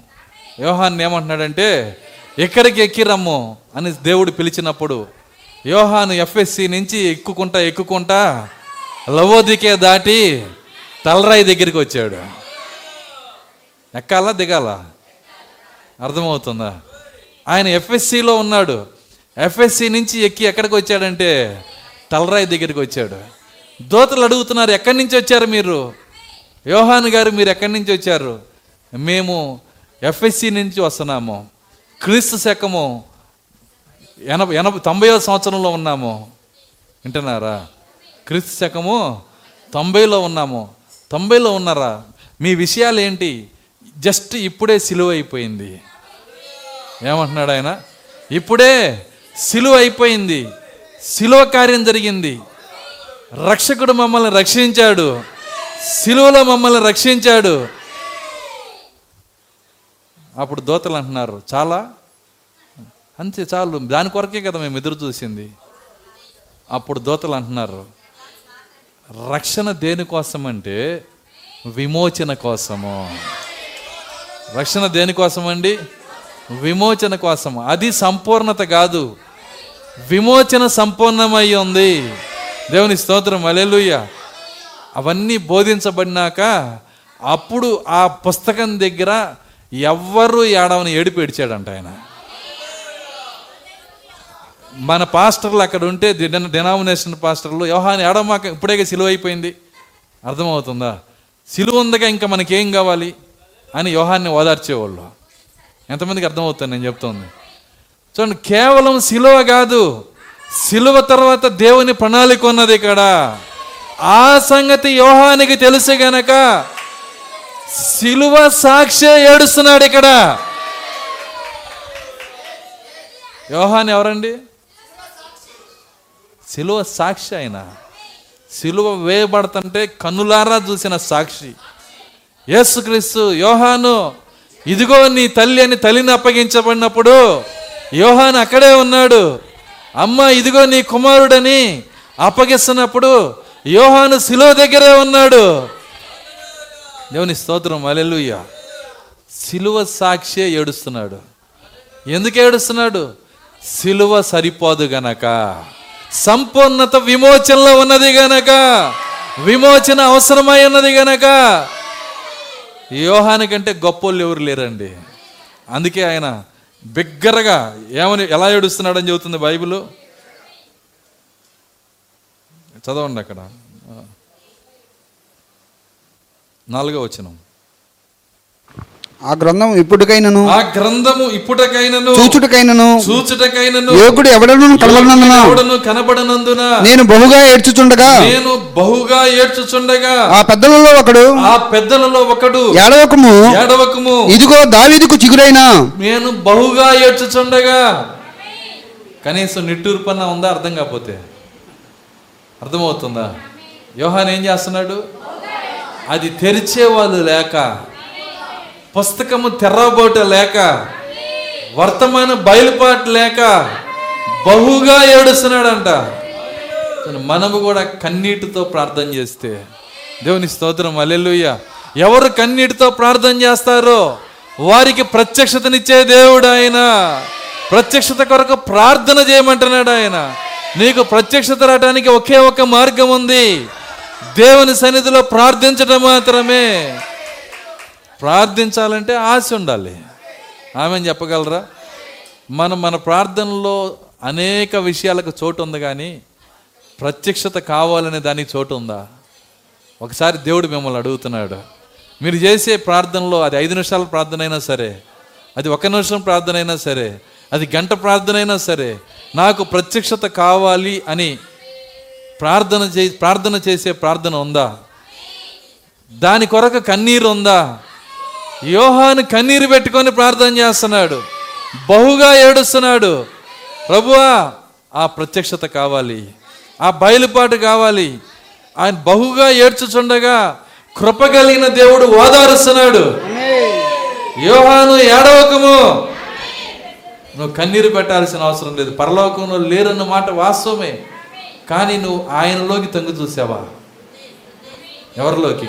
యోహాన్ ఏమంటున్నాడంటే ఎక్కడికి ఎక్కి రమ్ము అని దేవుడు పిలిచినప్పుడు యోహాను ఎఫ్ఎస్సి నుంచి ఎక్కుకుంటా ఎక్కుకుంటా లవోదికే దాటి తలరాయి దగ్గరికి వచ్చాడు. ఎక్కాలా దిగాలా? అర్థమవుతుందా? ఆయన ఎఫ్ఎస్సిలో ఉన్నాడు. ఎఫ్ఎస్సి నుంచి ఎక్కి ఎక్కడికి వచ్చాడంటే తలరాయి దగ్గరికి వచ్చాడు. దోతలు అడుగుతున్నారు ఎక్కడి నుంచి వచ్చారు మీరు? యోహాన్ గారు మీరు ఎక్కడి నుంచి వచ్చారు? మేము ఎఫ్ఎస్సి నుంచి వస్తున్నాము. క్రీస్తు శకము ఎనభై ఎనభై తొంభైవ సంవత్సరంలో ఉన్నాము. వింటున్నారా? క్రీస్తు శకము తొంభైలో ఉన్నాము. తొంభైలో ఉన్నారా? మీ విషయాలు ఏంటి జస్ట్ ఇప్పుడే సిలువ అయిపోయింది ఏమంటున్నాడు ఆయన? ఇప్పుడే సిలువ అయిపోయింది సిలువ కార్యం జరిగింది. రక్షకుడు మమ్మల్ని రక్షించాడు. సిలువలో మమ్మల్ని రక్షించాడు. అప్పుడు దోతలు అంటున్నారు చాలా అంతే చాలు. దాని కొరకే కదా మేము ఎదురు చూసింది. అప్పుడు దోతలు అంటున్నారు రక్షణ దేనికోసం అంటే విమోచన కోసము. రక్షణ దేనికోసం అండి విమోచన కోసం అది సంపూర్ణత కాదు. విమోచన సంపూర్ణమై ఉంది. దేవుని స్తోత్రం అలెలుయ్య అవన్నీ బోధించబడినాక అప్పుడు ఆ పుస్తకం దగ్గర ఎవ్వరూ ఏడవని ఏడిపేడిచాడంట ఆయన. మన పాస్టర్లు అక్కడ ఉంటే డినామినేషన్ పాస్టర్లు యోహాని ఏడమాక ఇప్పుడే సిలువ అయిపోయింది. అర్థమవుతుందా? సిలువ ఉందగా ఇంకా మనకేం కావాలి అని యోహాన్ని ఓదార్చేవాళ్ళు. ఎంతమందికి అర్థమవుతుంది నేను చెప్తోంది? చూడండి కేవలం సిలువ కాదు సిలువ తర్వాత దేవుని ప్రణాళిక ఉన్నది ఇక్కడ. ఆ సంగతి యోహానికి తెలుసు గనక సిలువ సాక్షి ఏడుస్తున్నాడు ఇక్కడ. యోహాన్ ఎవరండి? సిలువ సాక్షి ఆయన. సిలువ వేయబడుతుంటే కన్నులారా చూసిన సాక్షి. యేసుక్రీస్తు యోహాను ఇదిగో నీ తల్లి అని తల్లిని అప్పగించబడినప్పుడు యోహాన్ అక్కడే ఉన్నాడు. అమ్మ ఇదిగో నీ కుమారుడని అప్పగిస్తున్నప్పుడు యోహాను శిలువ దగ్గరే ఉన్నాడు. దేవుని స్తోత్రం అలెలుయ్య శిలువ సాక్షి ఏడుస్తున్నాడు. ఎందుకు ఏడుస్తున్నాడు? శిలువ సరిపోదు గనక. సంపూర్ణత విమోచనలో ఉన్నది గనక. విమోచన అవసరమై ఉన్నది గనక. యోహాని కంటే గొప్పోళ్ళు ఎవరు లేరండి? అందుకే ఆయన బిగ్గరగా ఏమని ఎలా ఏడుస్తున్నాడని చెబుతుంది బైబిల్? చదవండి అక్కడ. నాలుగో వచనం. ఆ గ్రంథం ఇప్పటికైనను ఆ గ్రంథము ఇప్పుటకైనను చూచుటకైనను సూచుటకైనను యోగుడు ఎవడను కలవనందున ఎవడను కనబడనందున నేను బహుగా ఏడ్చుచుండగా నేను బహుగా ఏడ్చుచుండగా ఆ పెద్దలలో ఒకడు ఆ పెద్దలలో ఒకడు ఏడవకము ఏడవకము ఇదిగో దావీదుకు చిగురైన నేను బహుగా ఏడ్చుచుండగా. కనీసం నిట్టూర్పన్న ఉందా అర్థం కాకపోతే? అర్థమవుతుందా? యోహాన్ ఏం చేస్తున్నాడు? అది తెరిచే వాళ్ళు లేక పుస్తకము తెరవబోట లేక వర్తమాన బయలుపాటు లేక బహుగా ఏడుస్తున్నాడంట. మనము కూడా కన్నీటితో ప్రార్థన చేస్తే. దేవుని స్తోత్రం అల్లెలుయ్య ఎవరు కన్నీటితో ప్రార్థన చేస్తారో వారికి ప్రత్యక్షతనిచ్చే దేవుడు ఆయన. ప్రత్యక్షత కొరకు ప్రార్థన చేయమంటున్నాడు ఆయన. నీకు ప్రత్యక్షత రావడానికి ఒకే ఒక మార్గం ఉంది. దేవుని సన్నిధిలో ప్రార్థించడం మాత్రమే. ప్రార్థించాలంటే ఆశ ఉండాలి. ఆమె చెప్పగలరా? మనం మన ప్రార్థనలో అనేక విషయాలకు చోటు ఉంది కానీ ప్రత్యక్షత కావాలనే దానికి చోటు ఉందా ఒకసారి దేవుడు మిమ్మల్ని అడుగుతున్నాడు. మీరు చేసే ప్రార్థనలో అది ఐదు నిమిషాల ప్రార్థన అయినా సరే అది ఒక నిమిషం ప్రార్థన అయినా సరే అది గంట ప్రార్థన అయినా సరే నాకు ప్రత్యక్షత కావాలి అని ప్రార్థన చే ప్రార్థన చేసే ప్రార్థన ఉందా? దాని కొరకు కన్నీరు ఉందా యోహాను కన్నీరు పెట్టుకొని ప్రార్థన చేస్తున్నాడు. బహుగా ఏడుస్తున్నాడు. ప్రభువా ఆ ప్రత్యక్షత కావాలి. ఆ బయలుపాటు కావాలి. ఆయన బహుగా ఏడ్చుచుండగా కృప కలిగిన దేవుడు ఓదారుస్తున్నాడు. యోహాను ఏడవకము. నువ్వు కన్నీరు పెట్టాల్సిన అవసరం లేదు. పరలోకంలో లేరన్న మాట వాస్తవమే. కానీ నువ్వు ఆయనలోకి తంగు చూసావా? ఎవరిలోకి?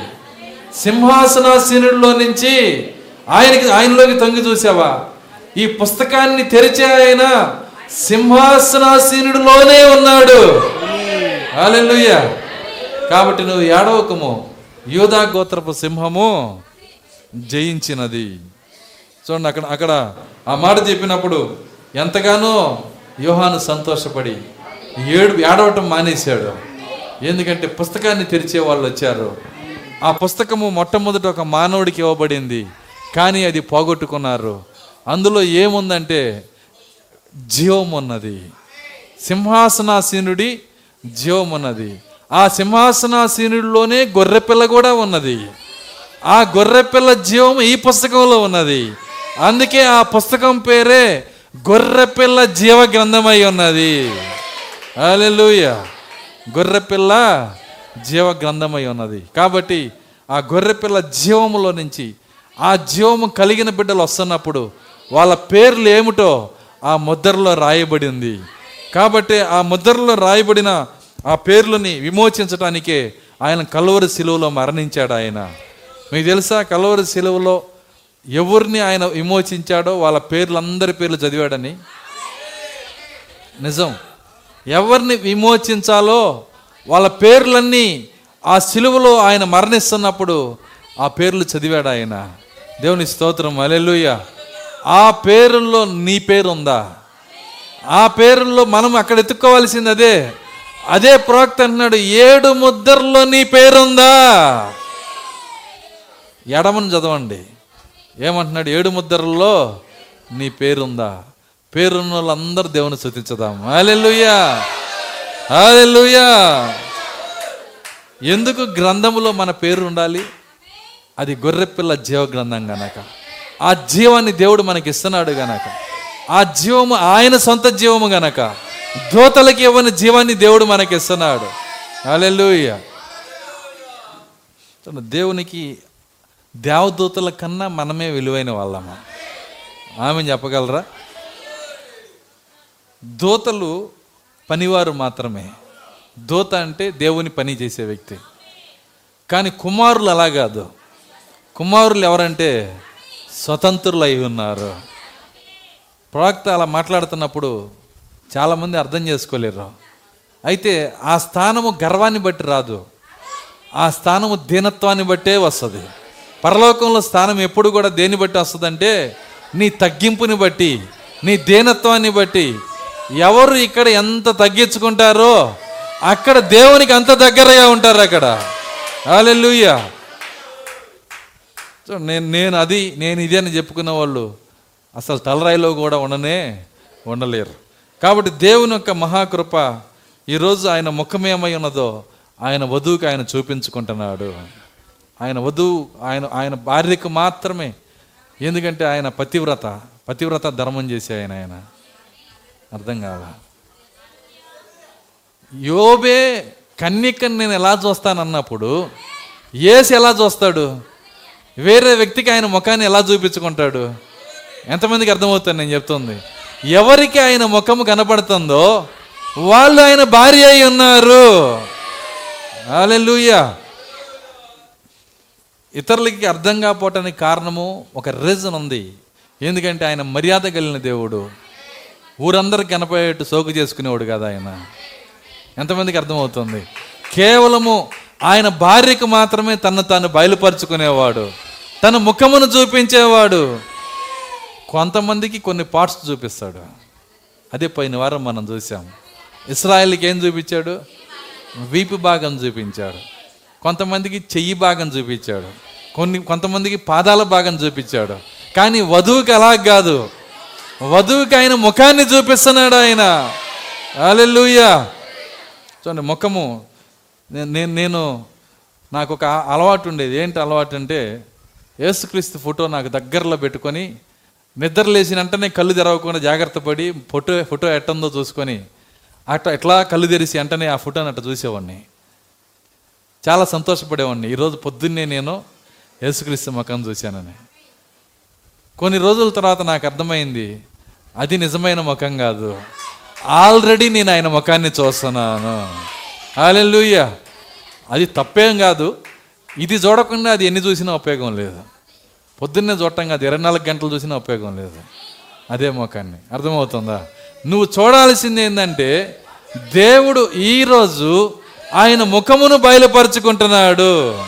సింహాసనాసీనుడిలో నుంచి ఆయనకి ఆయనలోకి తొంగి చూసావా? ఈ పుస్తకాన్ని తెరిచే ఆయన సింహాసనాసీనుడిలోనే ఉన్నాడు. హల్లెలూయా. కాబట్టి నువ్వు ఏడవకము. యూదా గోత్రపు సింహము జయించినది. చూడండి అక్కడ అక్కడ ఆ మాట చెప్పినప్పుడు ఎంతగానో యోహాను సంతోషపడి ఏడు ఏడవటం మానేశాడు. ఎందుకంటే పుస్తకాన్ని తెరిచే వాళ్ళు వచ్చారు. ఆ పుస్తకము మొట్టమొదట ఒక మానవుడికి ఇవ్వబడింది. కానీ అది పోగొట్టుకున్నారు. అందులో ఏముందంటే జీవం ఉన్నది. సింహాసనాసీనుడి జీవం ఉన్నది. ఆ సింహాసనాసీనుడిలోనే గొర్రెపిల్ల కూడా ఉన్నది. ఆ గొర్రెపిల్ల జీవం ఈ పుస్తకంలో ఉన్నది. అందుకే ఆ పుస్తకం పేరే గొర్రెపిల్ల జీవ గ్రంథమై ఉన్నది. అలెలుయ గొర్రెపిల్ల జీవ గ్రంథమై ఉన్నది. కాబట్టి ఆ గొర్రెపిల్ల జీవములో నుంచి ఆ జీవము కలిగిన బిడ్డలు వస్తున్నప్పుడు వాళ్ళ పేర్లు ఏమిటో ఆ ముద్రలో రాయబడింది. కాబట్టి ఆ ముద్రలో రాయబడిన ఆ పేర్లని విమోచించడానికే ఆయన కలువరి శిలువలో మరణించాడు ఆయన. మీకు తెలుసా? కలువరి శిలువలో ఎవరిని ఆయన విమోచించాడో వాళ్ళ పేర్లు అందరి పేర్లు చదివాడని? నిజం. ఎవరిని విమోచించాలో వాళ్ళ పేర్లన్నీ ఆ సిలువలో ఆయన మరణిస్తున్నప్పుడు ఆ పేర్లు చదివాడు ఆయన. దేవుని స్తోత్రం అలెలుయ్య ఆ పేరుల్లో నీ పేరు ఉందా ఆ పేరుల్లో మనం అక్కడ ఎత్తుక్కోవాల్సింది అదే. అదే ప్రోక్త అంటున్నాడు ఏడు ముద్రల్లో నీ పేరుందా? ఎడమని చదవండి. ఏమంటున్నాడు ఏడు ముద్రల్లో నీ పేరుందా? పేరున్న వాళ్ళందరూ దేవుని శృతించదాం అలెలుయ్యా హాలెలుయా ఎందుకు గ్రంథములో మన పేరు ఉండాలి? అది గొర్రెపిల్ల జీవ గ్రంథం గనక. ఆ జీవాన్ని దేవుడు మనకి ఇస్తున్నాడు గనక. ఆ జీవము ఆయన సొంత జీవము గనక. దోతలకి ఇవ్వని జీవాన్ని దేవుడు మనకి ఇస్తున్నాడు. హాలెలుయా దేవునికి దేవదూతల కన్నా మనమే విలువైన వాళ్ళము? ఆమె చెప్పగలరా? దూతలు పనివారు మాత్రమే. దూత అంటే దేవుని పని చేసే వ్యక్తి. కానీ కుమారులు అలా కాదు. కుమారులు ఎవరంటే స్వతంత్రులు అయి ఉన్నారు. ప్రవక్త అలా మాట్లాడుతున్నప్పుడు చాలామంది అర్థం చేసుకోలేరు. అయితే ఆ స్థానము గర్వాన్ని బట్టి రాదు. ఆ స్థానము దీనత్వాన్ని బట్టే వస్తుంది. పరలోకంలో స్థానం ఎప్పుడు కూడా దేన్ని బట్టి వస్తుందంటే నీ తగ్గింపుని బట్టి నీ దీనత్వాన్ని బట్టి ఎవరు ఇక్కడ ఎంత తగ్గించుకుంటారో అక్కడ దేవునికి అంత దగ్గరగా ఉంటారు అక్కడ. హాలెలూయా సో నేను నేను అది నేను ఇది అని చెప్పుకున్న వాళ్ళు అసలు తలరాయిలో కూడా ఉండనే ఉండలేరు. కాబట్టి దేవుని యొక్క మహాకృప ఈరోజు ఆయన ముఖమేమై ఉన్నదో ఆయన వధువుకి ఆయన చూపించుకుంటున్నాడు. ఆయన వధువు ఆయన ఆయన భార్యకు మాత్రమే. ఎందుకంటే ఆయన పతివ్రత పతివ్రత ధర్మం చేసే ఆయన ఆయన. అర్థం కాదా యోబే కన్యకని నేను ఎలా చూస్తానన్నప్పుడు ఏసి ఎలా చూస్తాడు? వేరే వ్యక్తికి ఆయన ముఖాన్ని ఎలా చూపించుకుంటాడు? ఎంతమందికి అర్థమవుతుంది నేను చెప్తుంది? ఎవరికి ఆయన ముఖము కనపడుతుందో వాళ్ళు ఆయన భార్య అయి ఉన్నారు. హల్లెలూయా. ఇతరులకి అర్థం కాకపోవటానికి కారణము ఒక రీజన్ ఉంది. ఎందుకంటే ఆయన మర్యాద కలిగిన దేవుడు. ఊరందరికి కనపడేట్టు సోకు చేసుకునేవాడు కదా ఆయన. ఎంతమందికి అర్థమవుతుంది? కేవలము ఆయన భార్యకు మాత్రమే తను తాను బయలుపరుచుకునేవాడు. తన ముఖమును చూపించేవాడు. కొంతమందికి కొన్ని పార్ట్స్ చూపిస్తాడు. అదే పోయిన వారం మనం చూసాం ఇస్రాయల్కి ఏం చూపించాడు? వీపు భాగం చూపించాడు. కొంతమందికి చెయ్యి భాగం చూపించాడు. కొన్ని కొంతమందికి పాదాల భాగం చూపించాడు. కానీ వధువుకి అలా కాదు. వధువుకి ఆయన ముఖాన్ని చూపిస్తున్నాడు ఆయన. అలెలుయ్యా చూడండి ముఖము. నేను నేను నాకు ఒక అలవాటు ఉండేది. ఏంటి అలవాటు అంటే యేసుక్రీస్తు ఫోటో నాకు దగ్గరలో పెట్టుకొని నిద్ర లేచిన వెంటనే కళ్ళు తెరవకుండా జాగ్రత్త పడి ఫోటో ఫోటో ఎట్టందో చూసుకొని అట్లా ఎట్లా కళ్ళు తెరిచి వెంటనే ఆ ఫోటోని అట్లా చూసేవాడిని. చాలా సంతోషపడేవాడిని. ఈరోజు పొద్దున్నే నేను యేసుక్రీస్తు ముఖం చూశానని. కొన్ని రోజుల తర్వాత నాకు అర్థమైంది అది నిజమైన ముఖం కాదు. ఆల్రెడీ నేను ఆయన ముఖాన్ని చూస్తున్నాను. హాలెలూయ అది తప్పేం కాదు. ఇది చూడకుండా అది ఎన్ని చూసినా ఉపయోగం లేదు. పొద్దున్నే చూడటం కాదు ఇరవై నాలుగు గంటలు చూసినా ఉపయోగం లేదు. అదే ముఖాన్ని. అర్థమవుతుందా? నువ్వు చూడాల్సింది ఏంటంటే దేవుడు ఈరోజు ఆయన ముఖమును బయలుపరుచుకుంటున్నాడు.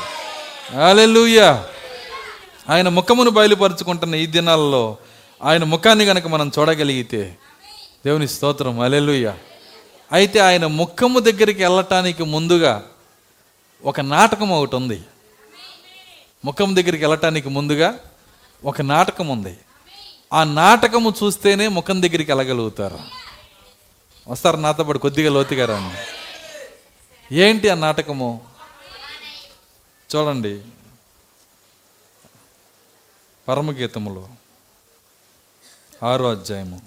అలెలుయ్య ఆయన ముఖమును బయలుపరుచుకుంటున్న ఈ దినాల్లో ఆయన ముఖాన్ని కనుక మనం చూడగలిగితే దేవుని స్తోత్రం అలెలుయ్య అయితే ఆయన ముఖము దగ్గరికి వెళ్ళటానికి ముందుగా ఒక నాటకం ఒకటి ఉంది. ముఖం దగ్గరికి వెళ్ళటానికి ముందుగా ఒక నాటకం ఉంది. ఆ నాటకము చూస్తేనే ముఖం దగ్గరికి వెళ్ళగలుగుతారు. వస్తారు నాతో పాటు కొద్దిగా లోతుగా రండి. ఏంటి ఆ నాటకము? చూడండి. పరమగీతములో. ఆరో అధ్యాయము.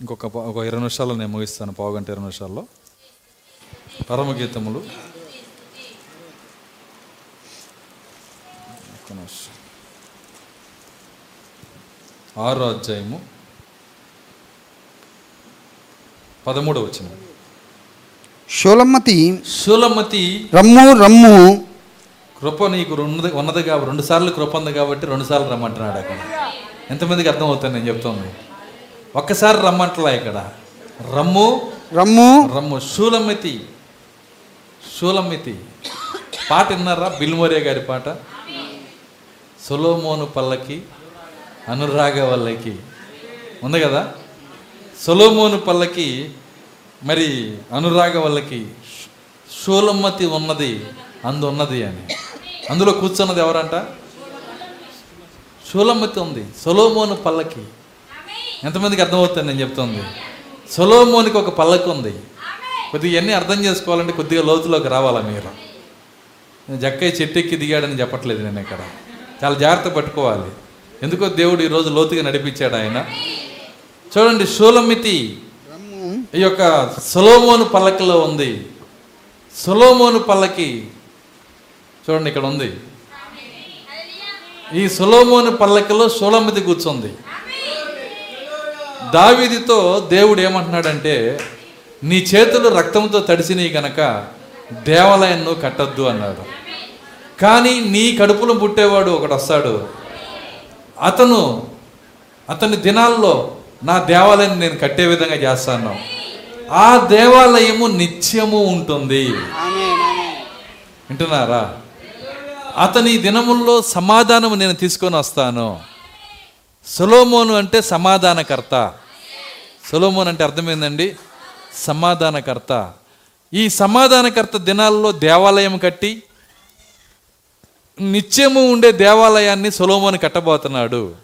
ఇంకొక పా- ఒక ఇరవై నిమిషాల్లో నేను ముగిస్తాను పావుగంట ఇరవై నిమిషాల్లో. పరమగీతములు. ఆరో అధ్యాయము. పదమూడవ వచ్చిన షోలమ్మతి సులమతి రమ్ము రమ్ము. కృప నీకు ఉన్నది ఉన్నది కాబట్టి రెండు సార్లు కృప ఉంది కాబట్టి రెండు సార్లు రమ్మంటున్నాడు అక్కడ. ఎంతమందికి అర్థమవుతుంది నేను చెప్తుంది? ఒక్కసారి రమ్మంటలా ఇక్కడ. రమ్ము రమ్ము. రమ్ము. శూలమితి శూలమితి పాట విన్నారా? బిల్మోరే గారి పాట? సొలోమోను పల్లకి అనురాగ వల్లకి ఉంది కదా? సొలోమోను పల్లకి మరి అనురాగ వాళ్ళకి షూలమ్మతి ఉన్నది అందు ఉన్నది అని. అందులో కూర్చున్నది ఎవరంట? షూలమ్మతి ఉంది సొలోమోను పల్లకి. ఎంతమందికి అర్థమవుతుంది నేను చెప్తుంది? సొలోమోనికి ఒక పల్లకి ఉంది. కొద్దిగా ఇవన్నీ అర్థం చేసుకోవాలంటే కొద్దిగా లోతులోకి రావాలా మీరు? నేను జక్కయ్య చెట్టెక్కి దిగాడని చెప్పట్లేదు నేను ఇక్కడ. చాలా జాగ్రత్త పట్టుకోవాలి. ఎందుకో దేవుడు ఈరోజు లోతుగా నడిపించాడు ఆయన. చూడండి షూలమితి ఈ యొక్క సొలోమోను పల్లకిలో ఉంది. సొలోమోను పల్లకి చూడండి ఇక్కడ ఉంది. ఈ సొలోమోను పల్లకిలో షూలమితి కూర్చుంది. దావీదితో దేవుడు ఏమంటున్నాడంటే నీ చేతులు రక్తంతో తడిసినవి గనక దేవాలయం కట్టద్దు అన్నాడు. కానీ నీ కడుపులో పుట్టేవాడు ఒకడు వస్తాడు. అతను అతని దినాల్లో నా దేవాలయాన్ని నేను కట్టే విధంగా చేస్తాను. ఆ దేవాలయము నిత్యము ఉంటుంది. వింటున్నారా? అతని దినముల్లో సమాధానము నేను తీసుకొని వస్తాను. సొలోమోను అంటే సమాధానకర్త. సొలోమోన్ అంటే అర్థమైందండి? సమాధానకర్త. ఈ సమాధానకర్త దినాల్లో దేవాలయం కట్టి నిత్యము ఉండే దేవాలయాన్ని సొలోమోను కట్టబోతున్నాడు.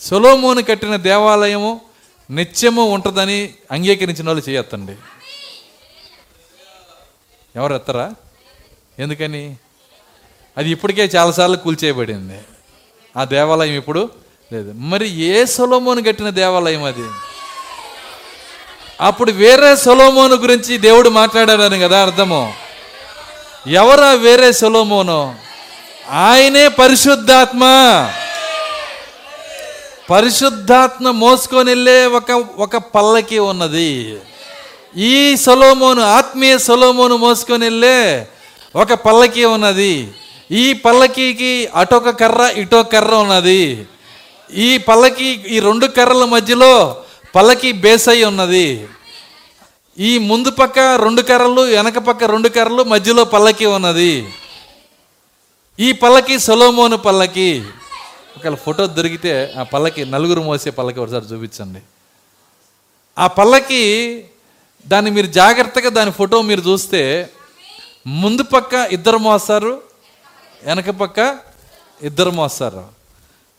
సొలోమోను కట్టిన దేవాలయము నిత్యము ఉంటుందని అంగీకరించిన వాళ్ళు చేయొత్తండి. ఎవరు ఎత్తరా? ఎందుకని? అది ఇప్పటికే చాలాసార్లు కూల్చేయబడింది. ఆ దేవాలయం ఇప్పుడు లేదు. మరి ఏ సొలోమోను కట్టిన దేవాలయం అది? అప్పుడు వేరే సొలోమోను గురించి దేవుడు మాట్లాడాడని కదా అర్థము. ఎవరా వేరే సొలోమోను? ఆయనే పరిశుద్ధాత్మ. పరిశుద్ధాత్మ మోసుకొని వెళ్ళే ఒక ఒక పల్లకి ఉన్నది. ఈ సొలోమోను ఆత్మీయ సొలోమోను మోసుకొని వెళ్ళే ఒక పల్లకి ఉన్నది. ఈ పల్లకీకి అటొక కర్ర ఇటో కర్ర ఉన్నది. ఈ పల్లకి ఈ రెండు కర్రల మధ్యలో పల్లకి బేస్ అయి ఉన్నది. ఈ ముందు పక్క రెండు కర్రలు వెనక పక్క రెండు కర్రలు మధ్యలో పల్లకి ఉన్నది. ఈ పల్లకి సొలోమోను పల్లకి. ఒకవేళ ఫోటో దొరికితే ఆ పల్లకి నలుగురు మోసే పల్లకి ఒకసారి చూపించండి. ఆ పల్లకి దాన్ని మీరు జాగ్రత్తగా దాని ఫోటో మీరు చూస్తే ముందు పక్క ఇద్దరు మోస్తారు వెనక పక్క ఇద్దరు మోస్తారు.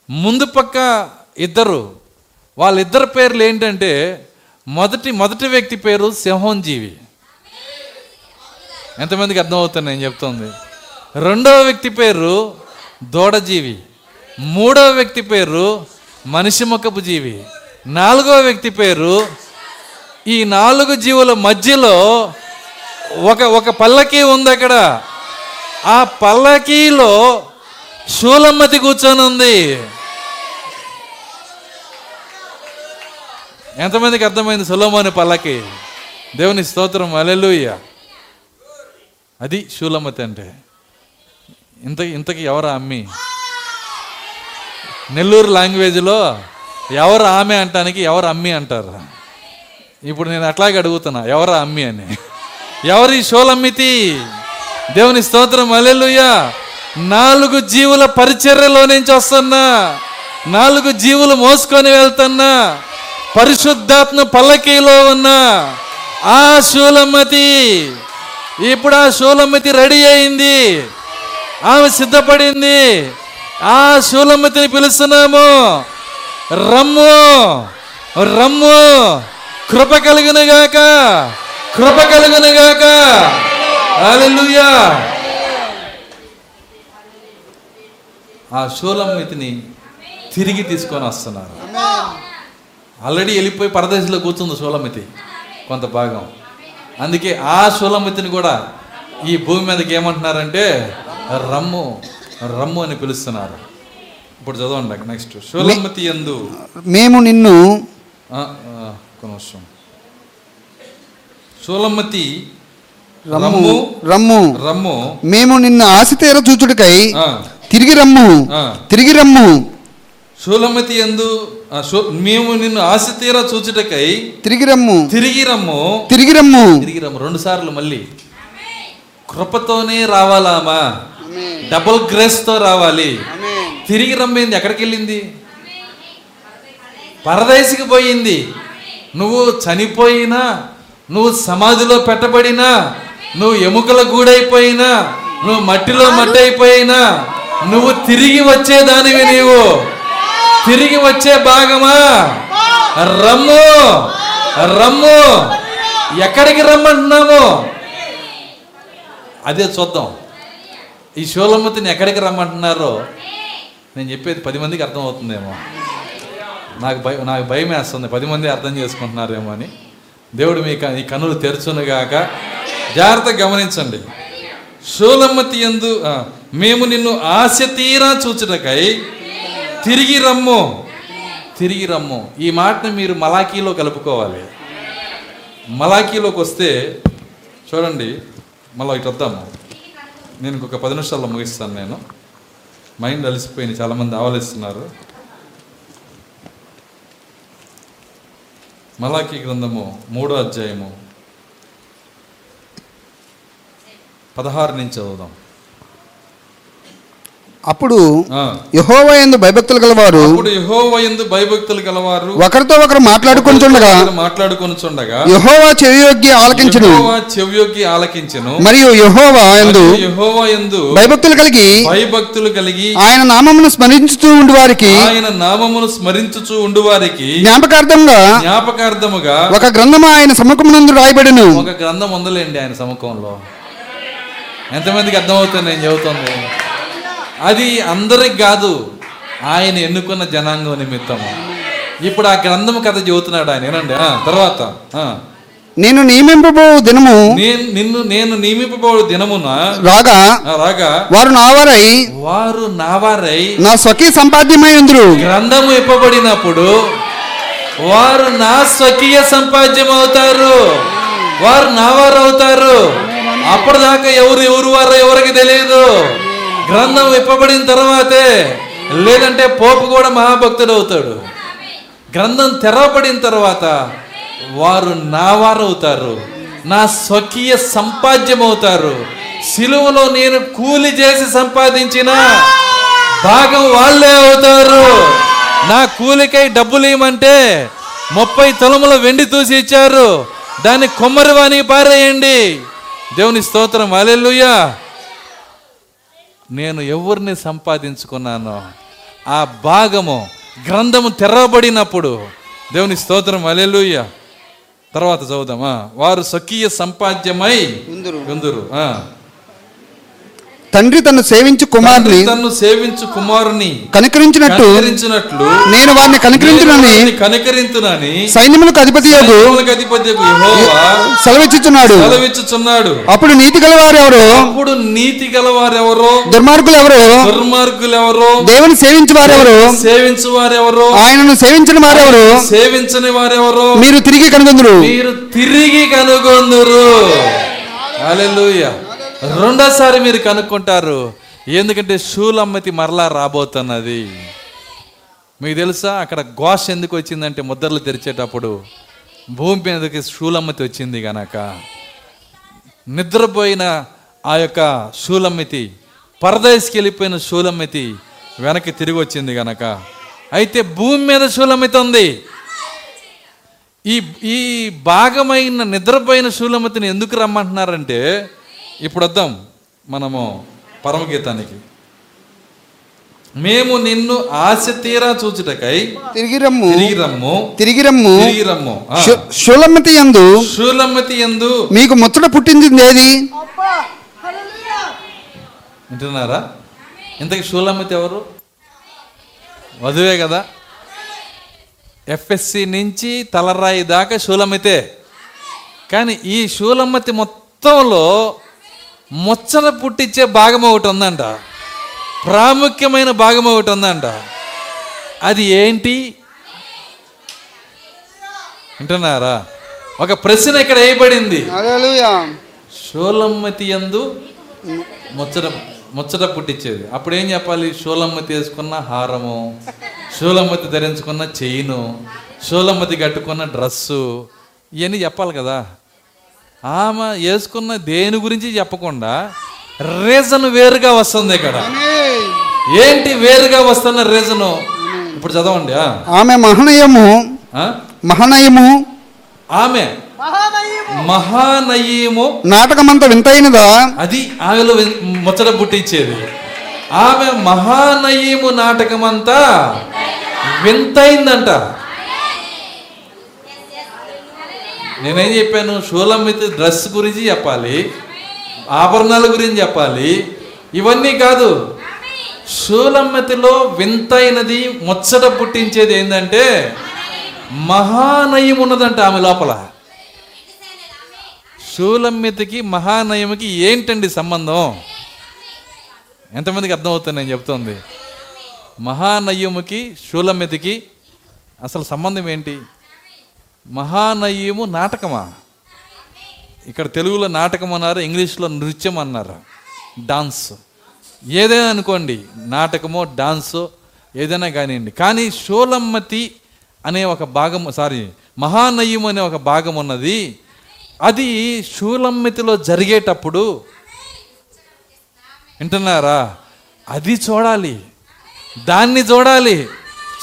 ముందు పక్క ఇద్దరు. వాళ్ళిద్దరు పేర్లు ఏంటంటే మొదటి మొదటి వ్యక్తి పేరు సింహంజీవి. ఎంతమందికి అర్థమవుతుంది నేను చెప్తుంది? రెండవ వ్యక్తి పేరు దూడజీవి. మూడవ వ్యక్తి పేరు మనిషి ముఖపు జీవి. నాలుగవ వ్యక్తి పేరు ఈ నాలుగు జీవుల మధ్యలో ఒక ఒక పల్లకి ఉంది అక్కడ. ఆ పల్లకీలో శూలమ్మతి కూర్చొని ఉంది. ఎంతమందికి అర్థమైంది సులమోని పల్లకి? దేవుని స్తోత్రం అలెలుయ్య అది శూలమతి అంటే. ఇంత ఇంతకి ఎవరు అమ్మి? నెల్లూరు లాంగ్వేజ్లో ఎవరు ఆమె అంటానికి ఎవరు అమ్మి అంటారు? ఇప్పుడు నేను అట్లాగే అడుగుతున్నా ఎవరు అమ్మి అని. ఎవరి షోలమ్మితి? దేవుని స్తోత్రం అలెలుయ్యా నాలుగు జీవుల పరిచర్యలో నుంచి వస్తున్నా నాలుగు జీవులు మోసుకొని వెళ్తున్నా పరిశుద్ధాత్మ పల్లకీలో ఉన్న. ఆ శూలమ్మతి ఇప్పుడు ఆ శూలమ్మతి రెడీ అయింది ఆమె సిద్ధపడింది. ఆ శూలమ్మతిని పిలుస్తున్నాము. రమ్ము రమ్ము. కృప కలుగునుగాక కృప కలుగునుగాక హల్లెలూయా. ఆ శూలమ్మతిని తిరిగి తీసుకొని వస్తున్నారు. ఆల్రెడీ వెళ్ళిపోయి పరదేశంలో కూర్చుంది శూలమితి కొంత భాగం. అందుకే ఆ శూలమితిని కూడా ఈ భూమి మీదకి ఏమంటున్నారంటే రమ్ము. రమ్ము అని పిలుస్తున్నారు. ఇప్పుడు చదవండి నెక్స్ట్ శూలమతి ఎందు మేము నిన్ను నిమిషం. శూలమతి రమ్ము రమ్ము రమ్ము. మేము నిన్ను ఆశతీర చూచుటకై ఆ, తిరిగి రమ్ము. తిరిగి రమ్ము. శూలమతి ఎందు మేము నిన్ను ఆశ తీరా చూచుటకై తిరిగి రమ్ము. తిరిగి రమ్ము. తిరిగి రమ్ము. తిరిగి రమ్ము. రెండు సార్లు మళ్ళీ. కృపతోనే రావాలామా? డబుల్ గ్రేస్తో రావాలి. తిరిగి రమ్మింది? ఎక్కడికి వెళ్ళింది? పరదేశికి పోయింది. నువ్వు చనిపోయినా నువ్వు సమాధిలో పెట్టబడినా నువ్వు ఎముకల గూడైపోయినా నువ్వు మట్టిలో మట్టి అయిపోయినా నువ్వు తిరిగి వచ్చేదానివి నీవు. తిరిగి వచ్చే భాగమా? రమ్ము. రమ్ము. ఎక్కడికి రమ్మంటున్నాము? అదే చూద్దాం. ఈ షోలమ్మతిని ఎక్కడికి రమ్మంటున్నారో నేను చెప్పేది పది మందికి అర్థమవుతుందేమో. నాకు భయం నాకు భయం వేస్తుంది. పది మంది అర్థం చేసుకుంటున్నారేమో అని. దేవుడు మీ క- ఈ కన్నులు తెరుచునుగాక జాగ్రత్తగా గమనించండి. షోలమ్మతి ఎందు మేము నిన్ను ఆశ తీరా చూచుటకై తిరిగి రమ్ము. తిరిగి రమ్ము. ఈ మాటను మీరు మలాఖీలో కలుపుకోవాలి. మలాఖీలోకి వస్తే చూడండి మళ్ళీ ఇటు వద్దాము. నేను ఇంకొక పది నిమిషాల్లో ముగిస్తాను నేను. మైండ్ అలసిపోయింది చాలామంది ఆవలిస్తున్నారు. మలాకీ గ్రంథము మూడో అధ్యాయము పదహారు నుంచి చదువుదాం. అప్పుడు. యహోవా ఎందు భయభక్తులు గలవారు యెహోవా యందు భయభక్తులు గలవారు ఒకరితో ఒకరు మాట్లాడుకుంటుండగా మాట్లాడుకొనుచుండగా యహోవా చెవియొగ్గి ఆలకించును. యెహోవా చెవియొగ్గి ఆలకించెను. మరియు యహోవా ఎందు యెహోవా భయభక్తులు కలిగి భయభక్తులు కలిగి ఆయన నామమును స్మరించుతూ ఉండి వారికి ఆయన నామమును స్మరించుచు ఉండు వారికి జ్ఞాపకార్థంగా జ్ఞాపకార్థముగా ఒక గ్రంథము ఆయన సముఖమునందు రాయబడిను. ఒక గ్రంథం ఉందలేండి ఆయన సముఖంలో. ఎంతమందికి అర్థమవుతుంది నేను చెబుతుంది? అది అందరికి కాదు ఆయన ఎన్నుకున్న జనాంగం నిమిత్తము. ఇప్పుడు ఆ గ్రంథం కథ చెబుతున్నాడు ఆయన ఏనండి తర్వాత. నేను నియమింపబో దినము నేను నిన్ను నేను నియమింపబడు దినమున రాగా రాగా వారు నావారై వారు నావారై నా స్వకీ సంపాద్యమై ఉందరు. గ్రంథము ఇప్పబడినప్పుడు వారు నా స్వకీయ సంపాద్యం అవుతారు వారు నా వారు అవుతారు అప్పటిదాకా ఎవరు ఎవరు వారు ఎవరికి తెలియదు. గ్రంథం విప్పబడిన తర్వాతే లేదంటే పోపు కూడా మహాభక్తుడు అవుతాడు గ్రంథం తెరవబడిన తర్వాత వారు నా వారు అవుతారు నా స్వకీయ సంపాద్యం అవుతారు సిలువలో నేను కూలి చేసి సంపాదించిన భాగం వాళ్ళే అవుతారు. నా కూలికై డబ్బులు ఇవ్వమంటే ముప్పై తొలముల వెండి తూసి ఇచ్చారు. దాన్ని కొమ్మరివాని పారేయండి. దేవుని స్తోత్రం. అలెలుయ్యా నేను ఎవరిని సంపాదించుకున్నానో ఆ భాగము గ్రంథము తెరవబడినప్పుడు దేవుని స్తోత్రం అలెలుయ్య తర్వాత చదువుదామా? వారు స్వకీయ సంపాద్యమై ఉందురు. ఆ. తండ్రి తను సేవించు కుమారుని తన్ను సేవించు కుమారుని కనికరించినట్టు కనికరించినట్లు నేను వారిని కనికరించునని కనికరించునని సైన్యములకు అధిపతి యెహోవా సెలవిచ్చుచున్నాడు. సెలవిచ్చుచున్నాడు. అప్పుడు నీతి గలవారు ఎవరు? అప్పుడు నీతి గలవారెవరో దుర్మార్గులు ఎవరు? దుర్మార్గులు ఎవరో? దేవుని సేవించు వారెవరు సేవించు వారెవరో ఆయనను సేవించిన వారెవరు సేవించని వారెవరో మీరు తిరిగి కనుగొందురు. మీరు తిరిగి కనుగొందురు. హల్లెలూయా. రెండోసారి మీరు కనుక్కుంటారు. ఎందుకంటే షూలమ్మతి మరలా రాబోతున్నది. మీకు తెలుసా? అక్కడ ఘోష ఎందుకు వచ్చిందంటే ముద్రలు తెరిచేటప్పుడు భూమి మీదకి షూలమ్మతి వచ్చింది గనక. నిద్రపోయిన ఆ యొక్క షూలమ్మితి పరదేశ్కి వెళ్ళిపోయిన షూలమ్మితి వెనక్కి తిరిగి వచ్చింది గనక. అయితే భూమి మీద శూలమితి ఉంది. ఈ ఈ భాగమైన నిద్రపోయిన శూలమతిని ఎందుకు రమ్మంటున్నారంటే ఇప్పుడు వద్దాం మనము పరమగీతానికి. మేము నిన్ను ఆశ తీరా చూచుటకై తిరిగి రమ్ము తిరిగి రమ్ము తిరిగి రమ్ము తిరిగి రమ్ము ఆ. శు- శూలమతి ఎందు మీకు ముచ్చట పుట్టింది ఏది? వింటున్నారా? ఇంతకి శూలమ్మతి ఎవరు? వధువే కదా. ఎఫ్ఎస్సి నుంచి తలరాయి దాకా శూలమ్మతే. కానీ ఈ శూలమ్మతి మొత్తంలో ముచ్చట పుట్టించే భాగం ఒకటి ఉందంట. ప్రాముఖ్యమైన భాగం ఒకటి ఉందంట. అది ఏంటి? వింటున్నారా? ఒక ప్రశ్న ఇక్కడ వేయబడింది. షోలమ్మతి యందు ముచ్చట ముచ్చట పుట్టించేది. అప్పుడు ఏం చెప్పాలి? షోలమ్మతి వేసుకున్న హారము షోలమ్మతి ధరించుకున్న చైను షోలమ్మతి కట్టుకున్న డ్రస్సు ఇవన్నీ చెప్పాలి కదా. ఆమె వేసుకున్న దేని గురించి చెప్పకుండా రీజన్ వేరుగా వస్తుంది ఇక్కడ. ఏంటి వేరుగా వస్తున్న రీజను ఇప్పుడు చదవండి ఆ. ఆమె మహనయము ఆ? మహనయము ఆమె మహానయీము. నాటకమంత వింతైనదా? అది ఆమెలో ముచ్చట పుట్టించేది. ఆమె మహానయీము నాటకమంతా వింతైందంట. నేనేం చెప్పాను? షూలమ్మితి డ్రెస్ గురించి చెప్పాలి. ఆభరణాల గురించి చెప్పాలి. ఇవన్నీ కాదు. షూలమ్మతిలో వింతైనది ముచ్చట పుట్టించేది ఏంటంటే మహానయం ఉన్నదంట ఆమె లోపల. షూలమ్మితికి మహానయముకి ఏంటండి సంబంధం? ఎంతమందికి అర్థమవుతుంది నేను చెప్తోంది? మహానయ్యముకి షూలమ్మితికి అసలు సంబంధం ఏంటి? మహానయ్యము నాటకమా? ఇక్కడ తెలుగులో నాటకం అన్నారు ఇంగ్లీష్లో నృత్యం అన్నారు. డాన్స్ ఏదైనా అనుకోండి నాటకమో డాన్సో ఏదైనా కానివ్వండి. కానీ షోలమ్మతి అనే ఒక భాగం సారీ మహానయ్యం అనే ఒక భాగం ఉన్నది. అది షూలమ్మతిలో జరిగేటప్పుడు వింటున్నారా? అది చూడాలి. దాన్ని చూడాలి.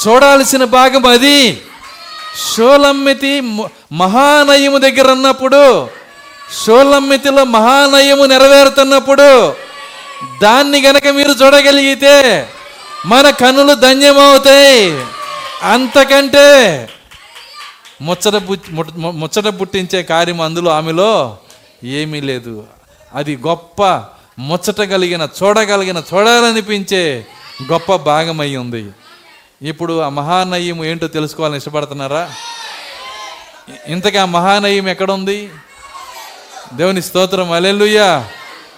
చూడాల్సిన భాగం అది. షోలమ్మితి మహానయము దగ్గర ఉన్నప్పుడు షోలమ్మితిలో మహానయము నెరవేరుతున్నప్పుడు దాన్ని గనక మీరు చూడగలిగితే మన కన్నులు ధన్యమవుతాయి. అంతకంటే ముచ్చట ము- ముచ్చట పుట్టించే కార్యం అందులో ఆమెలో ఏమీ లేదు. అది గొప్ప ముచ్చట కలిగిన చూడగలిగిన చూడాలనిపించే గొప్ప భాగమై ఉంది. ఇప్పుడు ఆ మహానయ్యం ఏంటో తెలుసుకోవాలని ఇష్టపడుతున్నారా? ఇంతకీ ఆ మహానయ్యం ఎక్కడుంది? దేవుని స్తోత్రం అలెలుయ్యా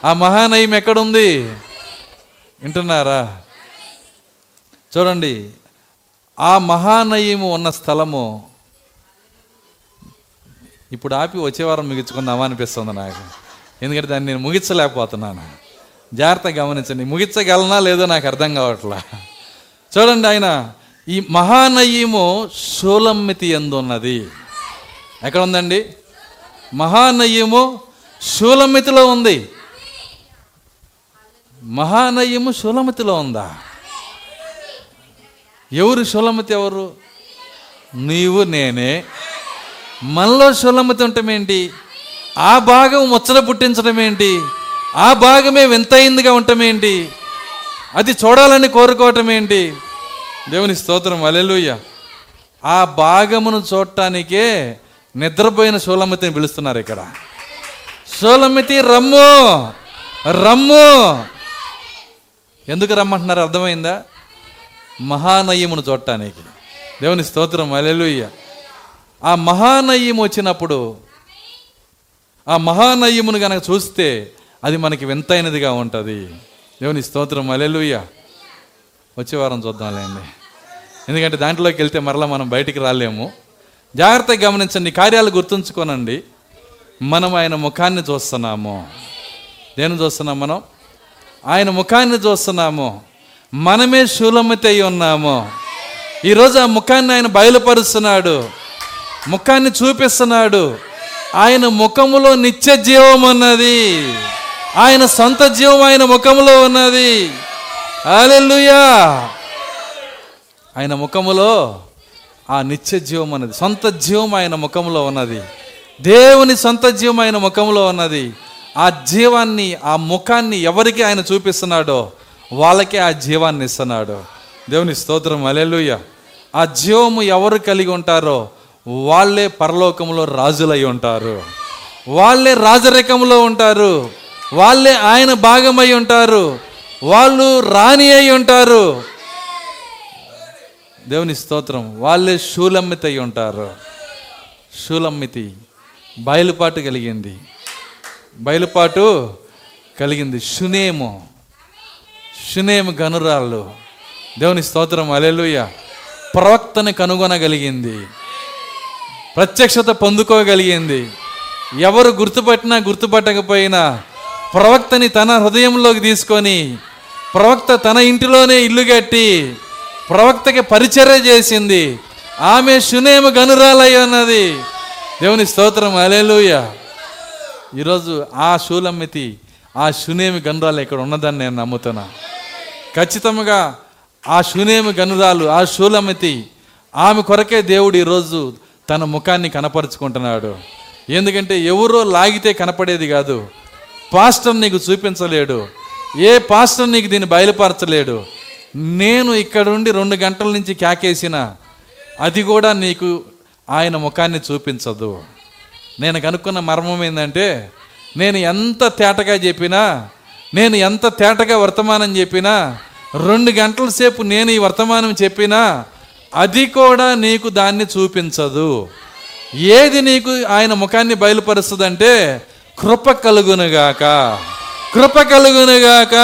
ఆ మహానయం ఎక్కడుంది? వింటున్నారా? చూడండి ఆ మహానయము ఉన్న స్థలము ఇప్పుడు ఆపి వచ్చే వారం ముగించుకుందామా అనిపిస్తుంది నాకు. ఎందుకంటే దాన్ని నేను ముగించలేకపోతున్నాను. జాగ్రత్తగా గమనించండి ముగించగలనా లేదో నాకు అర్థం కావట్లా. చూడండి ఆయన ఈ మహానయీము షూలమ్మితి ఎందు ఉన్నది ఎక్కడ ఉందండి? మహానయ్యము షూలమ్మితిలో ఉంది. మహానయ్యము షూలమితిలో ఉందా? ఎవరు షూలమతి ఎవరు? నీవు నేనే. మనలో షూలమతి ఉండటమేంటి ఏంటి? ఆ భాగం ముచ్చట పుట్టించడం ఏంటి? ఆ భాగమే వింతైందిగా ఉండటమేంటి ఏంటి? అది చూడాలని కోరుకోవటం ఏంటి? దేవుని స్తోత్రం అలెలుయ్య ఆ భాగమును చూడటానికే నిద్రపోయిన సోలమ్మతిని పిలుస్తున్నారు ఇక్కడ. సోలమ్మతి రమ్ము రమ్ము. ఎందుకు రమ్మంటున్నారు? అర్థమైందా? మహానయ్యమును చూడటానికి. దేవుని స్తోత్రం అలెలుయ్య ఆ మహానయ్యం వచ్చినప్పుడు ఆ మహానయ్యమును కనుక చూస్తే అది మనకి వింతైనదిగా ఉంటుంది. దేవుని స్తోత్రం అలెలుయ్య వచ్చే వారం చూద్దాంలేండి ఎందుకంటే దాంట్లోకి వెళ్తే మరలా మనం బయటికి రాలేము. జాగ్రత్తగా గమనించండి కార్యాలు గుర్తుంచుకోనండి. మనం ఆయన ముఖాన్ని చూస్తున్నాము. దేని చూస్తున్నాం మనం? ఆయన ముఖాన్ని చూస్తున్నాము. మనమే శూలమితై ఉన్నాము. ఈరోజు ఆ ముఖాన్ని ఆయన బయలుపరుస్తున్నాడు. ముఖాన్ని చూపిస్తున్నాడు. ఆయన ముఖములో నిత్య జీవం ఉన్నది. ఆయన సొంత జీవం ఆయన ముఖములో ఉన్నది. హల్లెలూయా. ఆయన ముఖములో ఆ నిత్య జీవం అన్నది సొంత జీవం ఆయన ముఖంలో ఉన్నది. దేవుని సొంత జీవం ఆయన ముఖంలో ఉన్నది. ఆ జీవాన్ని ఆ ముఖాన్ని ఎవరికి ఆయన చూపిస్తున్నాడో వాళ్ళకే ఆ జీవాన్ని ఇస్తున్నాడు. దేవుని స్తోత్రం. అలెలుయ్య ఆ జీవము ఎవరు కలిగి ఉంటారో వాళ్ళే పరలోకంలో రాజులై ఉంటారు. వాళ్ళే రాజరికంలో ఉంటారు. వాళ్ళే ఆయన భాగమై ఉంటారు. వాళ్ళు రాణి అయి ఉంటారు. దేవుని స్తోత్రం వాళ్ళే శూలమ్మిత అయి ఉంటారు. శూలమ్మితి బయలుపాటు కలిగింది. బయలుపాటు కలిగింది శునేము. శునేము గనురాళ్ళు. దేవుని స్తోత్రం అలెలుయ ప్రవక్తని కనుగొనగలిగింది. ప్రత్యక్షత పొందుకోగలిగింది. ఎవరు గుర్తుపట్టినా గుర్తుపట్టకపోయినా ప్రవక్తని తన హృదయంలోకి తీసుకొని ప్రవక్త తన ఇంటిలోనే ఇల్లు కట్టి ప్రవక్తకి పరిచర్య చేసింది. ఆమె శునేము గనురాలయ్య ఉన్నది దేవుని స్తోత్రం అలేలుయ ఈరోజు ఆ శూలమ్మితి ఆ శునేమి గనురాలు ఇక్కడ ఉన్నదని నేను నమ్ముతున్నా. ఖచ్చితంగా ఆ శునేమి గనురాలు ఆ శూలమితి ఆమె కొరకే దేవుడు ఈరోజు తన ముఖాన్ని కనపరుచుకుంటున్నాడు. ఎందుకంటే ఎవరో లాగితే కనపడేది కాదు. పాస్టర్ నీకు చూపించలేడు. ఏ పాస్టర్ నీకు దీన్ని బయలుపరచలేడు. నేను ఇక్కడుండి రెండు గంటల నుంచి కేకేసిన అది కూడా నీకు ఆయన ముఖాన్ని చూపించదు. నేను కనుక్కున్న మర్మం ఏంటంటే నేను ఎంత తేటగా చెప్పినా నేను ఎంత తేటగా వర్తమానం చెప్పినా రెండు గంటల సేపు నేను ఈ వర్తమానం చెప్పినా అది కూడా నీకు దాన్ని చూపించదు. ఏది నీకు ఆయన ముఖాన్ని బయలుపరుస్తుందంటే కృప కలుగునుగాక. కృప కలుగునుగాక.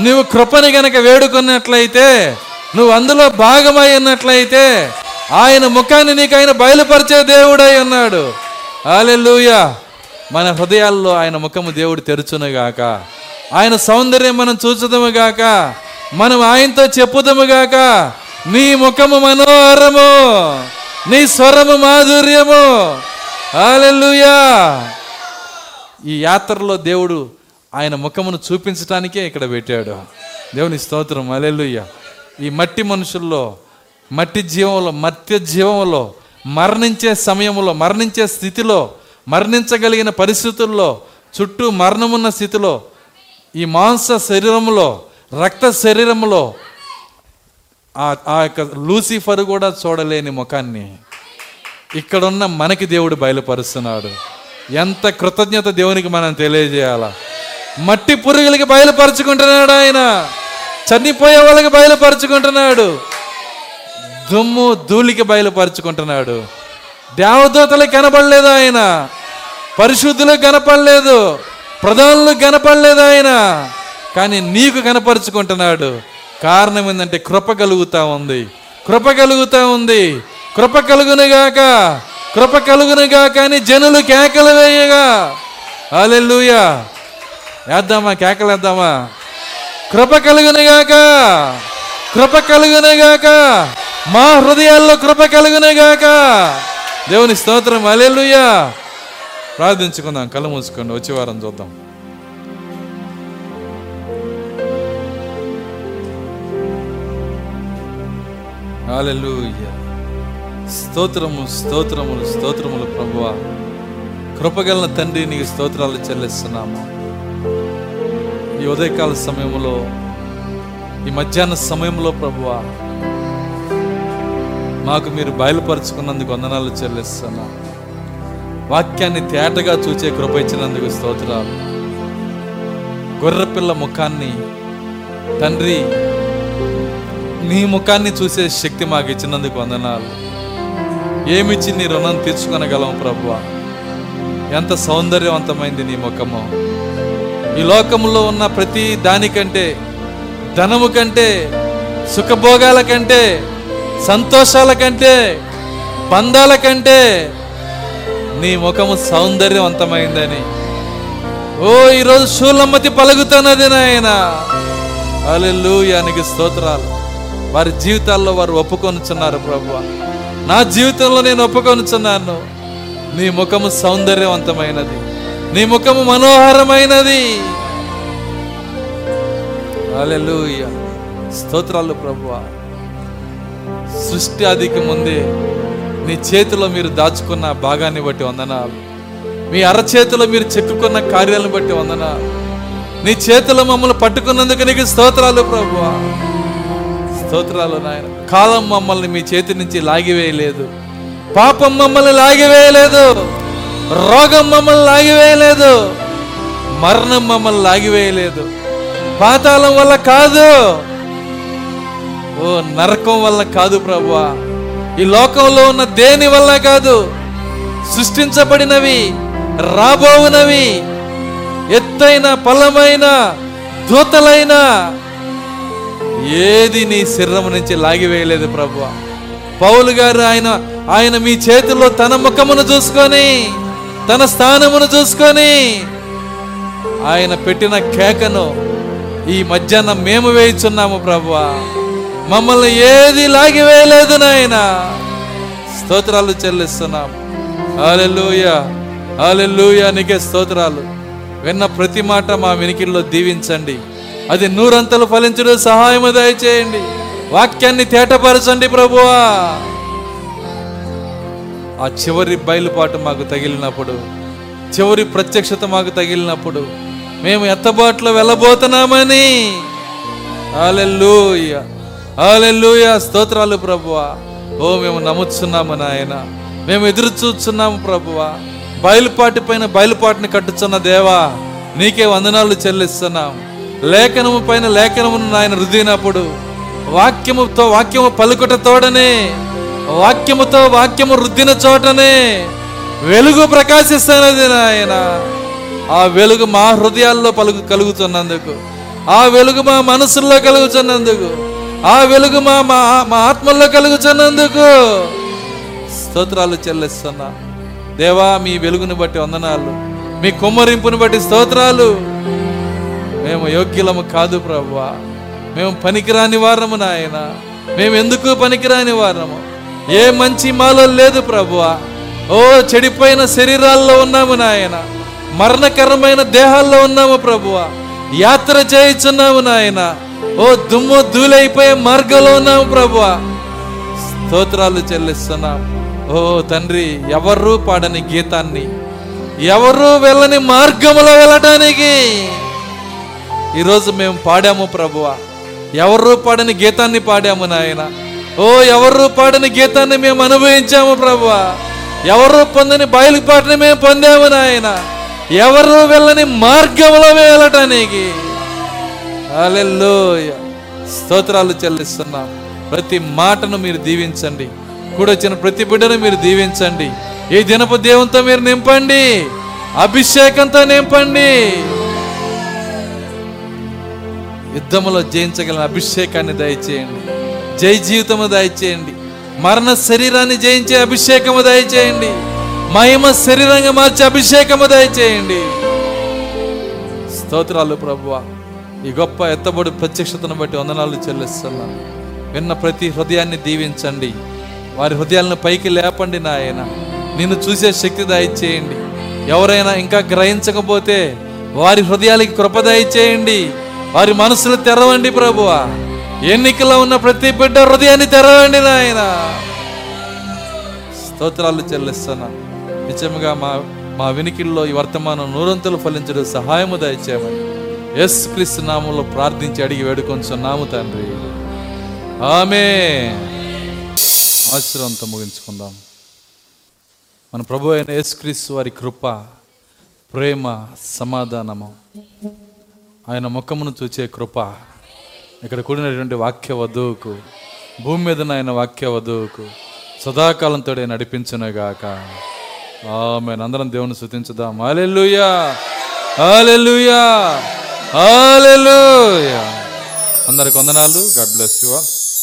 నువ్వు కృపని గనక వేడుకున్నట్లయితే నువ్వు అందులో భాగమై ఉన్నట్లయితే ఆయన ముఖాన్ని నీకు ఆయన బయలుపరిచే దేవుడై ఉన్నాడు. హల్లెలూయా. మన హృదయాల్లో ఆయన ముఖము దేవుడు తెరుచునుగాక. ఆయన సౌందర్యం మనం చూచుదము గాక మనం ఆయనతో చెప్పుదము గాక నీ ముఖము మనోహరము. నీ స్వరము మాధుర్యము. హల్లెలూయా. ఈ యాత్రలో దేవుడు ఆయన ముఖమును చూపించటానికే ఇక్కడ పెట్టాడు. దేవుని స్తోత్రం అలెలుయ్య ఈ మట్టి మనుషుల్లో మట్టి జీవంలో మత్య జీవంలో మరణించే సమయంలో మరణించే స్థితిలో మరణించగలిగిన పరిస్థితుల్లో చుట్టూ మరణమున్న స్థితిలో ఈ మాంస శరీరంలో రక్త శరీరంలో ఆ ఆ యొక్క లూసిఫర్ కూడా చూడలేని ముఖాన్ని. ఇక్కడున్న మనకి దేవుడు బయలుపరుస్తున్నాడు. ఎంత కృతజ్ఞత దేవునికి మనం తెలియజేయాలా? మట్టి పురుగులకి బయలుపరుచుకుంటున్నాడు ఆయన. చనిపోయే వాళ్ళకి బయలుపరుచుకుంటున్నాడు. దుమ్ము ధూళికి బయలుపరుచుకుంటున్నాడు. దేవదూతలు కనపడలేదు ఆయన. పరిశుద్ధులకు కనపడలేదు. ప్రధానులకు కనపడలేదు ఆయన. కానీ నీకు కనపరుచుకుంటున్నాడు. కారణం ఏంటంటే కృప కలుగుతా ఉంది. కృప కలుగుతా ఉంది. కృప కలుగునుగాక. కృప కలుగునుగా కానీ జనులు కేకలు వేయగా. అలెలుయా వేద్దామా కేకలు వేద్దామా? కృప కలుగునుగాక కృప కలుగునుగాక మా హృదయాల్లో కృప కలుగునుగాక దేవుని స్తోత్రం అలెలుయా ప్రార్థించుకుందాం కళ్ళు మూసుకోండి వచ్చే వారం చూద్దాం. Hallelujah. స్తోత్రము స్తోత్రములు స్తోత్రములు ప్రభువ. కృపగలన తండ్రి నీకు స్తోత్రాలు చెల్లిస్తున్నాము. ఈ ఉదయకాల సమయంలో ఈ మధ్యాహ్న సమయంలో ప్రభువ మాకు మీరు బయలుపరుచుకున్నందుకు వందనాలు చెల్లిస్తున్నా. వాక్యాన్ని తేటగా చూచే కృప ఇచ్చినందుకు స్తోత్రాలు. గొర్రెపిల్ల ముఖాన్ని తండ్రి నీ ముఖాన్ని చూసే శక్తి మాకు ఇచ్చినందుకు వందనాలు. ఏమిచ్చి నీ రుణం తీర్చుకొనగలం ప్రభు ఎంత సౌందర్యవంతమైంది నీ ముఖము. ఈ లోకంలో ఉన్న ప్రతి దానికంటే ధనము కంటే సుఖభోగాల కంటే సంతోషాల కంటే బంధాల కంటే నీ ముఖము సౌందర్యవంతమైందని. ఓ ఈరోజు శూలమ్మతి పలుకుతున్నది నాయన. అలెలుయానికి స్తోత్రాలు. వారి జీవితాల్లో వారు ఒప్పుకొనుచున్నారు ప్రభు నా జీవితంలో నేను ఒప్పుకొనుచున్నాను. నీ ముఖము సౌందర్యవంతమైనది. నీ ముఖము మనోహరమైనది. అలెలుయ స్తోత్రాలు ప్రభు సృష్టి అధికం ముందే నీ చేతిలో మీరు దాచుకున్న భాగాన్ని బట్టి వందనాలు. మీ అరచేతిలో మీరు చెక్కుకున్న కార్యాలను బట్టి వందనాలు. నీ చేతిలో మమ్మల్ని పట్టుకున్నందుకు నీకు స్తోత్రాలు ప్రభు స్తోత్రాలు నాయన. కాలం మమ్మల్ని మీ చేతి నుంచి లాగివేయలేదు. పాపం మమ్మల్ని లాగివేయలేదు. రోగం మమ్మల్ని లాగివేయలేదు. మరణం మమ్మల్ని లాగివేయలేదు. పాతాళం వల్ల కాదు. ఓ నరకం వల్ల కాదు ప్రభా ఈ లోకంలో ఉన్న దేని వల్ల కాదు? సృష్టించబడినవి రాబోవునవి ఎత్తైన ఫలమైన దూతలైన ఏది నీ శరీరం నుంచి లాగివేయలేదు ప్రభు పౌలు గారు ఆయన ఆయన మీ చేతిలో తన ముఖమును చూసుకొని తన స్థానమును చూసుకొని ఆయన పెట్టిన కేకను ఈ మధ్యాహ్నం మేము వేయిచున్నాము ప్రభు మమ్మల్ని ఏది లాగివేయలేదు నాయన. స్తోత్రాలు చెల్లిస్తున్నాం. హాలెలూయ హాలెలూయ నీకే స్తోత్రాలు. విన్న ప్రతి మాట మా వెనికిల్లో దీవించండి. అది నూరంతలు ఫలించడం సహాయము దయచేయండి. వాక్యాన్ని తేటపరచండి ప్రభువా. ఆ చివరి బయలుపాటు మాకు తగిలినప్పుడు చివరి ప్రత్యక్షత మాకు తగిలినప్పుడు మేము ఎత్తబాట్లో వెళ్ళబోతున్నామని? ఆలెల్లుయ ఆలెల్లుయ స్తోత్రాలు ప్రభువా. ఓ మేము నమ్ముతున్నాము నాయన. మేము ఎదురు చూస్తున్నాము ప్రభువా. బయలుపాటి పైన బయలుపాటిని కట్టుచున్న దేవా నీకే వందనాలు చెల్లిస్తున్నాం. లేఖనము పైన లేఖనమును నాయన రుదినప్పుడు వాక్యముతో వాక్యము పలుకుట తోడనే వాక్యముతో వాక్యము రుద్దిన చోటనే వెలుగు ప్రకాశిస్తున్నది నాయన. ఆ వెలుగు మా హృదయాల్లో పలుకు కలుగుతున్నందుకు ఆ వెలుగు మా మనసుల్లో కలుగుతున్నందుకు ఆ వెలుగు మా మా మా ఆత్మల్లో కలుగుతున్నందుకు స్తోత్రాలు చెల్లిస్తున్నా. దేవా మీ వెలుగుని బట్టి వందనాలు మీ కుమ్మరింపుని బట్టి స్తోత్రాలు మేము యోగ్యులము కాదు ప్రభువా. మేము పనికిరాని వారము నాయన. మేము ఎందుకు పనికిరాని వారము? ఏ మంచి మాలో లేదు ప్రభువా. ఓ చెడిపోయిన శరీరాల్లో ఉన్నాము నాయన. మరణకరమైన దేహాల్లో ఉన్నాము ప్రభువా. యాత్ర చేయుచున్నాము నాయన. ఓ దుమ్ము దూలైపోయే మార్గంలో ఉన్నాము ప్రభువా. స్తోత్రాలు చెల్లిస్తున్నాం. ఓ తండ్రి ఎవరు పాడని గీతాన్ని? ఎవరు వెళ్ళని మార్గములో వెళ్ళటానికి? ఈరోజు మేము పాడాము ప్రభువ. ఎవరు పాడని గీతాన్ని పాడాము నాయన? ఓ ఎవరు పాడని గీతాన్ని మేము అనుభవించాము ప్రభువ. ఎవరు పొందని బయలుపాటుని మేము పొందాము నాయన? ఎవరు వెళ్ళని మార్గంలో వెళ్ళటానికి? హల్లెలూయా. స్తోత్రాలు చెల్లిస్తున్నాం. ప్రతి మాటను మీరు దీవించండి. కూడొచ్చిన ప్రతి బిడ్డను మీరు దీవించండి. ఈ దినపు దేవునితో మీరు నింపండి. అభిషేకంతో నింపండి. యుద్ధములో జయించగల అభిషేకాన్ని దయచేయండి. జై జీవితము దయచేయండి. మరణ శరీరాన్ని జయించే అభిషేకము దయచేయండి. మహిమ శరీరంగా మార్చే అభిషేకము దయచేయండి. స్తోత్రాలు ప్రభువ ఈ గొప్ప ఎత్తబడి ప్రత్యక్షతను బట్టి వందనాలు చెల్లిస్తున్నాను. విన్న ప్రతి హృదయాన్ని దీవించండి. వారి హృదయాలను పైకి లేపండి నాయన. నిన్ను చూసే శక్తి దయచేయండి. ఎవరైనా ఇంకా గ్రహించకపోతే వారి హృదయాలకి కృప దయచేయండి. వారి మనసులు తెరవండి ప్రభువా. ఎన్నికలో ఉన్న ప్రతి బిడ్డ హృదయాన్ని తెరవండి నాయన. స్తోత్రాలు చెల్లిస్తున్నాను నిజముగా మా మా వినికిల్లో ఈ వర్తమానం నూరంతులు ఫలించడం సహాయము దయచేయమని ఎస్ క్రీస్తు నామంలో ప్రార్థించి అడిగి వేడుకొంచున్నాము తండ్రి. ఆమె ఆశ్రమంతో ముగించుకుందాం. మన ప్రభు అయిన యేసుక్రీస్తు వారి కృప ప్రేమ సమాధానము. ఆయన ముఖమును చూచే కృప. ఇక్కడ కూడినటువంటి వాక్య వధువుకు భూమి మీద ఆయన వాక్య వధువుకు సదాకాలంతో నడిపించునుగాక. ఆమె అందరం దేవుని స్థుతించుదాం హాలెలూయా హాలెలూయా హాలెలూయా అందరికి వందనాలు. God bless you